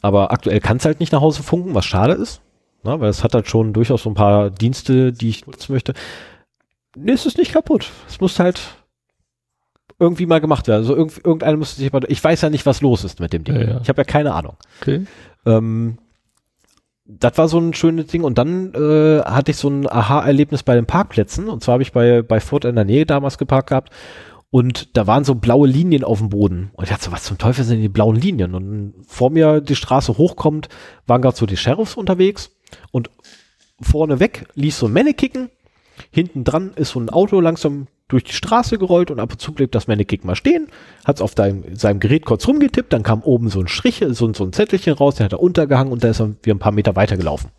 aber aktuell kann es halt nicht nach Hause funken, was schade ist. Ne? Weil es hat halt schon durchaus so ein paar Dienste, die ich nutzen möchte. Nee, es ist nicht kaputt. Es muss halt irgendwie mal gemacht werden. Also irgend, irgendeiner muss sich mal, ich weiß ja nicht, was los ist mit dem Ding.
Ja, ja.
Ich habe ja keine Ahnung.
Okay.
Ähm, das war so ein schönes Ding. Und dann äh, hatte ich so ein Aha-Erlebnis bei den Parkplätzen. Und zwar habe ich bei, bei Ford in der Nähe damals geparkt gehabt. Und da waren so blaue Linien auf dem Boden. Und ich dachte so, was zum Teufel sind die blauen Linien? Und vor mir die Straße hochkommt, waren gerade so die Sheriffs unterwegs. Und vorne weg ließ so ein Mannekicken. Hinten dran ist so ein Auto langsam durch die Straße gerollt und ab und zu blieb das Mannekick mal stehen, hat es auf deinem, seinem Gerät kurz rumgetippt, dann kam oben so ein Strich, so, so ein Zettelchen raus, der hat da untergehangen und da ist er wieder ein paar Meter weiter gelaufen.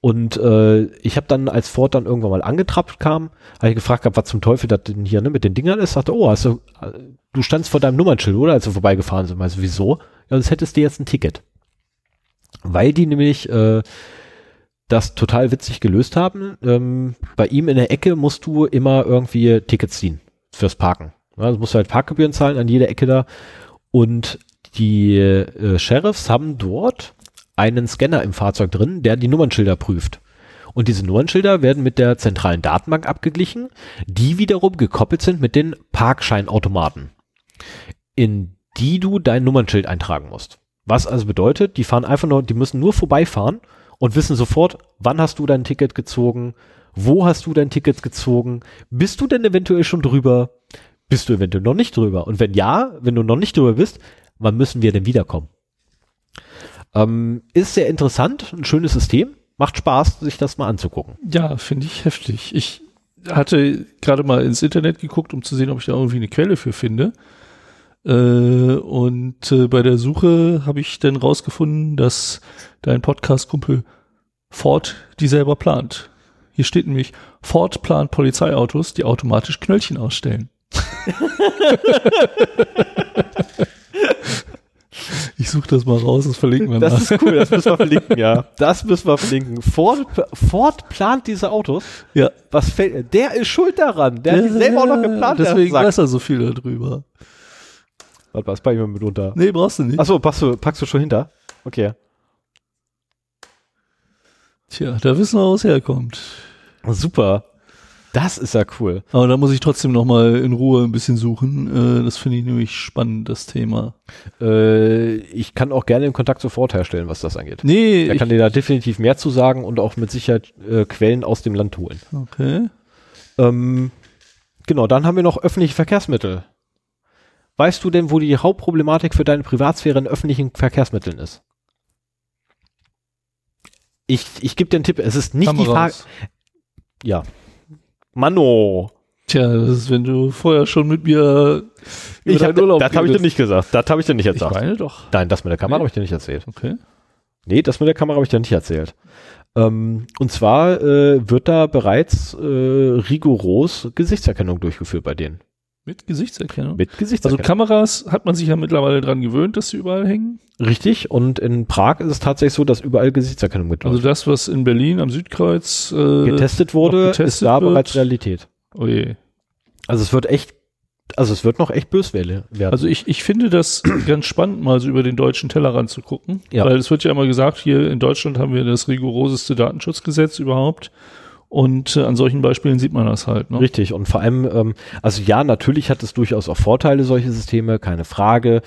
Und äh, ich habe dann, als Ford dann irgendwann mal angetrappt kam, habe ich gefragt, was zum Teufel das denn hier ne, mit den Dingern ist. Sagte, oh, hast du, du standst vor deinem Nummernschild, oder? Als wir vorbeigefahren sind. Also, wieso? Ja, das hättest du jetzt ein Ticket weil die nämlich äh, das total witzig gelöst haben. Ähm, bei ihm in der Ecke musst du immer irgendwie Tickets ziehen fürs Parken. Ja, also musst halt Parkgebühren zahlen an jeder Ecke da. Und die äh, Sheriffs haben dort einen Scanner im Fahrzeug drin, der die Nummernschilder prüft. Und diese Nummernschilder werden mit der zentralen Datenbank abgeglichen, die wiederum gekoppelt sind mit den Parkscheinautomaten, in die du dein Nummernschild eintragen musst. Was also bedeutet, die fahren einfach nur, die müssen nur vorbeifahren und wissen sofort, wann hast du dein Ticket gezogen, wo hast du dein Ticket gezogen, bist du denn eventuell schon drüber, bist du eventuell noch nicht drüber und wenn ja, wenn du noch nicht drüber bist, wann müssen wir denn wiederkommen? Ähm, ist sehr interessant, ein schönes System, macht Spaß, sich das mal anzugucken.
Ja, finde ich heftig. Ich hatte gerade mal ins Internet geguckt, um zu sehen, ob ich da irgendwie eine Quelle für finde. Äh, und äh, bei der Suche habe ich dann rausgefunden, dass dein Podcast-Kumpel Ford die selber plant. Hier steht nämlich, Ford plant Polizeiautos, die automatisch Knöllchen ausstellen. ich suche das mal raus, das verlinken wir
Das ist cool, das müssen wir verlinken, ja. Das müssen wir verlinken. Ford, Ford plant diese Autos.
Ja.
Was fällt, der ist schuld daran. Der hat die selber auch noch geplant.
Deswegen weiß er so viel darüber.
Warte mal, das pack ich mal mit unter.
Nee, brauchst du nicht.
Achso, packst du, packst du schon hinter? Okay.
Tja, da wissen wir, wo es herkommt.
Super. Das ist ja cool.
Aber da muss ich trotzdem noch mal in Ruhe ein bisschen suchen. Äh, das finde ich nämlich spannend, das Thema.
Äh, ich kann auch gerne den Kontakt sofort herstellen, was das angeht.
Nee,
Er kann dir da definitiv mehr zu sagen und auch mit Sicherheit äh, Quellen aus dem Land holen.
okay.
Ähm, Genau, dann haben wir noch öffentliche Verkehrsmittel. Weißt du denn, wo die Hauptproblematik für deine Privatsphäre in öffentlichen Verkehrsmitteln ist? Ich, ich gebe dir einen Tipp, es ist nicht die Frage.
Kameras.
Ja. Mano.
Tja, das ist, wenn du vorher schon mit mir über
Ich hab,
Urlaub
das habe ich dir nicht gesagt. Das habe ich dir nicht
Ich
erzählt.
meine doch.
Nein, das mit der Kamera
Nee.
habe ich dir nicht erzählt.
Okay.
Nee, das mit der Kamera habe ich dir nicht erzählt. Ähm, und zwar äh, wird da bereits äh, rigoros Gesichtserkennung durchgeführt bei denen.
Mit Gesichtserkennung.
Mit
also
Gesichtserkennung.
Kameras hat man sich ja mittlerweile dran gewöhnt, dass sie überall hängen.
Richtig. Und in Prag ist es tatsächlich so, dass überall Gesichtserkennung mitläuft.
Also das, was in Berlin am Südkreuz äh,
getestet wurde,
getestet
ist da
wird.
bereits Realität.
Oh je.
Also es wird echt, also es wird noch echt böswelle werden.
Also ich, ich finde das ganz spannend, mal so über den deutschen Tellerrand zu gucken.
Ja.
Weil es wird ja immer gesagt, hier in Deutschland haben wir das rigoroseste Datenschutzgesetz überhaupt. Und äh, an solchen Beispielen sieht man das halt. Ne?
Richtig. Und vor allem, ähm, also ja, natürlich hat es durchaus auch Vorteile, solche Systeme, keine Frage.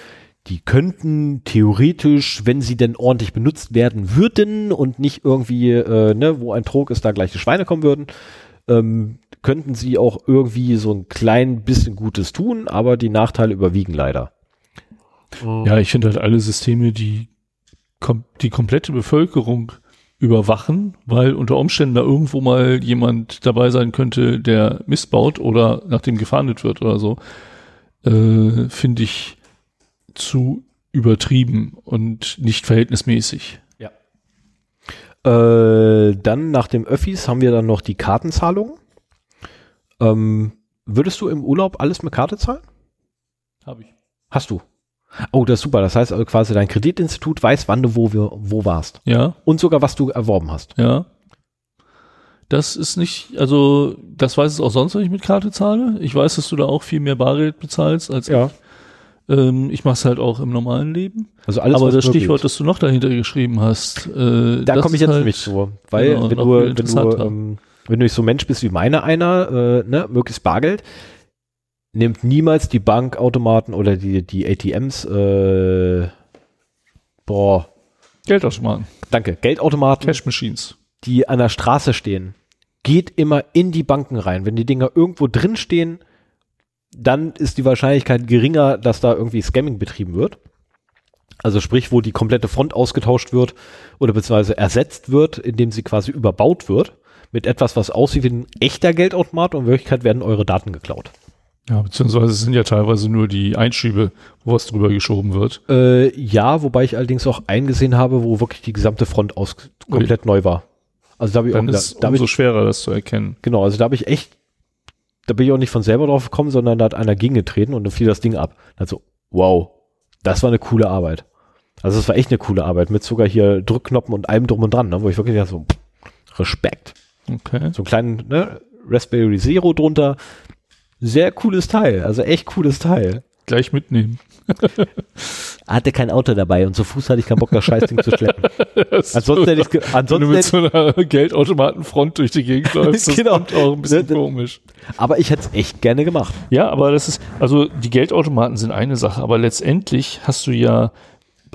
Die könnten theoretisch, wenn sie denn ordentlich benutzt werden würden und nicht irgendwie, äh, ne, wo ein Trog ist, da gleich die Schweine kommen würden, ähm, könnten sie auch irgendwie so ein klein bisschen Gutes tun, aber die Nachteile überwiegen leider.
Ja, ich finde halt alle Systeme, die kom die komplette Bevölkerung überwachen, weil unter Umständen da irgendwo mal jemand dabei sein könnte, der missbaut oder nach dem gefahndet wird oder so, äh, finde ich zu übertrieben und nicht verhältnismäßig.
Äh, dann nach dem Öffis haben wir dann noch die Kartenzahlung. Ähm, würdest du im Urlaub alles mit Karte zahlen?
Habe ich.
Hast du. Oh, das ist super. Das heißt also quasi dein Kreditinstitut weiß, wann du wo, wir- wo warst.
Ja,
Und sogar, was du erworben hast.
ja. Das ist nicht, also das weiß es auch sonst, wenn ich mit Karte zahle. Ich weiß, dass du da auch viel mehr Bargeld bezahlst als
Ja.
ähm, ich mache es halt auch im normalen Leben.
Also alles,
Aber
was
das Stichwort, das du noch dahinter geschrieben hast, äh,
Da komme ich jetzt
halt,
nämlich zu. Weil,
genau,
wenn, du, wenn, du, ähm, wenn du nicht so ein Mensch bist wie meiner einer, äh, ne, möglichst Bargeld, nimmt niemals die Bankautomaten oder die, die ATMs, äh, boah,
Geldautomaten,
danke, Geldautomaten,
Cash Machines.
die an der Straße stehen, geht immer in die Banken rein. Wenn die Dinger irgendwo drin stehen, dann ist die Wahrscheinlichkeit geringer, dass da irgendwie Scamming betrieben wird. Also sprich, wo die komplette Front ausgetauscht wird oder beziehungsweise ersetzt wird, indem sie quasi überbaut wird mit etwas, was aussieht wie ein echter Geldautomat und in Wirklichkeit werden eure Daten geklaut.
Ja, beziehungsweise es sind ja teilweise nur die Einschübe, wo was drüber geschoben wird.
Äh, ja, wobei ich allerdings auch eingesehen habe, wo wirklich die gesamte Front aus komplett neu war. Also da habe ich auch
Dann
wieder-
ist
da habe
umso
ich,
schwerer, das zu erkennen.
genau, also da habe ich echt, da bin ich auch nicht von selber drauf gekommen, sondern da hat einer gegengetreten und dann fiel das Ding ab. Also, wow, das war eine coole Arbeit. Also es war echt eine coole Arbeit mit sogar hier Drückknoppen und allem drum und dran, ne, wo ich wirklich dachte so, Respekt.
Okay.
So einen kleinen ne, Raspberry Zero drunter. Sehr cooles Teil, also echt cooles Teil.
Gleich mitnehmen.
Hatte kein Auto dabei und zu Fuß hatte ich keinen Bock, das Scheißding zu schleppen. Ansonsten hätte ich
Wenn du
ansonsten
mit so einer Geldautomatenfront durch die Gegend läufst, das
Genau.
kommt auch ein bisschen
Ne, ne-
komisch.
aber ich hätte es echt gerne gemacht.
Ja, aber das ist, also die Geldautomaten sind eine Sache, aber letztendlich hast du ja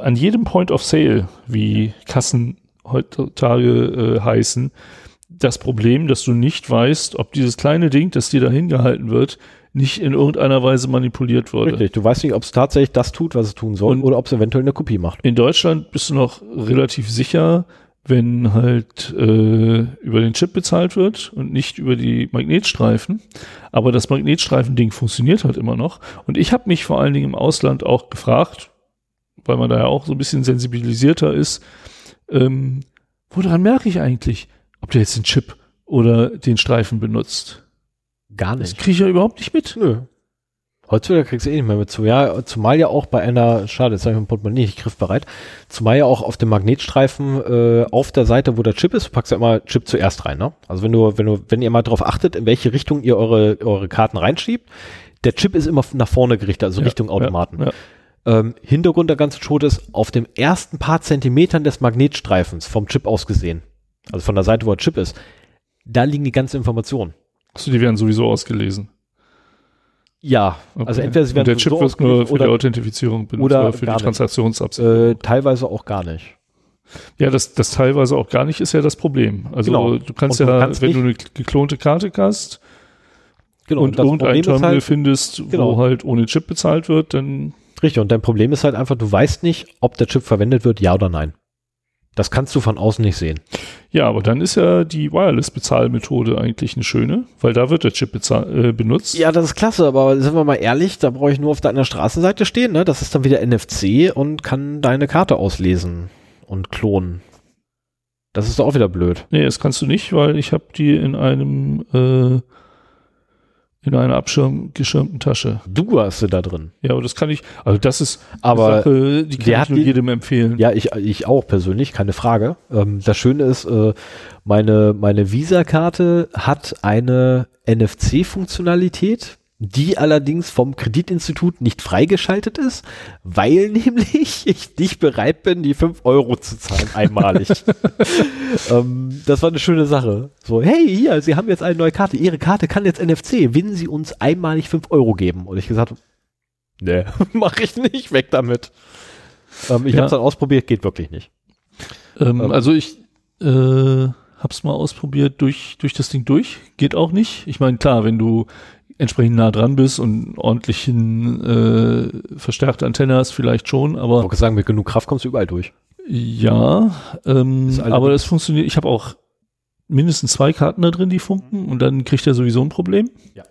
an jedem Point of Sale, wie Kassen heutzutage äh, heißen, das Problem, dass du nicht weißt, ob dieses kleine Ding, das dir da hingehalten wird, nicht in irgendeiner Weise manipuliert wurde.
Richtig. Du weißt nicht, ob es tatsächlich das tut, was es tun soll,
Und-
oder ob es eventuell eine Kopie macht.
In Deutschland bist du noch relativ sicher, wenn halt äh, über den Chip bezahlt wird und nicht über die Magnetstreifen. Aber das Magnetstreifen-Ding funktioniert halt immer noch. Und ich habe mich vor allen Dingen im Ausland auch gefragt, weil man da ja auch so ein bisschen sensibilisierter ist, ähm, woran merke ich eigentlich, ob der jetzt den Chip oder den Streifen benutzt?
Gar
Das kriege ich ja überhaupt nicht mit.
Nö. Heutzutage kriegst du eh nicht mehr mit zu. Ja, zumal ja auch bei einer, schade, jetzt habe ich mein Portemonnaie nicht griffbereit, zumal ja auch auf dem Magnetstreifen äh, auf der Seite, wo der Chip ist, du packst ja immer Chip zuerst rein, ne? Also wenn du, wenn du, wenn ihr mal darauf achtet, in welche Richtung ihr eure, eure Karten reinschiebt, der Chip ist immer nach vorne gerichtet, also
Ja,
Richtung Automaten.
Ja, ja.
Ähm, Hintergrund der ganzen Schot ist, auf dem ersten paar Zentimetern des Magnetstreifens vom Chip aus gesehen, also von der Seite, wo der Chip ist, da liegen die ganzen Informationen.
Achso, die werden sowieso ausgelesen.
Ja,
Okay.
also entweder sie
Und
werden
der Chip wird nur für die
oder
Authentifizierung benutzt
oder
oder, für die. Transaktionsabsicherung.
Äh, teilweise auch gar nicht.
Ja, das, das teilweise auch gar nicht ist ja das Problem. Also
Genau.
du kannst
Und
ja,
du kannst
wenn du eine geklonte Karte hast,
Genau,
und
das
irgendein Terminal
halt-
findest,
Genau.
wo halt ohne Chip bezahlt wird, dann
Richtig, und dein Problem ist halt einfach, du weißt nicht, ob der Chip verwendet wird, ja oder nein. Das kannst du von außen nicht sehen.
ja, aber dann ist ja die Wireless-Bezahlmethode eigentlich eine schöne, weil da wird der Chip äh, benutzt.
Ja, das ist klasse, aber sind wir mal ehrlich, da brauche ich nur auf deiner Straßenseite stehen, ne? Das ist dann wieder NFC und kann deine Karte auslesen und klonen. Das ist doch auch wieder blöd.
Nee, das kannst du nicht, weil ich habe die in einem äh, in einer abgeschirmten Tasche.
Du hast sie da drin.
Ja, aber das kann ich, also das ist
Aber
Sache, die kann ich nur
die-
jedem empfehlen.
Ja, ich, ich auch persönlich, keine Frage. Ähm, das Schöne ist, äh, meine, meine Visa-Karte hat eine NFC-Funktionalität, die allerdings vom Kreditinstitut nicht freigeschaltet ist, weil nämlich ich nicht bereit bin, die 5 Euro zu zahlen, einmalig. ähm, das war eine schöne Sache. So, hey, hier, Sie haben jetzt eine neue Karte. Ihre Karte kann jetzt NFC. Wenn Sie uns einmalig 5 Euro geben. Und ich gesagt, nee, mache ich nicht, weg damit. Ähm, ich
Ja.
habe es dann ausprobiert, geht wirklich nicht.
Ähm,
Ähm.
also ich äh, hab's mal ausprobiert durch, durch das Ding durch. Geht auch nicht. Ich meine, klar, wenn du entsprechend nah dran bist und ordentlichen äh, verstärkte Antenne hast, vielleicht schon,
Ich
aber
wollte sagen, mit genug Kraft kommst du überall durch.
ja, ähm, aber das funktioniert. Ich habe auch mindestens zwei Karten da drin, die funken und dann kriegt er sowieso ein Problem.
Ja.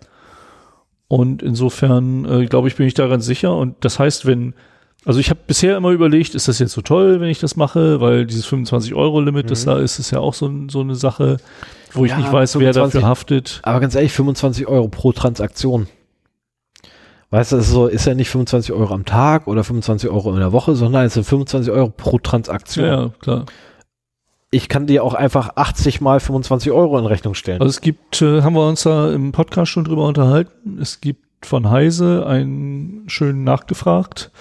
Und insofern, äh, glaube ich, bin ich da ganz sicher. Und das heißt, wenn, also ich habe bisher immer überlegt, ist das jetzt so toll, wenn ich das mache, weil dieses 25-Euro-Limit, das
Mhm.
da ist, ist ja auch so, ein- so eine Sache, wo ich
Ja,
nicht weiß, wer
25
dafür haftet.
Aber ganz ehrlich, 25 Euro pro Transaktion. Weißt du, ist, so, ist ja nicht 25 Euro am Tag oder 25 Euro in der Woche, sondern es sind 25 Euro pro Transaktion.
Ja, ja, klar.
Ich kann dir auch einfach 80 mal 25 Euro in Rechnung stellen.
Also es gibt, äh, haben wir uns da im Podcast schon drüber unterhalten. Es gibt von Heise einen schönen nachgefragt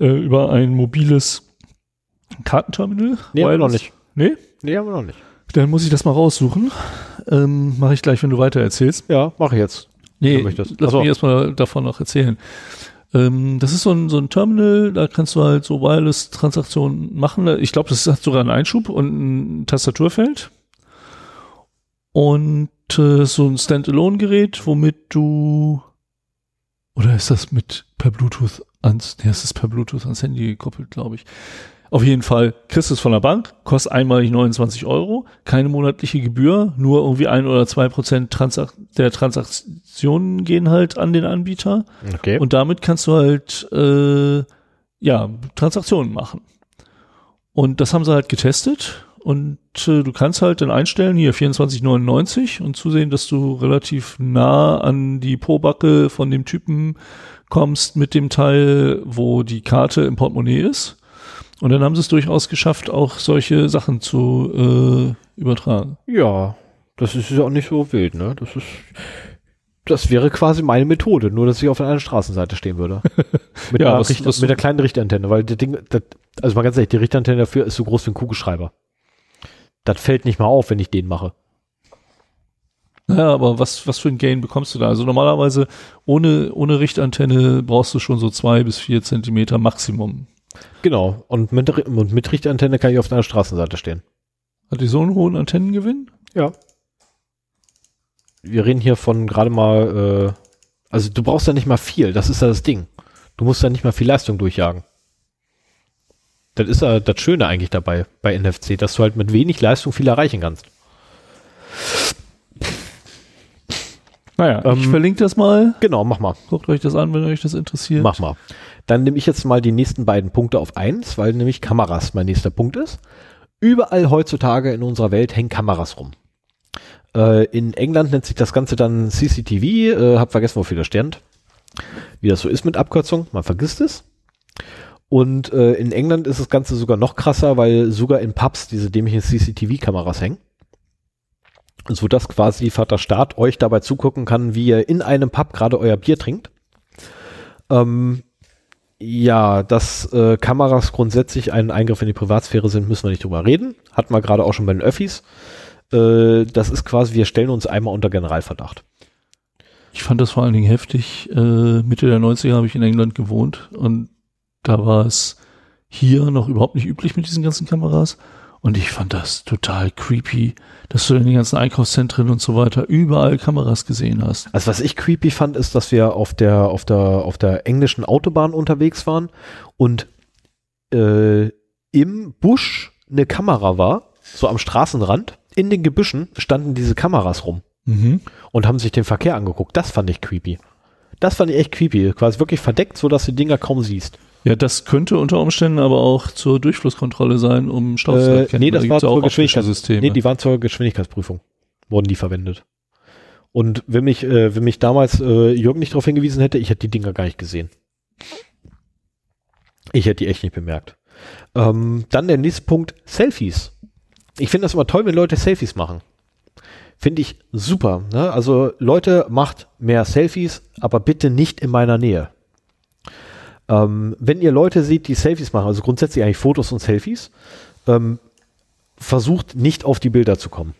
äh, über ein mobiles Kartenterminal.
nee, haben wir noch nicht.
Nee?
Nee, haben wir noch nicht.
Dann muss ich das mal raussuchen. Ähm, Mache ich gleich, wenn du weiter erzählst.
Ja, mache ich jetzt.
Nee,
Du möchtest.
lass mich erstmal davon noch erzählen. Ähm, das ist so ein, so ein Terminal, da kannst du halt so Wireless-Transaktionen machen. Ich glaube, das hat sogar einen Einschub und ein Tastaturfeld. Und äh, so ein Standalone-Gerät, womit du oder ist das mit per Bluetooth ans, nee, es ist per Bluetooth ans Handy gekoppelt, glaube ich. Auf jeden Fall kriegst du es von der Bank, kostet einmalig 29 Euro, keine monatliche Gebühr, nur irgendwie ein oder zwei Prozent Transak der Transaktionen gehen halt an den Anbieter
Okay.
und damit kannst du halt äh, ja Transaktionen machen. Und das haben sie halt getestet und äh, du kannst halt dann einstellen hier 24,99 und zusehen, dass du relativ nah an die Pobacke von dem Typen kommst mit dem Teil, wo die Karte im Portemonnaie ist. Und dann haben sie es durchaus geschafft, auch solche Sachen zu äh, übertragen.
Ja, das ist ja auch nicht so wild, ne? Das ist, das wäre quasi meine Methode, nur dass ich auf einer Straßenseite stehen würde. Mit,
Ja,
einer
was-
Richter,
was-
mit der kleinen Richtantenne, weil das Ding, das, also mal ganz ehrlich, die Richtantenne dafür ist so groß wie ein Kugelschreiber. Das fällt nicht mal auf, wenn ich den mache.
Ja, aber was, was für ein Gain bekommst du da? Also normalerweise ohne, ohne Richtantenne brauchst du schon so zwei bis vier Zentimeter Maximum.
Genau. Und mit, und mit Richtantenne kann ich auf einer Straßenseite stehen.
Hat die so einen hohen Antennengewinn?
Ja. Wir reden hier von gerade mal, äh, also du brauchst ja nicht mal viel, das ist ja das Ding. Du musst ja nicht mal viel Leistung durchjagen. Das ist ja das Schöne eigentlich dabei bei NFC, dass du halt mit wenig Leistung viel erreichen kannst.
Naja, ich
Ähm,
verlinke das mal.
Genau, mach mal.
Guckt euch das an, wenn euch das interessiert.
Mach mal. Dann nehme ich jetzt mal die nächsten beiden Punkte auf eins, weil nämlich Kameras mein nächster Punkt ist. Überall heutzutage in unserer Welt hängen Kameras rum. Äh, in England nennt sich das Ganze dann CCTV, äh, hab vergessen, wofür das stand. Wie das so ist mit Abkürzung, man vergisst es. Und äh, in England ist das Ganze sogar noch krasser, weil sogar in Pubs diese dämlichen CCTV-Kameras hängen. So dass quasi Vater Staat euch dabei zugucken kann, wie ihr in einem Pub gerade euer Bier trinkt. Ähm, ja, dass äh, Kameras grundsätzlich ein Eingriff in die Privatsphäre sind, müssen wir nicht drüber reden. Hatten wir gerade auch schon bei den Öffis. Äh, das ist quasi, wir stellen uns einmal unter Generalverdacht.
Ich fand das vor allen Dingen heftig. Äh, Mitte der 90er habe ich in England gewohnt und da war es hier noch überhaupt nicht üblich mit diesen ganzen Kameras. Und ich fand das total creepy, dass du in den ganzen Einkaufszentren und so weiter überall Kameras gesehen hast.
Also was ich creepy fand, ist, dass wir auf der, auf der, auf der englischen Autobahn unterwegs waren und äh, im Busch eine Kamera war, so am Straßenrand. In den Gebüschen standen diese Kameras rum
Mhm.
und haben sich den Verkehr angeguckt. Das fand ich creepy. Das fand ich echt creepy. Quasi wirklich verdeckt, so dass du die Dinger kaum siehst.
Ja, das könnte unter Umständen aber auch zur Durchflusskontrolle sein, um Stau zu
Äh,
erkennen.
nee,
Da
das
gibt's
war zur
auch optische
Geschwindigkeits
Systeme.
Nee, die waren zur Geschwindigkeitsprüfung. Wurden die verwendet. Und wenn mich, äh, wenn mich damals äh, Jürgen nicht darauf hingewiesen hätte, ich hätte die Dinger gar nicht gesehen. Ich hätte die echt nicht bemerkt. Ähm, dann der nächste Punkt, Selfies. Ich finde das immer toll, wenn Leute Selfies machen. Finde ich super. Ne? Also Leute, macht mehr Selfies, aber bitte nicht in meiner Nähe. Ähm, wenn ihr Leute seht, die Selfies machen, also grundsätzlich eigentlich Fotos und Selfies, ähm, versucht nicht auf die Bilder zu kommen.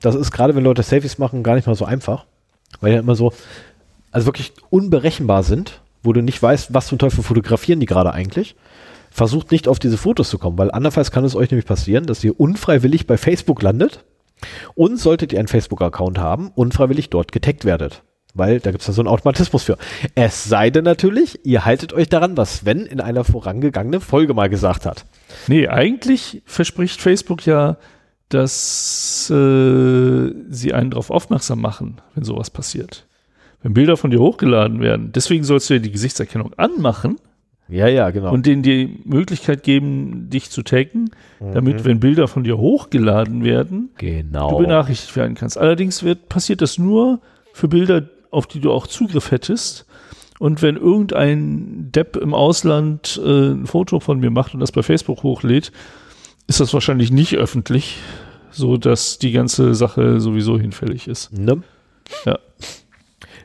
Das ist gerade, wenn Leute Selfies machen, gar nicht mal so einfach, weil ja immer so, also wirklich unberechenbar sind, wo du nicht weißt, was zum Teufel fotografieren die gerade eigentlich. Versucht nicht auf diese Fotos zu kommen, weil andernfalls kann es euch nämlich passieren, dass ihr unfreiwillig bei Facebook landet und solltet ihr einen Facebook-Account haben, unfreiwillig dort getaggt werdet. Weil da gibt es da so einen Automatismus für. Es sei denn natürlich, ihr haltet euch daran, was Sven in einer vorangegangenen Folge mal gesagt hat.
Nee, eigentlich verspricht Facebook ja, dass äh, sie einen darauf aufmerksam machen, wenn sowas passiert. Wenn Bilder von dir hochgeladen werden. Deswegen sollst du ja die Gesichtserkennung anmachen
Ja, ja, genau.
und denen die Möglichkeit geben, dich zu taggen, damit, wenn Bilder von dir hochgeladen werden,
genau.
du benachrichtigt werden kannst. Allerdings wird, passiert das nur für Bilder, auf die du auch Zugriff hättest. Und wenn irgendein Depp im Ausland äh, ein Foto von mir macht und das bei Facebook hochlädt, ist das wahrscheinlich nicht öffentlich, so dass die ganze Sache sowieso hinfällig ist.
Ne?
Ja.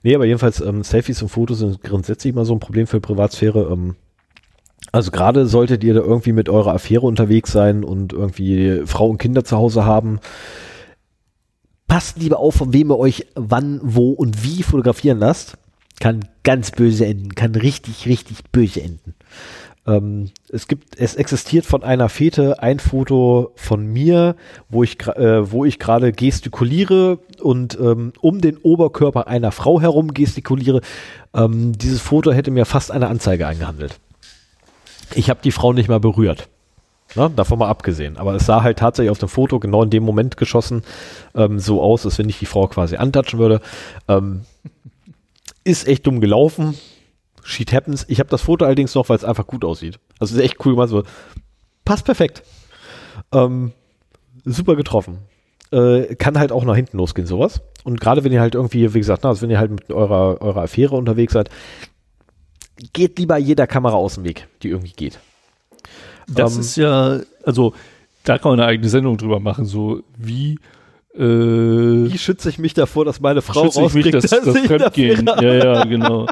Nee, aber jedenfalls, ähm, Selfies und Fotos sind grundsätzlich mal so ein Problem für Privatsphäre. Ähm, also gerade solltet ihr da irgendwie mit eurer Affäre unterwegs sein und irgendwie Frau und Kinder zu Hause haben. Passt lieber auf, von wem ihr euch wann, wo und wie fotografieren lasst. Kann ganz böse enden, kann richtig, richtig böse enden. Ähm, es gibt, es existiert von einer Fete ein Foto von mir, wo ich, äh, wo ich gerade gestikuliere und ähm, um den Oberkörper einer Frau herum gestikuliere. Ähm, dieses Foto hätte mir fast eine Anzeige eingehandelt. Ich habe die Frau nicht mal berührt. Ne, davon mal abgesehen. Aber es sah halt tatsächlich auf dem Foto genau in dem Moment geschossen ähm, so aus, als wenn ich die Frau quasi antatschen würde. Ähm, ist echt dumm gelaufen. Shit happens. Ich habe das Foto allerdings noch, weil es einfach gut aussieht. Also ist echt cool gemacht. So. Passt perfekt. Ähm, super getroffen. Äh, kann halt auch nach hinten losgehen, sowas. Und gerade wenn ihr halt irgendwie, wie gesagt, na, also wenn ihr halt mit eurer, eurer Affäre unterwegs seid, geht lieber jeder Kamera aus dem Weg, die irgendwie geht.
Das
Ähm,
ist ja, also da kann man eine eigene Sendung drüber machen, so wie äh,
Wie schütze ich mich davor, dass meine Frau
schütze ich mich,
rauskriegt,
das, das Fremdgehen. Ja, ja, genau.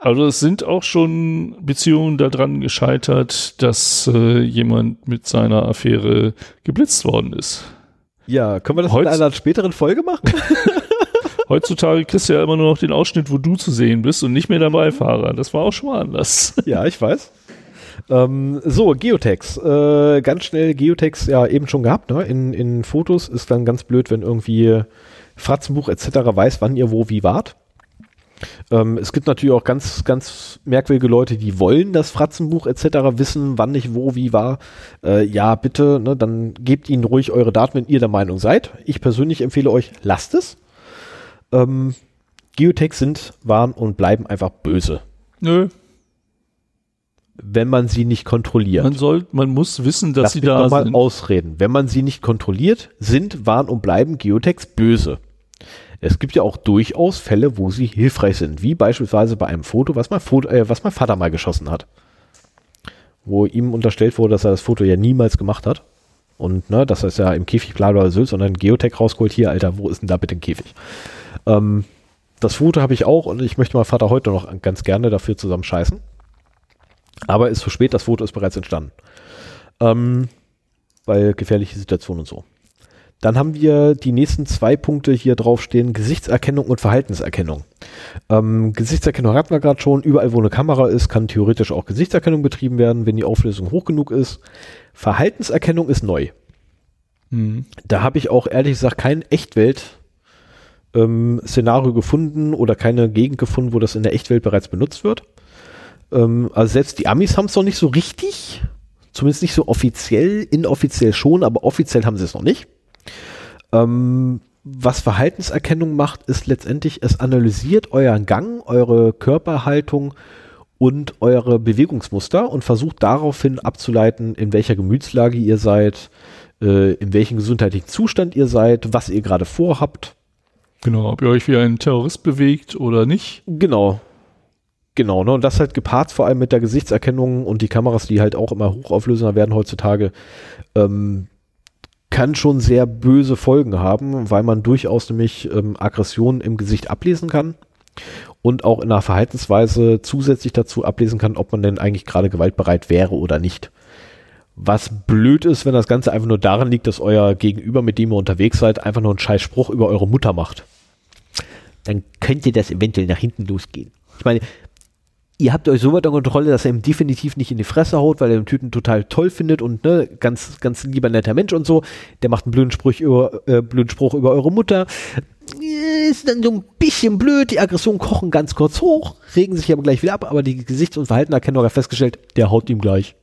Also es sind auch schon Beziehungen daran gescheitert, dass äh, jemand mit seiner Affäre geblitzt worden ist.
Ja, können wir das
Heutz-
in einer späteren Folge machen?
Heutzutage kriegst du ja immer nur noch den Ausschnitt, wo du zu sehen bist und nicht mehr der Beifahrer. Das war auch schon mal anders.
ja, ich weiß. Ähm, so, Geotex. Äh, ganz schnell Geotex ja eben schon gehabt, ne? In, in Fotos ist dann ganz blöd, wenn irgendwie Fratzenbuch etc. weiß, wann ihr wo wie wart. Ähm, es gibt natürlich auch ganz, ganz merkwürdige Leute, die wollen das Fratzenbuch etc. wissen, wann ich wo wie war. Äh, ja, bitte, ne, dann gebt ihnen ruhig eure Daten, wenn ihr der Meinung seid. Ich persönlich empfehle euch, lasst es. Ähm, Geotex sind, waren und bleiben einfach böse,
Nö,
wenn man sie nicht kontrolliert.
man soll, man muss wissen, dass
Lass
sie
mich
da
mal
sind.
ausreden. Wenn man sie nicht kontrolliert, sind, waren und bleiben Geotex böse. Es gibt ja auch durchaus Fälle, wo sie hilfreich sind, wie beispielsweise bei einem Foto, was mein, Foto, äh, was mein Vater mal geschossen hat. Wo ihm unterstellt wurde, dass er das Foto ja niemals gemacht hat. Und ne, dass er es ja im Käfig bla bla Sylt, sondern Geotech rausgeholt. Hier, Alter, wo ist denn da bitte ein Käfig? Ähm, das Foto habe ich auch und ich möchte meinen Vater heute noch ganz gerne dafür zusammen scheißen. Aber ist zu spät, das Foto ist bereits entstanden. Ähm, weil gefährliche Situation und so. Dann haben wir die nächsten zwei Punkte hier draufstehen, Gesichtserkennung und Verhaltenserkennung. Ähm, Gesichtserkennung hatten wir gerade schon, überall wo eine Kamera ist, kann theoretisch auch Gesichtserkennung betrieben werden, wenn die Auflösung hoch genug ist. Verhaltenserkennung ist neu. Mhm. Da habe ich auch ehrlich gesagt kein Echtwelt ähm, gefunden oder keine Gegend gefunden, wo das in der Echtwelt bereits benutzt wird. Ähm, also selbst die Amis haben es noch nicht so richtig, zumindest nicht so offiziell, inoffiziell schon, aber offiziell haben sie es noch nicht. Ähm, was Verhaltenserkennung macht, ist letztendlich, es analysiert euren Gang, eure Körperhaltung und eure Bewegungsmuster und versucht daraufhin abzuleiten, in welcher Gemütslage ihr seid, äh, in welchem gesundheitlichen Zustand ihr seid, was ihr gerade vorhabt.
Genau, ob ihr euch wie ein Terrorist bewegt oder nicht.
Genau. Genau, ne? Und das halt gepaart vor allem mit der Gesichtserkennung und die Kameras, die halt auch immer hochauflösender werden heutzutage. Ähm, kann schon sehr böse Folgen haben, weil man durchaus nämlich ähm, Aggressionen im Gesicht ablesen kann und auch in der Verhaltensweise zusätzlich dazu ablesen kann, ob man denn eigentlich gerade gewaltbereit wäre oder nicht. Was blöd ist, wenn das Ganze einfach nur daran liegt, dass euer Gegenüber, mit dem ihr unterwegs seid, einfach nur einen scheiß Spruch über eure Mutter macht. Dann könnte das eventuell nach hinten losgehen. Ich meine, ihr habt euch so weit unter Kontrolle, dass er ihm definitiv nicht in die Fresse haut, weil er den Typen total toll findet und ne, ganz, ganz lieber netter Mensch und so. Der macht einen blöden Spruch über, äh, blöden Spruch über eure Mutter. Ist dann so ein bisschen blöd, die Aggressionen kochen ganz kurz hoch, regen sich aber gleich wieder ab, aber die Gesichts- und Verhaltenerkennung hat festgestellt, der haut ihm gleich.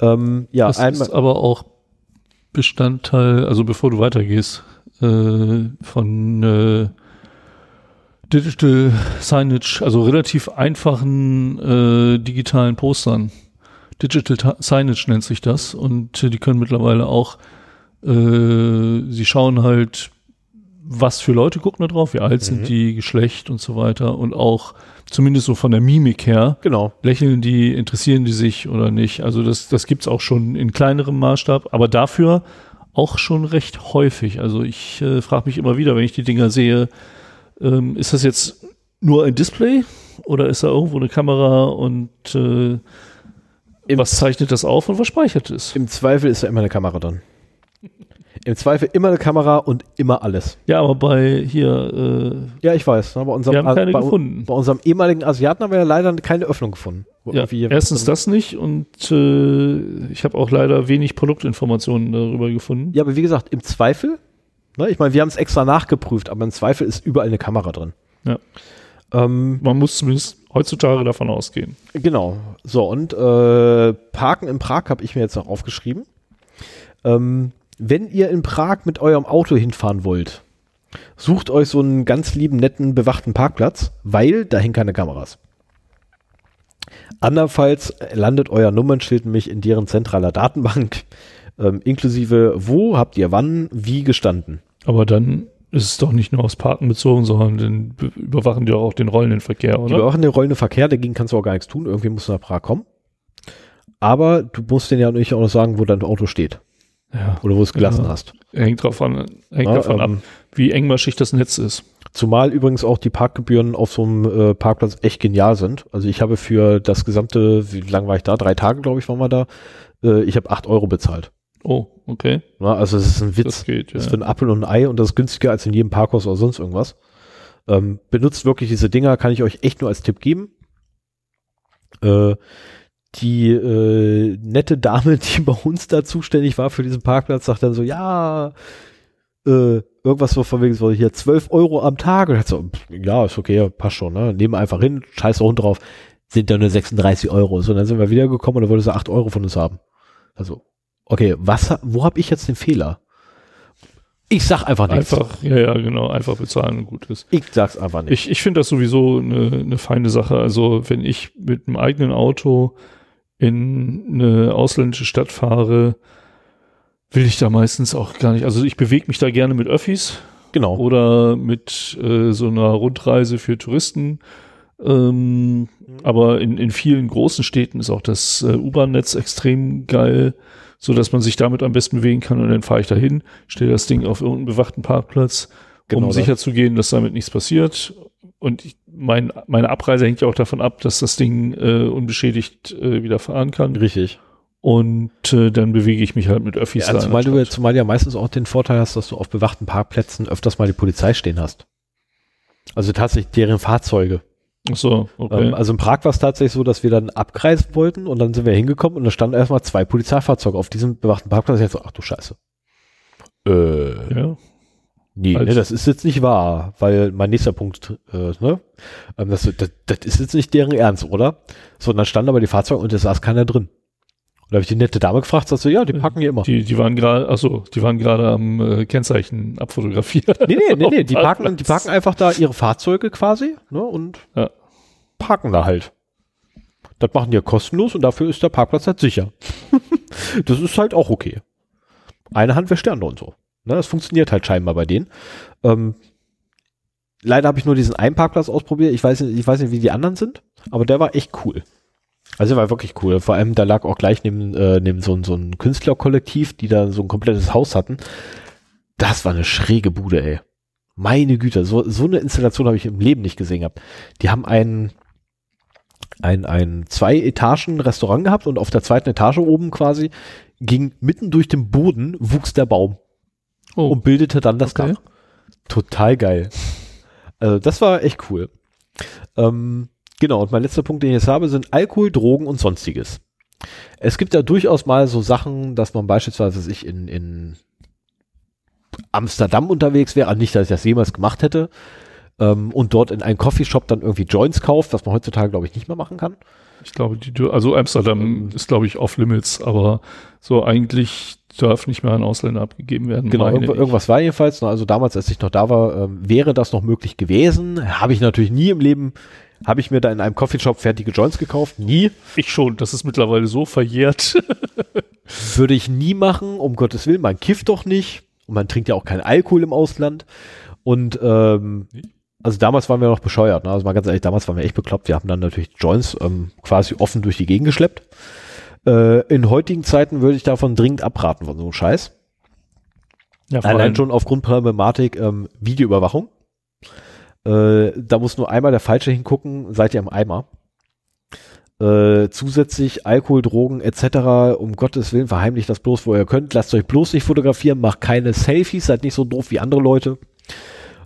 Ähm, ja, das ist aber auch Bestandteil, also bevor du weitergehst, äh, von äh, Digital Signage, also relativ einfachen äh, digitalen Postern. Digital Signage nennt sich das und äh, die können mittlerweile auch, äh, sie schauen halt, was für Leute gucken da drauf, wie alt mhm. sind die, Geschlecht und so weiter und auch zumindest so von der Mimik her.
Genau.
Lächeln die, interessieren die sich oder nicht. Also das, das gibt's auch schon in kleinerem Maßstab, aber dafür auch schon recht häufig. Also ich äh, frage mich immer wieder, wenn ich die Dinger sehe, ähm, ist das jetzt nur ein Display oder ist da irgendwo eine Kamera und äh, was zeichnet das auf und was speichert es?
Im Zweifel ist da immer eine Kamera drin. Im Zweifel immer eine Kamera und immer alles.
Ja, aber bei hier.
Äh, ja, ich weiß. Ne, bei unserem,
wir haben keine bei, gefunden.
Bei unserem ehemaligen Asiaten haben wir ja leider keine Öffnung gefunden.
Ja, erstens das nicht und äh, ich habe auch leider wenig Produktinformationen darüber gefunden.
Ja, aber wie gesagt, im Zweifel Ne? Ich meine, wir haben es extra nachgeprüft, aber im Zweifel ist überall eine Kamera drin.
Ja. Ähm, Man muss zumindest heutzutage davon ausgehen.
Genau. So, und äh, Parken in Prag habe ich mir jetzt noch aufgeschrieben. Ähm, wenn ihr in Prag mit eurem Auto hinfahren wollt, sucht euch so einen ganz lieben, netten, bewachten Parkplatz, weil da hängen keine Kameras. Andernfalls landet euer Nummernschild nämlich in deren zentraler Datenbank ähm, inklusive wo habt ihr wann wie gestanden.
Aber dann ist es doch nicht nur aufs Parken bezogen, sondern den überwachen die auch den rollenden Verkehr, oder? Die
überwachen den rollenden Verkehr, dagegen kannst du auch gar nichts tun. Irgendwie musst du nach Prag kommen. Aber du musst denen ja nicht auch noch sagen, wo dein Auto steht.
Ja,
oder wo du es gelassen ja. hast.
Hängt, drauf an, hängt ja, davon ähm, ab, wie engmaschig das Netz ist.
Zumal übrigens auch die Parkgebühren auf so einem äh, Parkplatz echt genial sind. Also ich habe für das gesamte, wie lange war ich da? Drei Tage, glaube ich, waren wir da. Äh, ich habe acht Euro bezahlt.
Oh, okay.
Ja, also es ist ein Witz. Das geht, ja. Das ist für ein Apfel und ein Ei und das ist günstiger als in jedem Parkhaus oder sonst irgendwas. Ähm, benutzt wirklich diese Dinger, kann ich euch echt nur als Tipp geben. Äh, die äh, nette Dame, die bei uns da zuständig war für diesen Parkplatz, sagt dann so, ja, äh, irgendwas so von wegen so hier 12 Euro am Tag. Und hat so, ja, ist okay, passt schon, ne? Nehmen einfach hin, scheiß rund drauf, sind da nur 36 Euro. So, dann sind wir wiedergekommen und dann wollte sie 8 Euro von uns haben. Also, okay, was, wo habe ich jetzt den Fehler? Ich sag einfach nichts.
Einfach, ja, ja, genau, einfach bezahlen und gut ist.
Ich sag's einfach nicht.
Ich, ich finde das sowieso eine, eine feine Sache. Also, wenn ich mit einem eigenen Auto in eine ausländische Stadt fahre, will ich da meistens auch gar nicht. Also, ich bewege mich da gerne mit Öffis.
Genau.
Oder mit äh, so einer Rundreise für Touristen. Ähm, aber in, in vielen großen Städten ist auch das äh, U-Bahn-Netz extrem geil so dass man sich damit am besten bewegen kann und dann fahre ich dahin, stelle das Ding auf irgendeinen bewachten Parkplatz, genau um sicher zu gehen, dass damit nichts passiert. Und ich, mein, meine Abreise hängt ja auch davon ab, dass das Ding äh, unbeschädigt äh, wieder fahren kann.
Richtig.
Und äh, dann bewege ich mich halt mit Öffis.
Ja, zumal du zumal ja meistens auch den Vorteil hast, dass du auf bewachten Parkplätzen öfters mal die Polizei stehen hast. Also tatsächlich deren Fahrzeuge.
Ach so, okay.
Ähm, also in Prag war es tatsächlich so, dass wir dann abkreisen wollten und dann sind wir hingekommen und da standen erstmal zwei Polizeifahrzeuge auf diesem bewachten Parkplatz. Ich so, ach du Scheiße. Äh,
Ja.
nee,
Als-
ne, das ist jetzt nicht wahr, weil mein nächster Punkt, äh, ne, ähm, das, das, das ist jetzt nicht deren Ernst, oder? So, und dann standen aber die Fahrzeuge und es saß keiner drin. Und da habe ich die nette Dame gefragt, sagst du, ja, die packen hier immer.
Die, die waren gerade, achso, die waren gerade am äh, Kennzeichen abfotografieren.
Nee, nee, nee, nee, die parken, die parken einfach da ihre Fahrzeuge quasi, ne, und
Ja.
parken da halt. Das machen die ja kostenlos und dafür ist der Parkplatz halt sicher. das ist halt auch okay. Eine Hand wäre Sterne und so. Ne, das funktioniert halt scheinbar bei denen. Ähm, leider habe ich nur diesen einen Parkplatz ausprobiert. Ich weiß, nicht, ich weiß nicht, wie die anderen sind, aber der war echt cool. Also war wirklich cool. Vor allem, da lag auch gleich neben, äh, neben so, ein- so ein Künstlerkollektiv, die da so ein komplettes Haus hatten. Das war eine schräge Bude, ey. Meine Güte, so, so eine Installation habe ich im Leben nicht gesehen gehabt. Die haben ein, ein, ein zwei Etagen Restaurant gehabt und auf der zweiten Etage oben quasi ging mitten durch den Boden wuchs der Baum
Oh,
und bildete dann das
okay.
Dach. Total geil. Also das war echt cool. Ähm, genau, und mein letzter Punkt, den ich jetzt habe, sind Alkohol, Drogen und sonstiges. Es gibt ja durchaus mal so Sachen, dass man beispielsweise sich in, in Amsterdam unterwegs wäre, nicht, dass ich das jemals gemacht hätte, ähm, und dort in einen Coffeeshop dann irgendwie Joints kauft, was man heutzutage, glaube ich, nicht mehr machen kann.
ich glaube, die, also Amsterdam ist, glaube ich, off limits, aber so eigentlich darf nicht mehr an Ausländer abgegeben werden.
Genau,
ich.
irgendwas war jedenfalls. ne, Also damals, als ich noch da war, ähm, wäre das noch möglich gewesen. Habe ich natürlich nie im Leben, habe ich mir da in einem Coffeeshop fertige Joints gekauft. Nie.
Ich schon, das ist mittlerweile so verjährt.
Würde ich nie machen, um Gottes Willen. Man kifft doch nicht. Und man trinkt ja auch keinen Alkohol im Ausland. Und ähm, also damals waren wir noch bescheuert. Ne? Also mal ganz ehrlich, damals waren wir echt bekloppt. Wir haben dann natürlich Joints ähm, quasi offen durch die Gegend geschleppt. Äh, in heutigen Zeiten würde ich davon dringend abraten von so einem Scheiß.
ja, vor
Allein
allem-
schon aufgrund Problematik ähm, Videoüberwachung. Äh, da muss nur einmal der Falsche hingucken, seid ihr im Eimer. Äh, zusätzlich Alkohol, Drogen etc. Um Gottes Willen verheimlicht das bloß, wo ihr könnt. Lasst euch bloß nicht fotografieren, macht keine Selfies, seid nicht so doof wie andere Leute,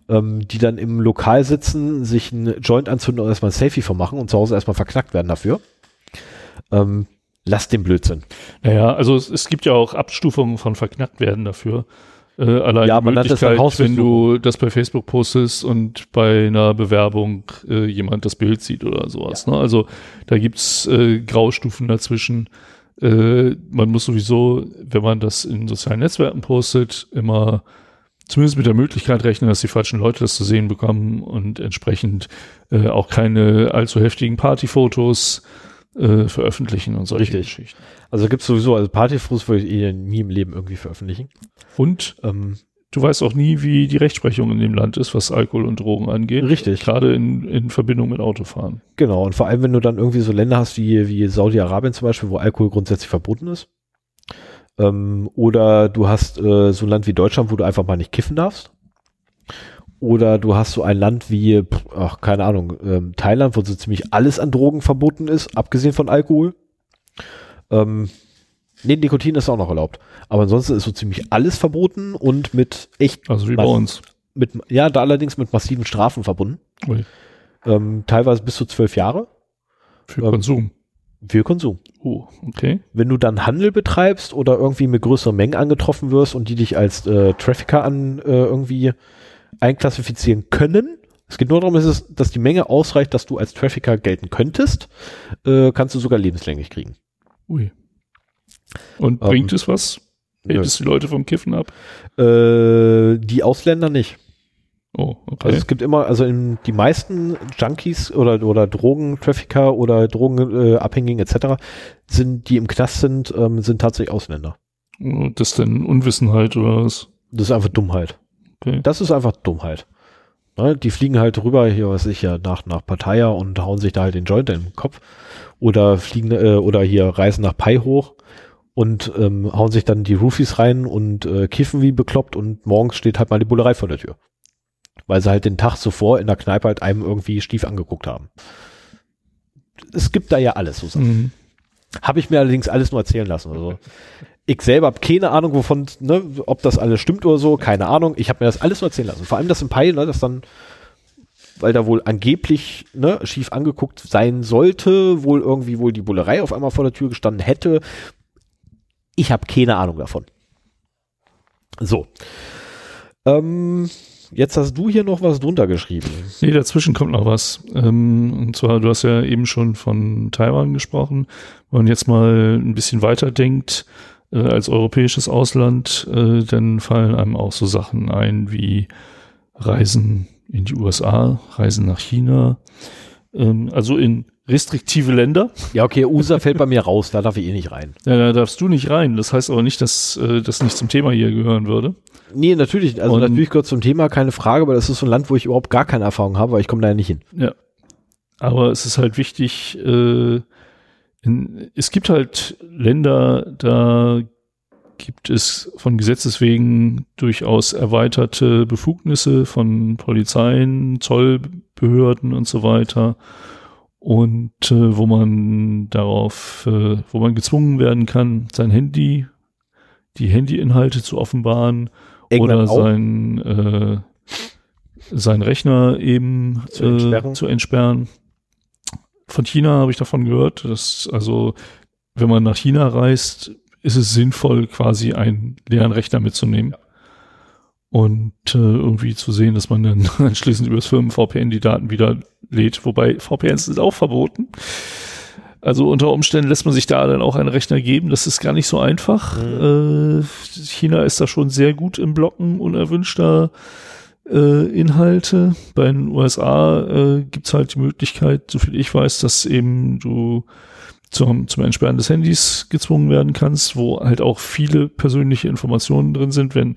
ähm, die dann im Lokal sitzen, sich einen Joint anzünden und erstmal ein Selfie vermachen und zu Hause erstmal verknackt werden dafür. Ähm, lasst den Blödsinn.
Naja, also es, es gibt ja auch Abstufungen von verknackt werden dafür. Äh, allein
Ja,
die
man nennt das
Möglichkeit, wenn du das bei Facebook postest und bei einer Bewerbung äh, jemand das Bild sieht oder sowas. Ne? Also da gibt's äh, Graustufen dazwischen. Äh, man muss sowieso, wenn man das in sozialen Netzwerken postet, immer zumindest mit der Möglichkeit rechnen, dass die falschen Leute das zu sehen bekommen und entsprechend äh, auch keine allzu heftigen Partyfotos äh, veröffentlichen und solche
Richtig.
Geschichten.
Also gibt's sowieso, also Partyfotos würde ich eh nie im Leben irgendwie veröffentlichen.
Und
Ähm,
du weißt auch nie, wie die Rechtsprechung in dem Land ist, was Alkohol und Drogen angeht.
Richtig.
Gerade in, in Verbindung mit Autofahren.
Genau, und vor allem, wenn du dann irgendwie so Länder hast wie, wie Saudi-Arabien zum Beispiel, wo Alkohol grundsätzlich verboten ist. Ähm, oder du hast äh, so ein Land wie Deutschland, wo du einfach mal nicht kiffen darfst. Oder du hast so ein Land wie, ach, keine Ahnung, ähm, Thailand, wo so ziemlich alles an Drogen verboten ist, abgesehen von Alkohol. Ähm, nee, Nikotin ist auch noch erlaubt. Aber ansonsten ist so ziemlich alles verboten und mit echt,
Also wie bei uns.
mit, ja, da allerdings mit massiven Strafen verbunden.
Ui,
Ähm, teilweise bis zu zwölf Jahre
für
Ähm,
Konsum.
für Konsum.
Oh, okay.
Wenn du dann Handel betreibst oder irgendwie mit größeren Mengen angetroffen wirst und die dich als äh, Trafficker an äh, irgendwie einklassifizieren können, es geht nur darum, dass, es, dass die Menge ausreicht, dass du als Trafficker gelten könntest, äh, kannst du sogar lebenslänglich kriegen.
Ui. Und
Ähm,
bringt es was? Hält
Nö.
es die Leute vom Kiffen ab?
Äh, die Ausländer nicht.
Oh, okay.
Also es gibt immer, also in die meisten Junkies oder, oder Drogentrafficker oder Drogenabhängigen äh, etc. sind, die im Knast sind, ähm, sind tatsächlich Ausländer.
Oh, das ist denn Unwissenheit oder was?
Das ist einfach Dummheit.
Okay.
Das ist einfach Dummheit. Ne, die fliegen halt rüber, hier was ich ja, nach, nach Pattaya und hauen sich da halt den Joint in den Kopf. Oder fliegen, äh, oder hier reisen nach Pai hoch und ähm, hauen sich dann die Roofies rein und äh, kiffen wie bekloppt und morgens steht halt mal die Bullerei vor der Tür. Weil sie halt den Tag zuvor in der Kneipe halt einem irgendwie stief angeguckt haben. Es gibt da ja alles, so Sachen.
Mhm.
Habe ich mir allerdings alles nur erzählen lassen. Also ich selber habe keine Ahnung, wovon, ne, ob das alles stimmt oder so, keine Ahnung. Ich habe mir das alles nur erzählen lassen. Vor allem das im Pai, ne, das dann, weil da wohl angeblich ne, schief angeguckt sein sollte, wohl irgendwie wohl die Bullerei auf einmal vor der Tür gestanden hätte. Ich habe keine Ahnung davon. So. Ähm, jetzt hast du hier noch was drunter geschrieben.
Nee, dazwischen kommt noch was. Ähm, und zwar, du hast ja eben schon von Taiwan gesprochen. Wenn man jetzt mal ein bisschen weiter denkt, äh, als europäisches Ausland, äh, dann fallen einem auch so Sachen ein wie Reisen in die USA, Reisen nach China, ähm, also in restriktive Länder.
Ja, okay, USA fällt bei mir raus, da darf ich eh nicht rein.
Ja, da darfst du nicht rein. Das heißt aber nicht, dass äh, das nicht zum Thema hier gehören würde.
Nee, natürlich, also
Und-
natürlich gehört zum Thema, keine Frage, aber das ist so ein Land, wo ich überhaupt gar keine Erfahrung habe, weil ich komme da ja nicht hin.
Ja. Aber es ist halt wichtig, äh, in, es gibt halt Länder, da gibt es von Gesetzes wegen durchaus erweiterte Befugnisse von Polizeien, Zollbehörden und so weiter. Und äh, wo man darauf, äh, wo man gezwungen werden kann, sein Handy, die Handyinhalte zu offenbaren oder
England auch.
sein, äh, sein Rechner eben
Zu
äh,
entsperren.
zu entsperren. Von China habe ich davon gehört, dass also wenn man nach China reist, ist es sinnvoll, quasi einen leeren Rechner mitzunehmen. Und äh, irgendwie zu sehen, dass man dann anschließend übers Firmen-VPN die Daten wieder lädt. Wobei VPNs sind auch verboten. Also unter Umständen lässt man sich da dann auch einen Rechner geben. Das ist gar nicht so einfach. Äh, China ist da schon sehr gut im Blocken unerwünschter äh, Inhalte. Bei den USA äh, gibt's halt die Möglichkeit, soviel ich weiß, dass eben du zum, zum Entsperren des Handys gezwungen werden kannst, wo halt auch viele persönliche Informationen drin sind. Wenn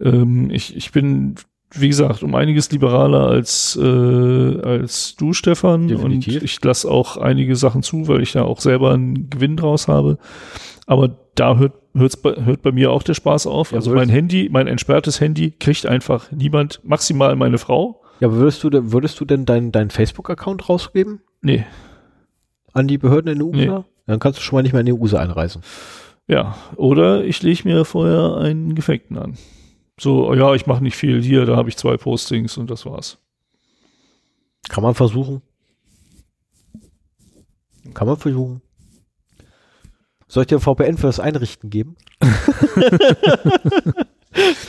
ähm, ich, ich bin, wie gesagt, um einiges liberaler als, äh, als du, Stefan.
Definitiv.
Und ich lasse auch einige Sachen zu, weil ich da auch selber einen Gewinn draus habe. Aber da hört, hört bei mir auch der Spaß auf. Also mein Handy, mein entsperrtes Handy kriegt einfach niemand, maximal meine Frau.
Ja, aber würdest du, denn- würdest du denn deinen dein Facebook-Account rausgeben
Nee,
an die Behörden in den
Nee.
USA? Dann kannst du schon mal nicht mehr in die USA einreisen.
Ja, oder ich lege mir vorher einen Gefekten an. So, ja, ich mache nicht viel hier, da habe ich zwei Postings und das war's.
Kann man versuchen. Kann man versuchen. Soll ich dir VPN für das Einrichten geben?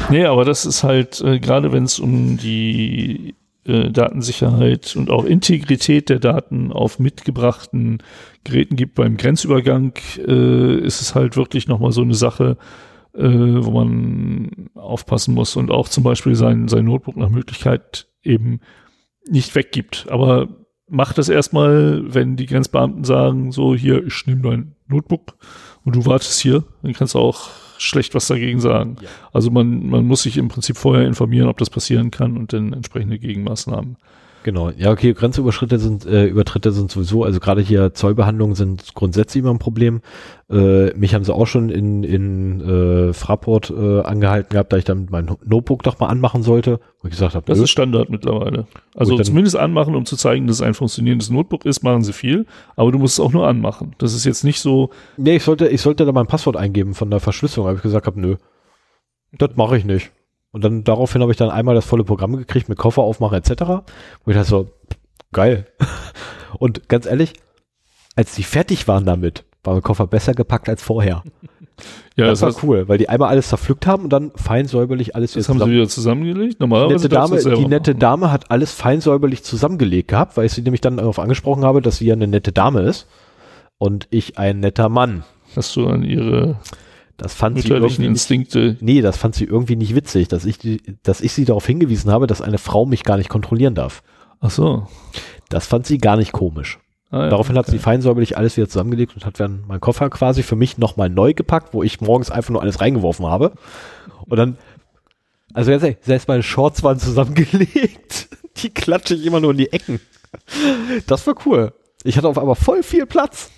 Nee, aber das ist halt, äh, gerade wenn es um die äh, Datensicherheit und auch Integrität der Daten auf mitgebrachten Geräten gibt beim Grenzübergang, äh, ist es halt wirklich nochmal so eine Sache, äh, wo man aufpassen muss und auch zum Beispiel sein, sein Notebook nach Möglichkeit eben nicht weggibt. Aber mach das erstmal, wenn die Grenzbeamten sagen, so hier, ich nehme dein Notebook und du wartest hier, dann kannst du auch schlecht was dagegen sagen.
Ja.
Also man, man muss sich im Prinzip vorher informieren, ob das passieren kann und dann entsprechende Gegenmaßnahmen.
Genau. Ja, okay, Grenzüberschritte sind, äh, Übertritte sind sowieso, also gerade hier Zollbehandlungen sind grundsätzlich immer ein Problem. Äh, mich haben sie auch schon in, in äh, Fraport äh, angehalten gehabt, da ich dann mein Notebook doch mal anmachen sollte, wo ich gesagt habe,
Das ist Standard mittlerweile. Also zumindest anmachen, um zu zeigen, dass es ein funktionierendes Notebook ist, machen sie viel, aber du musst es auch nur anmachen. Das ist jetzt nicht so,
nee, ich sollte, ich sollte da mein Passwort eingeben von der Verschlüsselung, habe ich gesagt habe, nö, das mache ich nicht. Und dann daraufhin habe ich dann einmal das volle Programm gekriegt mit Koffer aufmachen etc. Wo ich dachte so, geil. Und ganz ehrlich, als die fertig waren damit, war mein Koffer besser gepackt als vorher.
ja,
das,
das,
war cool, weil die einmal alles zerpflückt haben und dann fein säuberlich alles
das haben sie
zusammen-
wieder zusammengelegt.
die
Normalerweise
nette,
darfst du
Dame, die nette. Dame hat alles fein säuberlich zusammengelegt gehabt, weil ich sie nämlich dann darauf angesprochen habe, dass sie ja eine nette Dame ist und ich ein netter Mann.
Hast du an ihre
Das fand sie irgendwie nicht,
Instinkte.
nee, das fand sie irgendwie nicht witzig, dass ich, dass ich sie darauf hingewiesen habe, dass eine Frau mich gar nicht kontrollieren darf.
Ach so.
Das fand sie gar nicht komisch.
Ah, ja,
Daraufhin hat
okay.
sie fein säuberlich alles wieder zusammengelegt und hat dann meinen Koffer quasi für mich nochmal neu gepackt, wo ich morgens einfach nur alles reingeworfen habe. Und dann, also ehrlich, selbst meine Shorts waren zusammengelegt. Die klatsche ich immer nur in die Ecken. Das war cool. Ich hatte auf einmal voll viel Platz.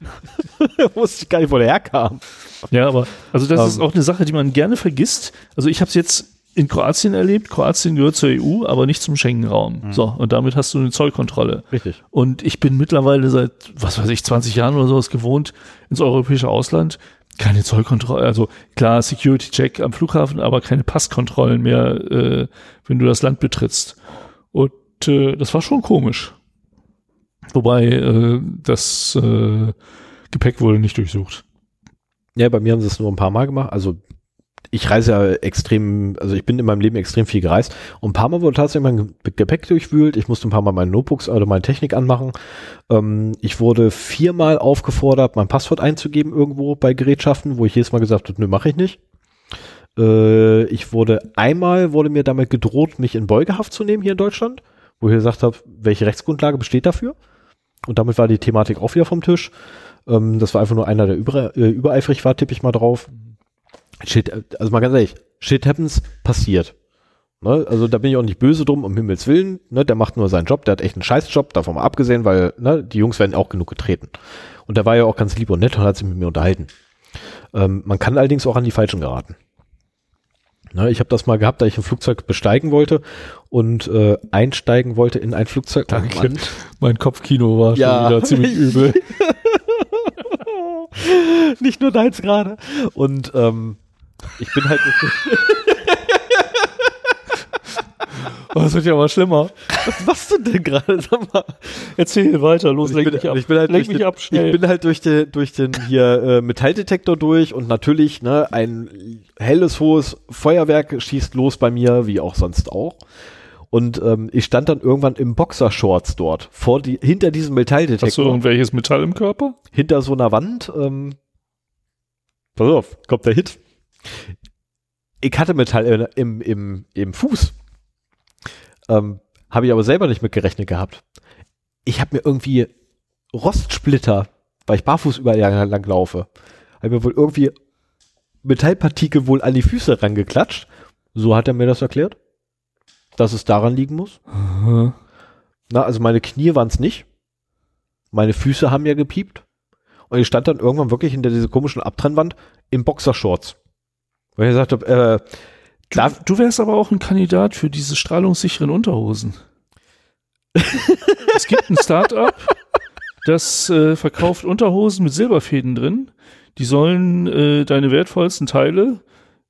Wusste ich gar nicht, wo der herkam.
Ja, aber also das
Ähm.
ist auch eine Sache, die man gerne vergisst. Also ich habe es jetzt in Kroatien erlebt. Kroatien gehört zur EU, aber nicht zum Schengen-Raum.
Mhm.
So, und damit hast du eine Zollkontrolle.
Richtig.
Und ich bin mittlerweile seit, was weiß ich, 20 Jahren oder sowas gewohnt ins europäische Ausland. Keine Zollkontrolle, also klar, Security-Check am Flughafen, aber keine Passkontrollen mehr, äh, wenn du das Land betrittst. Und äh, das war schon komisch. Wobei äh, das äh, Gepäck wurde nicht durchsucht.
Ja, bei mir haben sie es nur ein paar Mal gemacht. Also ich reise ja extrem, also ich bin in meinem Leben extrem viel gereist und ein paar Mal wurde tatsächlich mein Gepäck durchwühlt. Ich musste ein paar Mal meine Notebooks oder meine Technik anmachen. Ähm, ich wurde viermal aufgefordert, mein Passwort einzugeben irgendwo bei Gerätschaften, wo ich jedes Mal gesagt habe, nö, mache ich nicht. Äh, ich wurde einmal, wurde mir damit gedroht, mich in Beugehaft zu nehmen hier in Deutschland, wo ich gesagt habe, welche Rechtsgrundlage besteht dafür? Und damit war die Thematik auch wieder vom Tisch. Ähm, das war einfach nur einer, der über, äh, übereifrig war, tippe ich mal drauf. Shit, also mal ganz ehrlich, shit happens, passiert. Ne? Also da bin ich auch nicht böse drum, um Himmels Willen. Ne? Der macht nur seinen Job, der hat echt einen Scheißjob, davon mal abgesehen, weil ne, die Jungs werden auch genug getreten. Und der war ja auch ganz lieb und nett und hat sich mit mir unterhalten. Ähm, man kann allerdings auch an die Falschen geraten. Ne, ich habe das mal gehabt, da ich ein Flugzeug besteigen wollte und äh, einsteigen wollte in ein Flugzeug.
Oh Danke. mein Kopfkino war
ja.
schon wieder ziemlich übel.
nicht nur deins gerade. Und ähm, ich bin halt nicht.
Oh, das wird ja mal schlimmer.
Was machst du denn gerade? Sag mal.
Erzähl weiter, los,
lenk mich ab. Ich bin halt lenk mich den, ab, schnell. Ich bin halt durch den, durch den hier äh, Metalldetektor durch und natürlich, ne, ein helles, hohes Feuerwerk schießt los bei mir, wie auch sonst auch. Und ähm, ich stand dann irgendwann im Boxershorts dort, vor die, hinter diesem Metalldetektor. Hast
du irgendwelches Metall im Körper?
Hinter so einer Wand. Ähm, pass auf, kommt der Hit. Ich hatte Metall im, im, im Fuß. Ähm, habe ich aber selber nicht mit gerechnet gehabt. Ich habe mir irgendwie Rostsplitter, weil ich barfuß überall lang laufe, habe mir wohl irgendwie Metallpartikel wohl an die Füße rangeklatscht. So hat er mir das erklärt dass es daran liegen muss. Mhm. Na, also meine Knie waren es nicht. Meine Füße haben ja gepiept. Und ich stand dann irgendwann wirklich hinter dieser komischen Abtrennwand im Boxershorts. Weil ich gesagt habe, äh,
du, du wärst aber auch ein Kandidat für diese strahlungssicheren Unterhosen. es gibt ein Start-up, das äh, verkauft Unterhosen mit Silberfäden drin. Die sollen äh, deine wertvollsten Teile,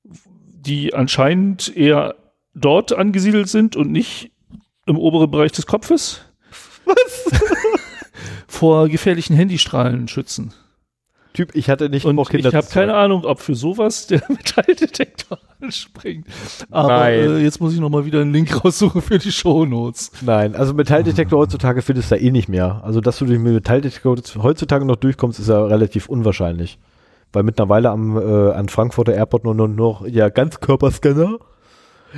die anscheinend eher dort angesiedelt sind und nicht im oberen Bereich des Kopfes. Was? vor gefährlichen Handystrahlen schützen.
Typ, ich hatte nicht
und Kinder Ich habe keine Ahnung, ob für sowas der Metalldetektor anspringt. Aber äh, jetzt muss ich noch mal wieder einen Link raussuchen für die Shownotes.
Nein, also Metalldetektor heutzutage findest du da eh nicht mehr. Also, dass du durch Metalldetektor heutzutage noch durchkommst, ist ja relativ unwahrscheinlich. Weil mittlerweile am äh, an Frankfurter Airport nur, nur noch ja Ganzkörperscanner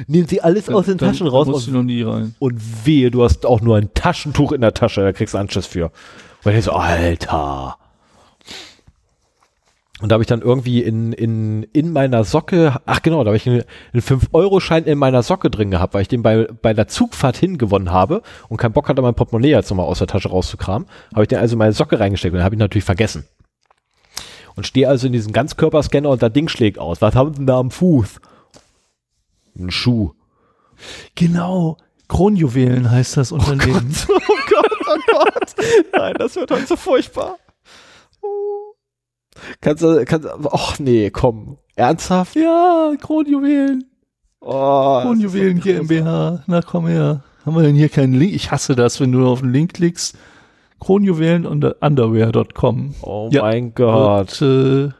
Nehmen sie alles aus den Taschen raus
und, noch nie rein.
und wehe, du hast auch nur ein Taschentuch in der Tasche, da kriegst du Anschiss für. Und ich so, Alter. Und da habe ich dann irgendwie in, in, in meiner Socke, ach genau, da habe ich einen, einen 5-Euro-Schein in meiner Socke drin gehabt, weil ich den bei, bei der Zugfahrt hingewonnen habe und keinen Bock hatte, mein Portemonnaie jetzt nochmal aus der Tasche rauszukramen. Habe ich den also in meine Socke reingesteckt und den habe ich natürlich vergessen. Und stehe also in diesem Ganzkörperscanner und das Ding schlägt aus. Was haben Sie denn da am Fuß? Ein Schuh.
Genau. Kronjuwelen heißt das Unternehmen.
Oh Gott, oh Gott, oh Gott. Nein, das wird heute so furchtbar. Kannst du, kannst ach nee, komm. Ernsthaft?
Ja, Kronjuwelen.
Oh,
Kronjuwelen so GmbH. Na komm her. Haben wir denn hier keinen Link? Ich hasse das, wenn du auf den Link klickst. Kronjuwelen und underwear.com.
Oh ja, mein Gott.
Wird, äh,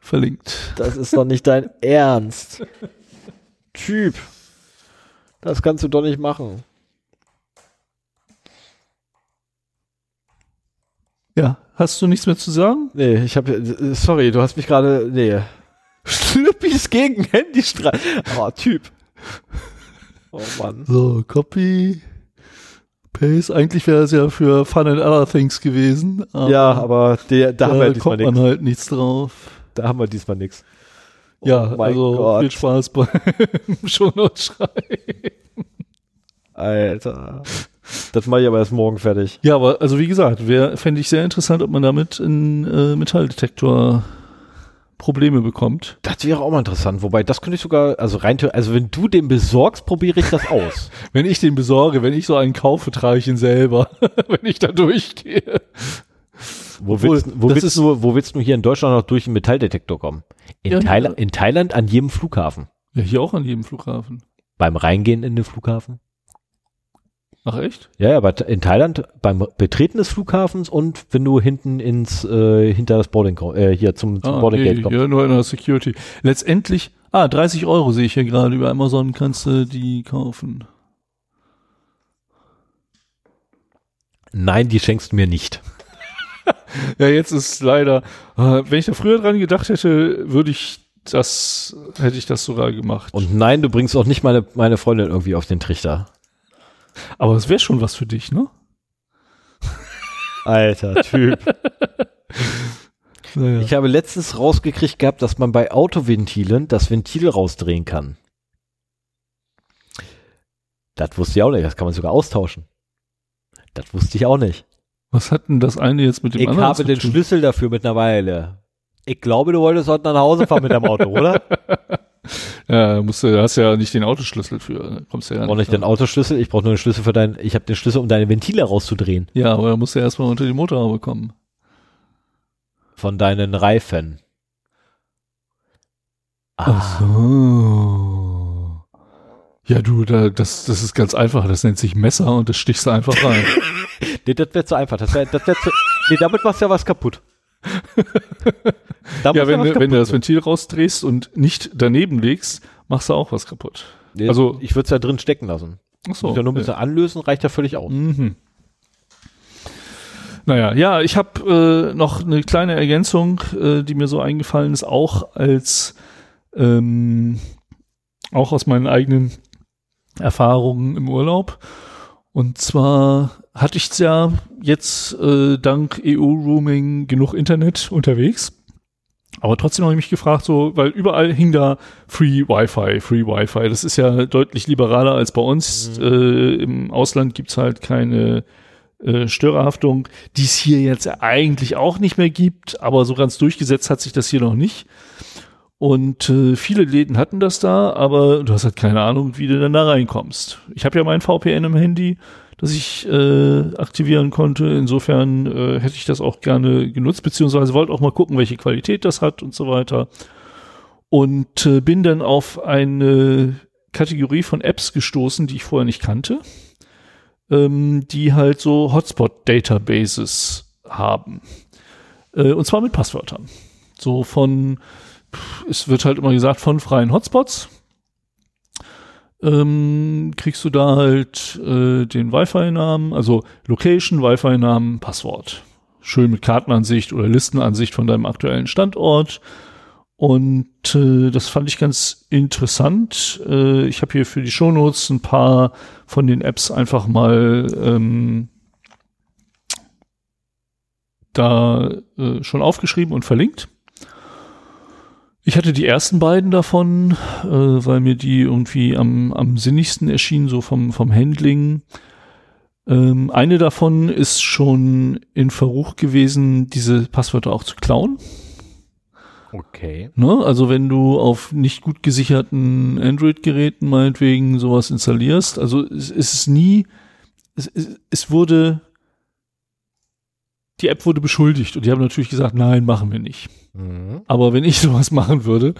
verlinkt.
Das ist doch nicht dein Ernst. Typ. Das kannst du doch nicht machen.
Ja, hast du nichts mehr zu sagen?
Nee, ich habe sorry, du hast mich gerade nee. Schlüppis gegen Handystrahl. Oh, Typ.
Oh Mann. So, Copy Paste. Eigentlich wäre es ja für Fun and Other Things gewesen.
Aber ja, aber der, da, haben wir
diesmal nichts. Da kommt man halt nichts drauf.
Da haben wir diesmal nichts.
Ja, oh also Gott. viel Spaß beim Shownotes schreiben.
Alter. Das mache ich aber erst morgen fertig.
Ja, aber also wie gesagt, fände ich sehr interessant, ob man damit einen äh, Metalldetektor Probleme bekommt.
Das wäre auch mal interessant, wobei das könnte ich sogar, also rein, also wenn du den besorgst, probiere ich das aus.
wenn ich den besorge, wenn ich so einen kaufe, trage ich ihn selber, wenn ich da durchgehe.
Wo, willst, wo, willst du, wo willst du hier in Deutschland noch durch einen Metalldetektor kommen? In, ja, Thailand, in Thailand an jedem Flughafen.
Ja, hier auch an jedem Flughafen.
Beim Reingehen in den Flughafen?
Ach echt?
Ja, aber in Thailand beim Betreten des Flughafens und wenn du hinten ins äh, hinter das Boarding äh, hier zum, zum
ah,
Boarding
Gate kommst. Ja, nur in der Security. Letztendlich Ah, 30 Euro sehe ich hier gerade. Über Amazon kannst du die kaufen.
Nein, die schenkst du mir nicht.
Ja, jetzt ist leider, äh, wenn ich da früher dran gedacht hätte, würde ich das, hätte ich das sogar gemacht.
Und nein, du bringst auch nicht meine, meine Freundin irgendwie auf den Trichter.
Aber es wäre schon was für dich, ne?
Alter Typ.
Naja.
Ich habe letztens rausgekriegt gehabt, dass man bei Autoventilen das Ventil rausdrehen kann. Das wusste ich auch nicht. Das kann man sogar austauschen. Das wusste ich auch nicht.
Was hat denn das eine jetzt mit dem
Ich
anderen
habe
zu
den? Schlüssel dafür mittlerweile. Ich glaube, du wolltest heute nach Hause fahren mit deinem Auto, oder?
Ja, musst du, hast ja nicht den Autoschlüssel für. Da Kommst du ja
Ich brauche nicht den Autoschlüssel, ich brauche nur den Schlüssel für dein, ich habe den Schlüssel, um deine Ventile rauszudrehen.
Ja, aber da musst du erstmal unter die Motorhaube kommen.
Von deinen Reifen.
Ach so. Ja, du, da, das, das ist ganz einfach. Das nennt sich Messer und das stichst du einfach rein.
Nee, das wäre zu einfach. Das wär, das wär zu, nee, damit machst du ja was kaputt.
Ja, wenn, du, wenn du das. Ventil rausdrehst und nicht daneben legst, machst du auch was kaputt.
Nee,
also-
ich würde es ja drin stecken lassen.
Ach
So, ja nur ein bisschen anlösen, reicht ja völlig aus.
Mhm. Naja, ja, ich habe äh, noch eine kleine Ergänzung, äh, die mir so eingefallen ist, auch als ähm, auch aus meinen eigenen Erfahrungen im Urlaub. Und zwar hatte ich ja jetzt äh, dank EU-Roaming genug Internet unterwegs. Aber trotzdem habe ich mich gefragt, so, weil überall hing da Free Wi-Fi, Free Wi-Fi. Das ist ja deutlich liberaler als bei uns. Äh, Im Ausland gibt's halt keine äh, Störerhaftung, die es hier jetzt eigentlich auch nicht mehr gibt, aber so ganz durchgesetzt hat sich das hier noch nicht. Und äh, viele Läden hatten das da, aber du hast halt keine Ahnung, wie du dann da reinkommst. Ich habe ja mein VPN im Handy, das ich äh, aktivieren konnte. Insofern äh, hätte ich das auch gerne genutzt, beziehungsweise wollte auch mal gucken, welche Qualität das hat und so weiter. Und äh, bin dann auf eine Kategorie von Apps gestoßen, die ich vorher nicht kannte, ähm, die halt so Hotspot-Databases haben. Äh, und zwar mit Passwörtern. So von, es wird halt immer gesagt, von freien Hotspots ähm, kriegst du da halt äh, den Wi-Fi-Namen, also Location, Wi-Fi-Namen, Passwort. Schön mit Kartenansicht oder Listenansicht von deinem aktuellen Standort. Und äh, das fand ich ganz interessant. Äh, ich habe hier für die Shownotes ein paar von den Apps einfach mal ähm, da äh, schon aufgeschrieben und verlinkt. Ich hatte die ersten beiden davon, äh, weil mir die irgendwie am, am sinnigsten erschienen, so vom, vom Handling. Ähm, eine davon ist schon in Verruch gewesen, diese Passwörter auch zu klauen.
Okay.
Ne? Also wenn du auf nicht gut gesicherten Android-Geräten meinetwegen sowas installierst, also es, es ist nie, es, es, es wurde, die App wurde beschuldigt und die haben natürlich gesagt, nein, machen wir nicht.
Mhm.
Aber wenn ich sowas machen würde,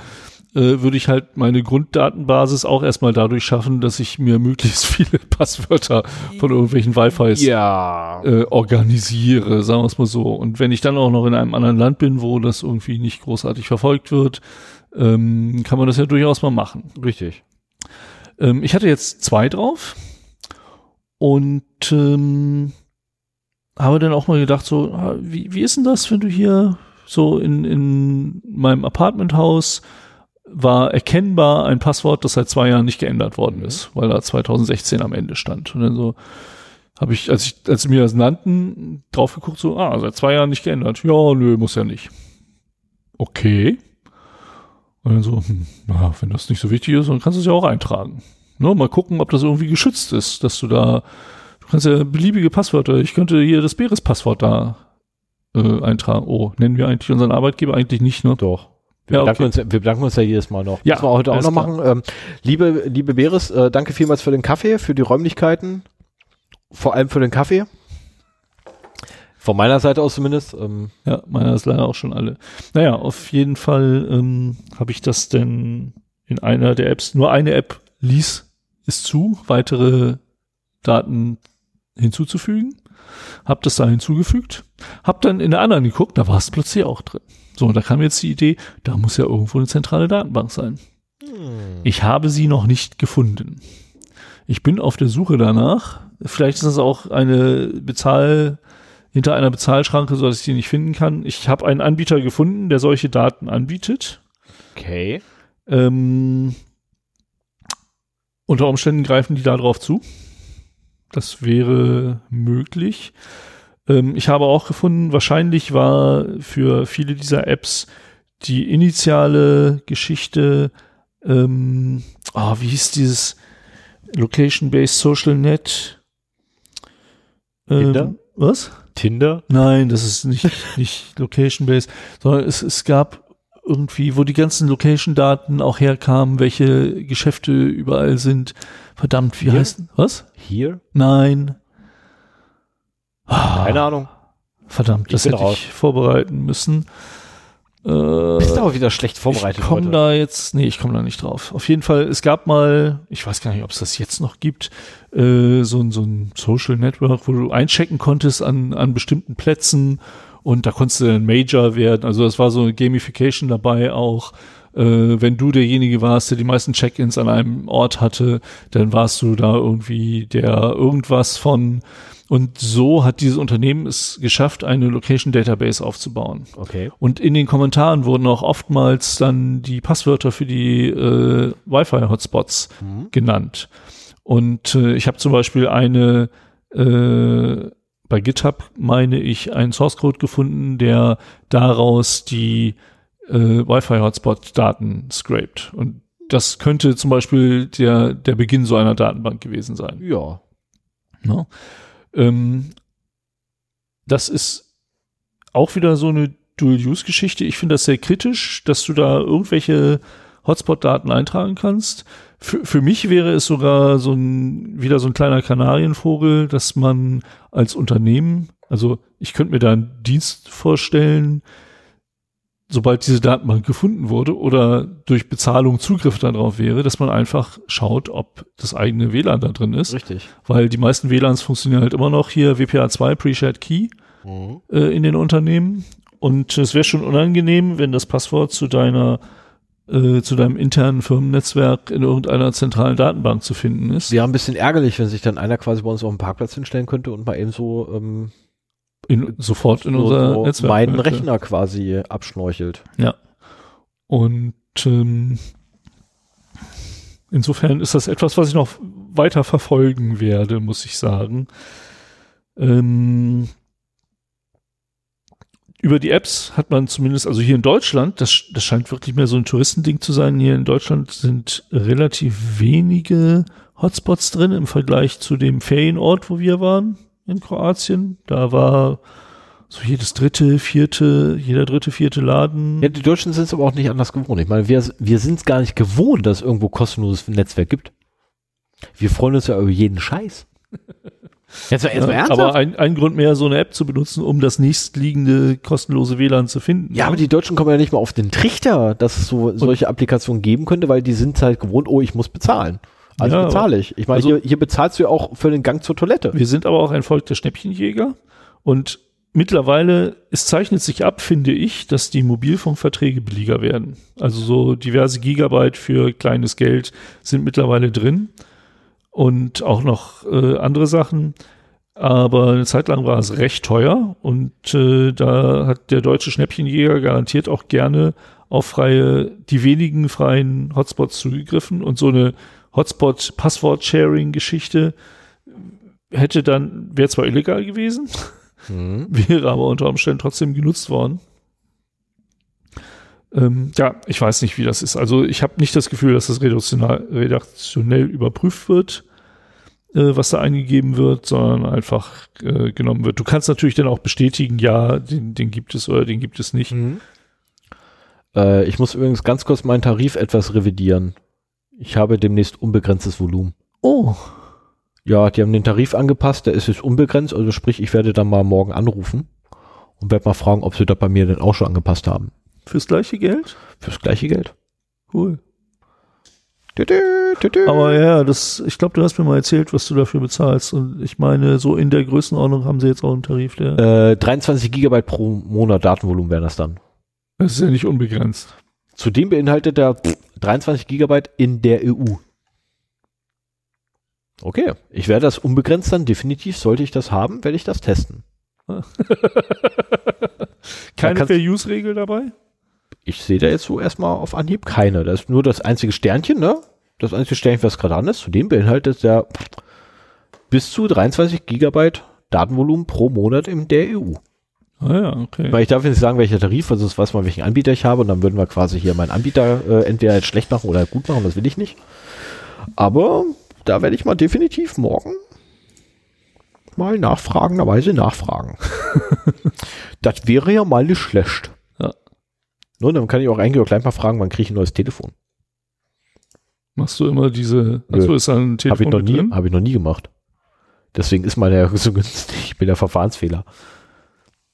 äh, würde ich halt meine Grunddatenbasis auch erstmal dadurch schaffen, dass ich mir möglichst viele Passwörter von irgendwelchen Wi-Fis
Ja.
äh, organisiere, sagen wir es mal so. Und wenn ich dann auch noch in einem anderen Land bin, wo das irgendwie nicht großartig verfolgt wird, ähm, kann man das ja durchaus mal machen.
Richtig.
Ähm, ich hatte jetzt zwei drauf und ähm, habe dann auch mal gedacht, so, ah, wie, wie ist denn das, wenn du hier so in, in meinem Apartmenthaus war erkennbar ein Passwort, das seit zwei Jahren nicht geändert worden ist, weil da 2016 am Ende stand. Und dann so habe ich, als ich, als sie mir das nannten, drauf geguckt, so, ah, seit zwei Jahren nicht geändert. Ja, nö, muss ja nicht. Okay. Und dann so, hm, na, wenn das nicht so wichtig ist, dann kannst du es ja auch eintragen. Ne, mal gucken, ob das irgendwie geschützt ist, dass du da, kannst ja beliebige Passwörter, ich könnte hier das Beres-Passwort da äh, eintragen. Oh, nennen wir eigentlich unseren Arbeitgeber eigentlich nicht, ne?
Doch. Wir,
Ja,
bedanken
okay.
uns, wir bedanken uns ja jedes Mal noch.
Ja,
Müssen wir heute auch noch machen. Ähm, liebe, liebe Beres, äh, danke vielmals für den Kaffee, für die Räumlichkeiten. Vor allem für den Kaffee. Von meiner Seite aus zumindest. Ähm,
Ja, meiner ist leider auch schon alle. Naja, auf jeden Fall ähm, habe ich das denn in einer der Apps, nur eine App ließ es zu, weitere Daten hinzuzufügen. Hab das da hinzugefügt. Hab dann in der anderen geguckt, da war es plötzlich auch drin. So, und da kam jetzt die Idee, da muss ja irgendwo eine zentrale Datenbank sein. Ich habe sie noch nicht gefunden. Ich bin auf der Suche danach. Vielleicht ist das auch eine Bezahl, hinter einer Bezahlschranke, so dass ich die nicht finden kann. Ich habe einen Anbieter gefunden, der solche Daten anbietet.
Okay.
Ähm, unter Umständen greifen die da drauf zu. Das wäre möglich. Ähm, ich habe auch gefunden, wahrscheinlich war für viele dieser Apps die initiale Geschichte, ähm, ah, wie hieß dieses Location-Based Social Net? Ähm,
Tinder?
Was?
Tinder?
Nein, das ist nicht, nicht Location-Based, sondern es, es gab irgendwie, wo die ganzen Location-Daten auch herkamen, welche Geschäfte überall sind. Verdammt, wie
Hier?
heißt, was?
Hier?
Nein. Ah,
Keine Ahnung.
Verdammt,
Ich
das hätte
raus.
ich vorbereiten müssen. Äh,
Bist aber wieder schlecht vorbereitet
ich komme da jetzt, nee, ich komme da nicht drauf. Auf jeden Fall, es gab mal, ich weiß gar nicht, ob es das jetzt noch gibt, äh, so, ein so ein Social Network, wo du einchecken konntest an, an bestimmten Plätzen und da konntest du dann Major werden. Also das war so eine Gamification dabei auch. Äh, wenn du derjenige warst, der die meisten Check-ins an einem Ort hatte, dann warst du da irgendwie der irgendwas von. Und so hat dieses Unternehmen es geschafft, eine Location Database aufzubauen.
Okay.
Und in den Kommentaren wurden auch oftmals dann die Passwörter für die äh, Wi-Fi-Hotspots
Mhm.
genannt. Und äh, ich habe zum Beispiel eine äh, bei GitHub meine ich einen Source Code gefunden, der daraus die äh, Wi-Fi-Hotspot-Daten scrapt. Und das könnte zum Beispiel der, der Beginn so einer Datenbank gewesen sein.
Ja.
Ne? Ähm, das ist auch wieder so eine Dual-Use-Geschichte. Ich finde das sehr kritisch, dass du da irgendwelche Hotspot-Daten eintragen kannst. Für, für mich wäre es sogar so ein, wieder so ein kleiner Kanarienvogel, dass man als Unternehmen, also ich könnte mir da einen Dienst vorstellen, sobald diese Datenbank gefunden wurde oder durch Bezahlung Zugriff darauf wäre, dass man einfach schaut, ob das eigene WLAN da drin ist
Richtig.
weil die meisten WLANs funktionieren halt immer noch hier WPA2 Pre-Shared Key
Mhm.
äh, in den Unternehmen und es wäre schon unangenehm, wenn das Passwort zu deiner äh, zu deinem internen Firmennetzwerk in irgendeiner zentralen Datenbank zu finden ist.
Wäre ein bisschen ärgerlich, wenn sich dann einer quasi bei uns auf dem Parkplatz hinstellen könnte und mal eben so, ähm,
In, sofort in
so,
unser
so
Netzwerk.
meinen
könnte.
Rechner quasi abschnorchelt.
Ja. Und ähm, insofern ist das etwas, was ich noch weiter verfolgen werde, muss ich sagen. Ähm, über die Apps hat man zumindest, also hier in Deutschland, das, das scheint wirklich mehr so ein Touristending zu sein. Hier in Deutschland sind relativ wenige Hotspots drin im Vergleich zu dem Ferienort, wo wir waren in Kroatien. Da war so jedes dritte, vierte, jeder dritte, vierte Laden.
Ja, die Deutschen sind es aber auch nicht anders gewohnt. Ich meine, wir, wir sind es gar nicht gewohnt, dass es irgendwo kostenloses Netzwerk gibt. Wir freuen uns ja über jeden Scheiß. Jetzt, jetzt mal ernsthaft?
aber ein, ein Grund mehr, so eine App zu benutzen, um das nächstliegende kostenlose WLAN zu finden.
ja, aber die Deutschen kommen ja nicht mal auf den Trichter, dass es so solche Applikationen geben könnte, weil die sind halt gewohnt, oh, ich muss bezahlen. Also
Ja,
bezahle ich. Ich meine,
also-
hier, hier bezahlst du ja auch für den Gang zur Toilette.
Wir sind aber auch ein Volk der Schnäppchenjäger und mittlerweile, es zeichnet sich ab, finde ich, dass die Mobilfunkverträge billiger werden. Also so diverse Gigabyte für kleines Geld sind mittlerweile drin und auch noch äh, andere Sachen. Aber eine Zeit lang war es recht teuer und äh, da hat der deutsche Schnäppchenjäger garantiert auch gerne auf freie, die wenigen freien Hotspots zugegriffen und so eine Hotspot-Passwort-Sharing-Geschichte hätte dann, wäre zwar illegal gewesen,
Mhm.
wäre aber unter Umständen trotzdem genutzt worden. Ähm, ja, ich weiß nicht, wie das ist. Also ich habe nicht das Gefühl, dass das redaktionell überprüft wird, äh, was da eingegeben wird, sondern einfach äh, genommen wird. Du kannst natürlich dann auch bestätigen, ja, den, den gibt es oder den gibt es nicht.
Mhm. Äh, ich muss übrigens ganz kurz meinen Tarif etwas revidieren. Ich habe demnächst unbegrenztes Volumen.
Oh,
Ja, die haben den Tarif angepasst, der ist jetzt unbegrenzt, also sprich, ich werde dann mal morgen anrufen und werde mal fragen, ob sie das bei mir denn auch schon angepasst haben.
Fürs gleiche Geld?
Fürs gleiche Geld.
Cool.
Tü, tü, tü, tü.
Aber ja, das, ich glaube, du hast mir mal erzählt, was du dafür bezahlst. Und ich meine, so in der Größenordnung haben sie jetzt auch einen Tarif, der
äh, 23 Gigabyte pro Monat Datenvolumen wären das dann.
das ist ja nicht unbegrenzt.
Zudem beinhaltet er 23 Gigabyte in der EU. Okay, ich werde das unbegrenzt dann definitiv, sollte ich das haben, werde ich das testen.
Keine
kannst-
Fair-Use-Regel dabei?
Ich sehe da jetzt so erstmal auf Anhieb keine. Das ist nur das einzige Sternchen, ne? Das einzige Sternchen, was gerade an ist. Zudem beinhaltet der bis zu 23 Gigabyte Datenvolumen pro Monat in der EU.
Ah ja, okay.
Weil ich darf jetzt nicht sagen, welcher Tarif, also das weiß man, welchen Anbieter ich habe und dann würden wir quasi hier meinen Anbieter äh, entweder jetzt schlecht machen oder gut machen, das will ich nicht. Aber da werde ich mal definitiv morgen mal nachfragenderweise nachfragen. das wäre ja mal nicht schlecht. Nun, dann kann ich auch eigentlich auch gleich mal fragen, wann kriege ich ein neues Telefon?
Machst du immer diese, achso, ist da ein
Habe
Telefon
ich noch nie, habe ich noch nie gemacht. Deswegen ist meine ja so günstig. Ich bin der Verfahrensfehler.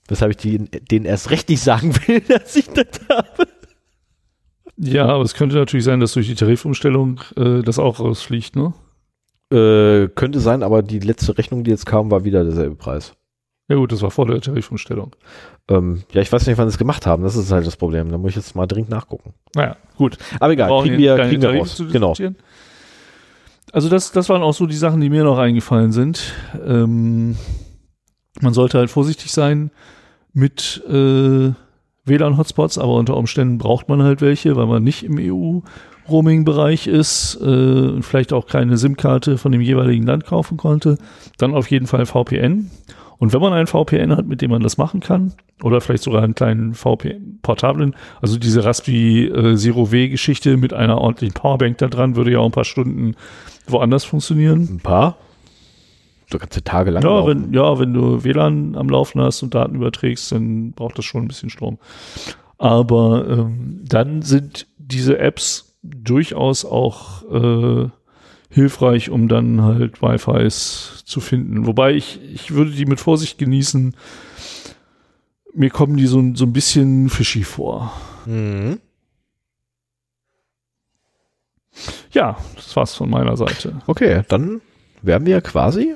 Weshalb ich die, denen erst recht nicht sagen will, dass ich das habe.
Ja, aber es könnte natürlich sein, dass durch die Tarifumstellung äh, das auch rausfliegt, ne?
Äh, könnte sein, aber die letzte Rechnung, die jetzt kam, war wieder derselbe Preis.
Ja gut, das war vor der Tarifumstellung.
Ähm, ja, ich weiß nicht, wann sie es gemacht haben. Das ist halt das Problem. Da muss ich jetzt mal dringend nachgucken.
Naja, gut.
Aber egal,
brauchen
kriegen wir, kriegen wir raus. Genau.
Also das, das waren auch so die Sachen, die mir noch eingefallen sind. Ähm, man sollte halt vorsichtig sein mit äh, WLAN-Hotspots, aber unter Umständen braucht man halt welche, weil man nicht im EU-Roaming-Bereich ist äh, und vielleicht auch keine SIM-Karte von dem jeweiligen Land kaufen konnte. Dann auf jeden Fall VPN. Und wenn man einen VPN hat, mit dem man das machen kann, oder vielleicht sogar einen kleinen VPN-portablen, also diese Raspi äh, Zero W-Geschichte mit einer ordentlichen Powerbank da dran, würde ja auch ein paar Stunden woanders funktionieren.
Ein paar. So ganze Tage lang.
Ja
laufen.
wenn, ja, wenn du WLAN am Laufen hast und Daten überträgst, dann braucht das schon ein bisschen Strom. Aber ähm, dann sind diese Apps durchaus auch äh, hilfreich, um dann halt Wi-Fis zu finden. Wobei ich, ich würde die mit Vorsicht genießen. Mir kommen die so, ein- so ein bisschen fishy vor.
Mhm.
Ja, das war's von meiner Seite.
Okay, dann wären wir quasi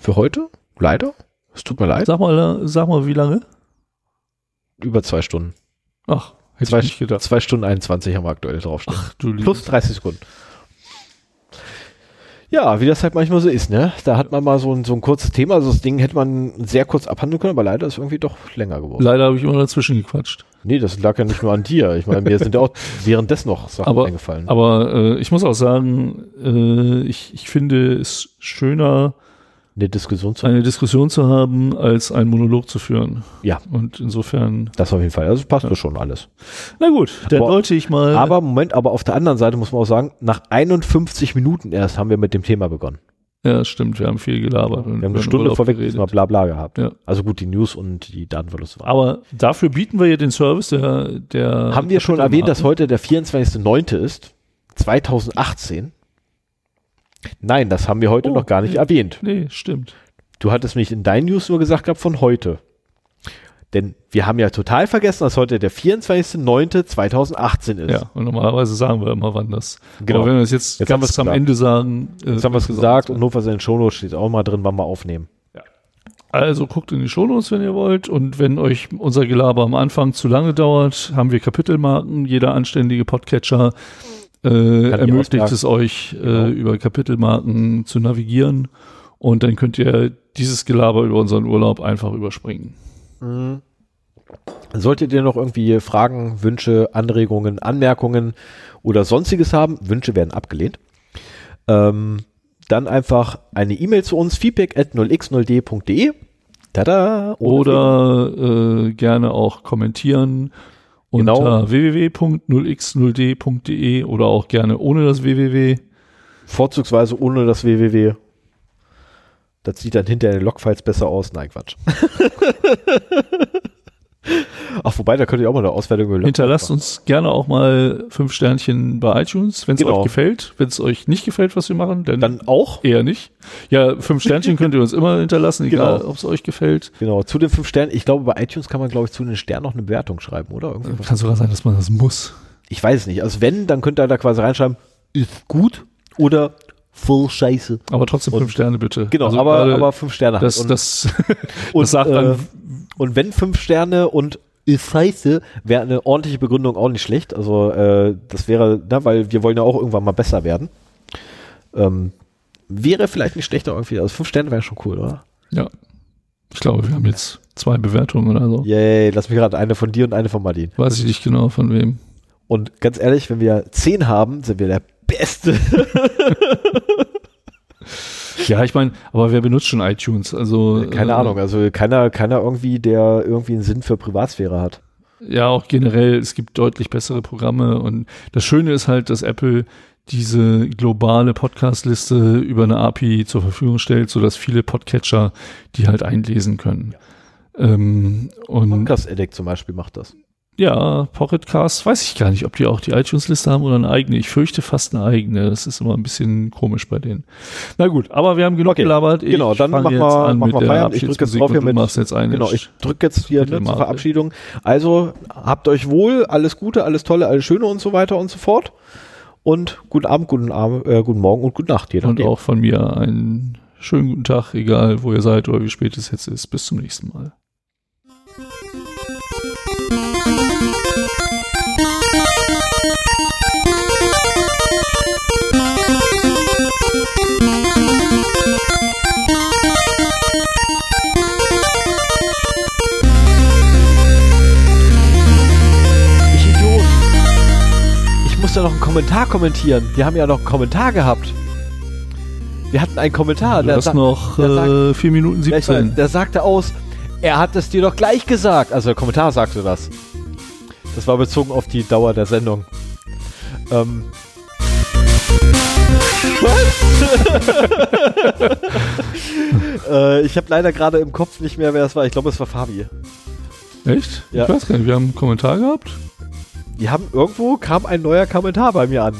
für heute, leider, es tut mir leid,
Sag mal, sag mal, wie lange?
über zwei Stunden.
Ach, hätte
Zwei,
ich nicht gedacht.
zwei Stunden 21 haben wir aktuell draufstehen.
Ach, du
Plus 30 Sekunden. Ja, wie das halt manchmal so ist, ne? Da hat man mal so ein, so ein kurzes Thema, also das Ding hätte man sehr kurz abhandeln können, aber leider ist irgendwie doch länger geworden.
Leider habe ich immer dazwischen gequatscht.
Nee, das lag ja nicht nur an dir. Ich meine, mir sind ja auch währenddessen noch Sachen
Aber-
eingefallen.
Aber äh, ich muss auch sagen, äh, ich, ich finde es schöner,
Eine Diskussion zu
eine Diskussion zu haben, als einen Monolog zu führen.
Ja.
Und insofern,
Das auf jeden Fall. Also passt mir schon alles.
na gut, dann
Aber-
wollte ich mal.
Aber Moment, aber auf der anderen Seite muss man auch sagen, nach 51 Minuten erst haben wir mit dem Thema begonnen.
ja, stimmt, wir haben viel gelabert. und
Wir haben eine Stunde
Urlaub
vorweg
geredet.
mal bla bla gehabt.
Ja.
Also gut, die News und die Datenverluste waren.
Aber dafür bieten wir ja den Service der. der
haben wir schon erwähnt, dass
Kapitelmarken.
heute der 24.09. ist? 2018? Nein, das haben wir heute
Oh,
noch gar nicht
nee.
erwähnt.
Nee, stimmt.
Du hattest mich in deinen News nur gesagt gehabt von heute. Denn wir haben ja total vergessen, dass heute der 24.09.2018 ist.
Ja, und normalerweise sagen wir immer, wann das.
Genau.
Aber wenn wir es jetzt,
Jetzt haben
ganz am. Ende sagen. äh,
Jetzt haben wir es gesagt und notfalls in den Shownotes steht auch mal drin, wann wir aufnehmen.
Also guckt in die Shownotes, wenn ihr wollt. Und wenn euch unser Gelaber am Anfang zu lange dauert, haben wir Kapitelmarken. Jeder anständige Podcatcher äh, ermöglicht es euch,
Genau.
äh, über Kapitelmarken zu navigieren. Und dann könnt ihr dieses Gelaber über unseren Urlaub einfach überspringen.
Solltet ihr noch irgendwie Fragen, Wünsche, Anregungen, Anmerkungen oder sonstiges haben, Wünsche werden abgelehnt, ähm, dann einfach eine E-Mail zu uns, feedback at 0x0d.de. Tada!
Oder äh, gerne auch kommentieren
Genau.
unter www.0x0d.de oder auch gerne ohne das www.
vorzugsweise ohne das www. Das sieht dann hinter den Logfiles besser aus. Nein, Quatsch. Ach, wobei, da könnt ihr auch mal eine Auswertung über Logfiles
Hinterlasst
machen.
uns gerne auch mal fünf Sternchen bei iTunes, wenn es
Genau.
euch gefällt. Wenn es euch nicht gefällt, was wir machen, dann,
Dann auch,
eher nicht. Ja, fünf Sternchen könnt ihr uns immer hinterlassen, egal
Genau.
ob es euch gefällt.
genau, zu den fünf Sternen. Ich glaube, bei iTunes kann man, glaube ich, zu den Sternen noch eine Bewertung schreiben, oder? Irgendwie.
Kann sogar sein, dass man das muss.
Ich weiß es nicht. Also wenn, dann könnt ihr da quasi reinschreiben, ist gut oder voll scheiße.
Aber trotzdem
Und-
fünf Sterne bitte.
Genau,
Also
aber, aber fünf Sterne. halt.
das,
und,
das,
und,
das sagt
äh,
dann,
und wenn fünf Sterne und ist scheiße, wäre eine ordentliche Begründung auch nicht schlecht. Also äh, das wäre, na, weil wir wollen ja auch irgendwann mal besser werden. Ähm, wäre vielleicht nicht schlechter irgendwie. Also fünf Sterne wäre schon cool, oder?
Ja. Ich glaube, wir haben jetzt zwei Bewertungen oder so.
Yay, lass mich gerade eine von dir und eine von Martin.
Weiß ich nicht genau von wem.
Und ganz ehrlich, wenn wir zehn haben, sind wir der Beste.
Ja, ich meine, aber wer benutzt schon iTunes? Also
Keine
äh,
Ahnung, also keiner, keiner irgendwie, der irgendwie einen Sinn für Privatsphäre hat.
Ja, auch generell, es gibt deutlich bessere Programme und das Schöne ist halt, dass Apple diese globale Podcast-Liste über eine API zur Verfügung stellt, sodass viele Podcatcher die halt einlesen können. Ähm, und
Podcast Addict zum Beispiel macht das.
Ja, Pocketcast, weiß ich gar nicht, ob die auch die iTunes-Liste haben oder eine eigene. Ich fürchte fast eine eigene. Das ist immer ein bisschen komisch bei denen. Na gut, aber wir haben genug
Okay,
gelabert. Ich
genau, dann
fange
mach
jetzt
mal-
an
Feierabend. Ich drück jetzt drauf hier mit-
jetzt eine.
Genau, ich drücke jetzt hier ne, zur. Verabschiedung. Also habt euch wohl, alles Gute, alles Tolle, alles Schöne und so weiter und so fort. Und guten Abend, guten Abend, äh, guten Morgen und gute Nacht. Je
Und auch von mir einen schönen guten Tag, egal wo ihr seid oder wie spät es jetzt ist. Bis zum nächsten Mal.
Ich Idiot. Ich muss da noch einen Kommentar kommentieren. Wir haben ja noch einen Kommentar gehabt. Wir hatten einen Kommentar.
Du hast noch
der sagt-
äh, 4 Minuten
Ja, ich weiß,
17.
der sagte aus, er hat es dir doch gleich gesagt. Also der Kommentar sagte das. Das war bezogen auf die Dauer der Sendung. Ähm. Was? äh, ich habe leider gerade im Kopf nicht mehr, wer es war. Ich glaube, es war Fabi.
Echt?
Ja.
Ich weiß gar nicht, wir haben einen Kommentar gehabt.
Die haben irgendwo kam ein neuer Kommentar bei mir an.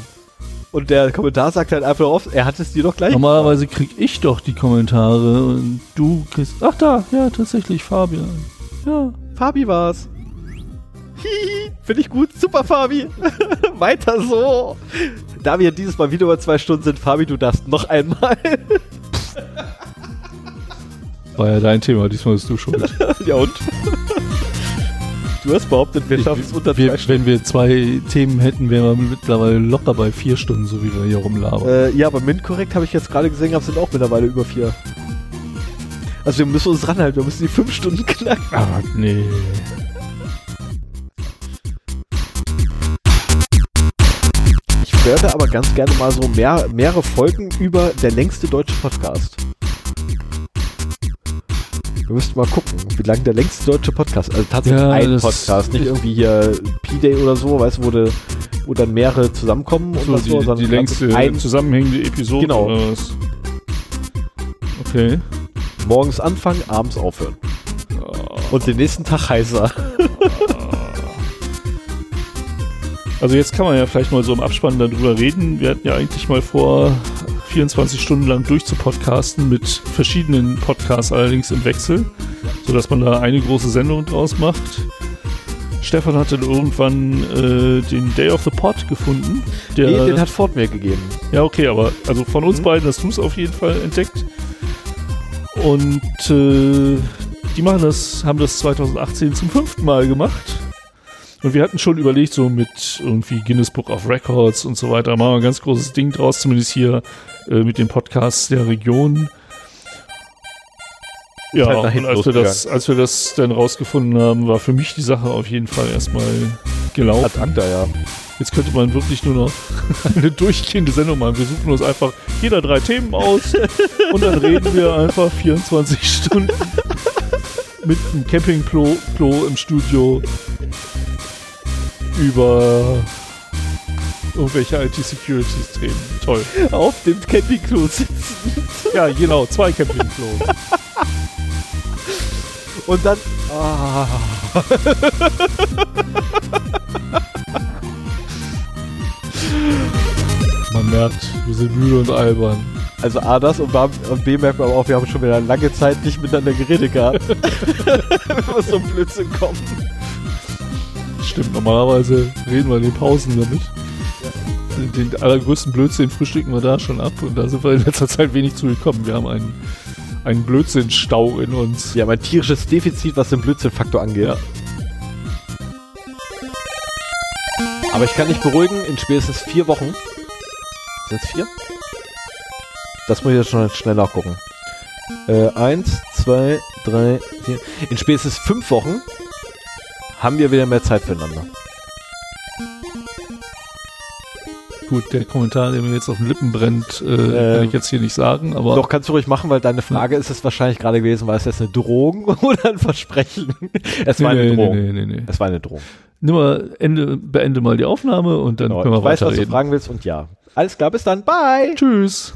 Und der Kommentar sagt halt einfach oft, er hat es dir doch gleich
Normalerweise krieg ich doch die Kommentare und du kriegst. Ach da, ja, tatsächlich, Fabian. Ja.
Fabi war's. Finde ich gut. Super, Fabi. Weiter so. Da wir dieses Mal wieder über zwei Stunden sind, Fabi, du darfst noch einmal.
War ja dein Thema, diesmal bist du schuld.
ja und? Du hast behauptet, wir schaffen es unter zwei
wir,
Stunden.
wenn wir zwei Themen hätten, wären wir mittlerweile locker bei vier Stunden, so wie wir hier rumlabern.
Äh, ja, aber MINT-korrekt habe ich jetzt gerade gesehen, sind auch mittlerweile über vier. Also wir müssen uns ranhalten, wir müssen die fünf Stunden knacken.
Ah, nee.
Ich werde aber ganz gerne mal so mehr, mehrere Folgen über der längste deutsche Podcast. Wir müssten mal gucken, wie lang der längste deutsche Podcast Also tatsächlich
Ja,
ein Podcast, nicht irgendwie hier P-Day oder so, weißt du, wo, de, wo dann mehrere zusammenkommen
So,
und
die,
so,
die
sondern
längste
ein
zusammenhängende Episode
Genau.
oder was? Okay.
morgens anfangen, abends aufhören. Und den nächsten Tag heißer.
Also jetzt kann man ja vielleicht mal so im Abspann darüber reden. Wir hatten ja eigentlich mal vor, 24 Stunden lang durchzupodcasten mit verschiedenen Podcasts allerdings im Wechsel, sodass man da eine große Sendung draus macht. Stefan hatte dann irgendwann äh, den Day of the Pod gefunden. Der,
Nee, den hat Ford mir gegeben.
ja, okay, aber also von uns
Mhm.
beiden hast du es auf jeden Fall entdeckt. Und äh, die machen das, haben das 2018 zum fünften Mal gemacht. Und wir hatten schon überlegt, so mit irgendwie Guinness Book of Records und so weiter, machen wir ein ganz großes Ding draus, zumindest hier äh, mit den Podcasts der Region. Ja,
halt
und als wir, das, als wir das dann rausgefunden haben, war für mich die Sache auf jeden Fall erstmal gelaufen.
Ad acta, ja.
Jetzt könnte man wirklich nur noch eine durchgehende Sendung machen. Wir suchen uns einfach jeder drei Themen aus und dann reden wir einfach 24 Stunden mit einem Campingklo Klo im Studio über irgendwelche IT-Securities-Themen. Toll.
Auf dem Campingklo sitzen.
Ja, genau, zwei Campingklos.
Und dann. Ah.
Man merkt, wir sind müde und albern.
Also A, das und, B- und B merkt man aber auch, wir haben schon wieder lange Zeit nicht miteinander geredet gehabt. Wenn wir so ein Blödsinn kommen.
Stimmt, normalerweise reden wir in den Pausen damit. Den, den allergrößten Blödsinn frühstücken wir da schon ab und da sind wir in letzter Zeit wenig zugekommen. Wir haben einen, einen Blödsinnstau in uns.
Wir haben ein tierisches Defizit, was den Blödsinnfaktor angeht.
Ja.
Aber ich kann dich beruhigen, in spätestens vier Wochen. Sind es vier? Das muss ich jetzt schon schnell nachgucken. Äh, eins, zwei, drei, vier. In spätestens fünf Wochen haben wir wieder mehr Zeit füreinander.
Gut, der Kommentar, der mir jetzt auf den Lippen brennt, äh, kann
Ähm,
ich jetzt hier nicht sagen, aber
Doch, kannst du ruhig machen, weil deine Frage ist es wahrscheinlich gerade gewesen, war es jetzt eine Drohung oder ein Versprechen? Es war eine
nee,
Drohung.
nee, nee, nee, nee.
Es war eine Drohung.
Nimm mal, Ende, beende mal die Aufnahme und dann
Genau,
können wir
ich weiß, was du fragen willst und ja. Alles klar, bis dann. Bye.
Tschüss.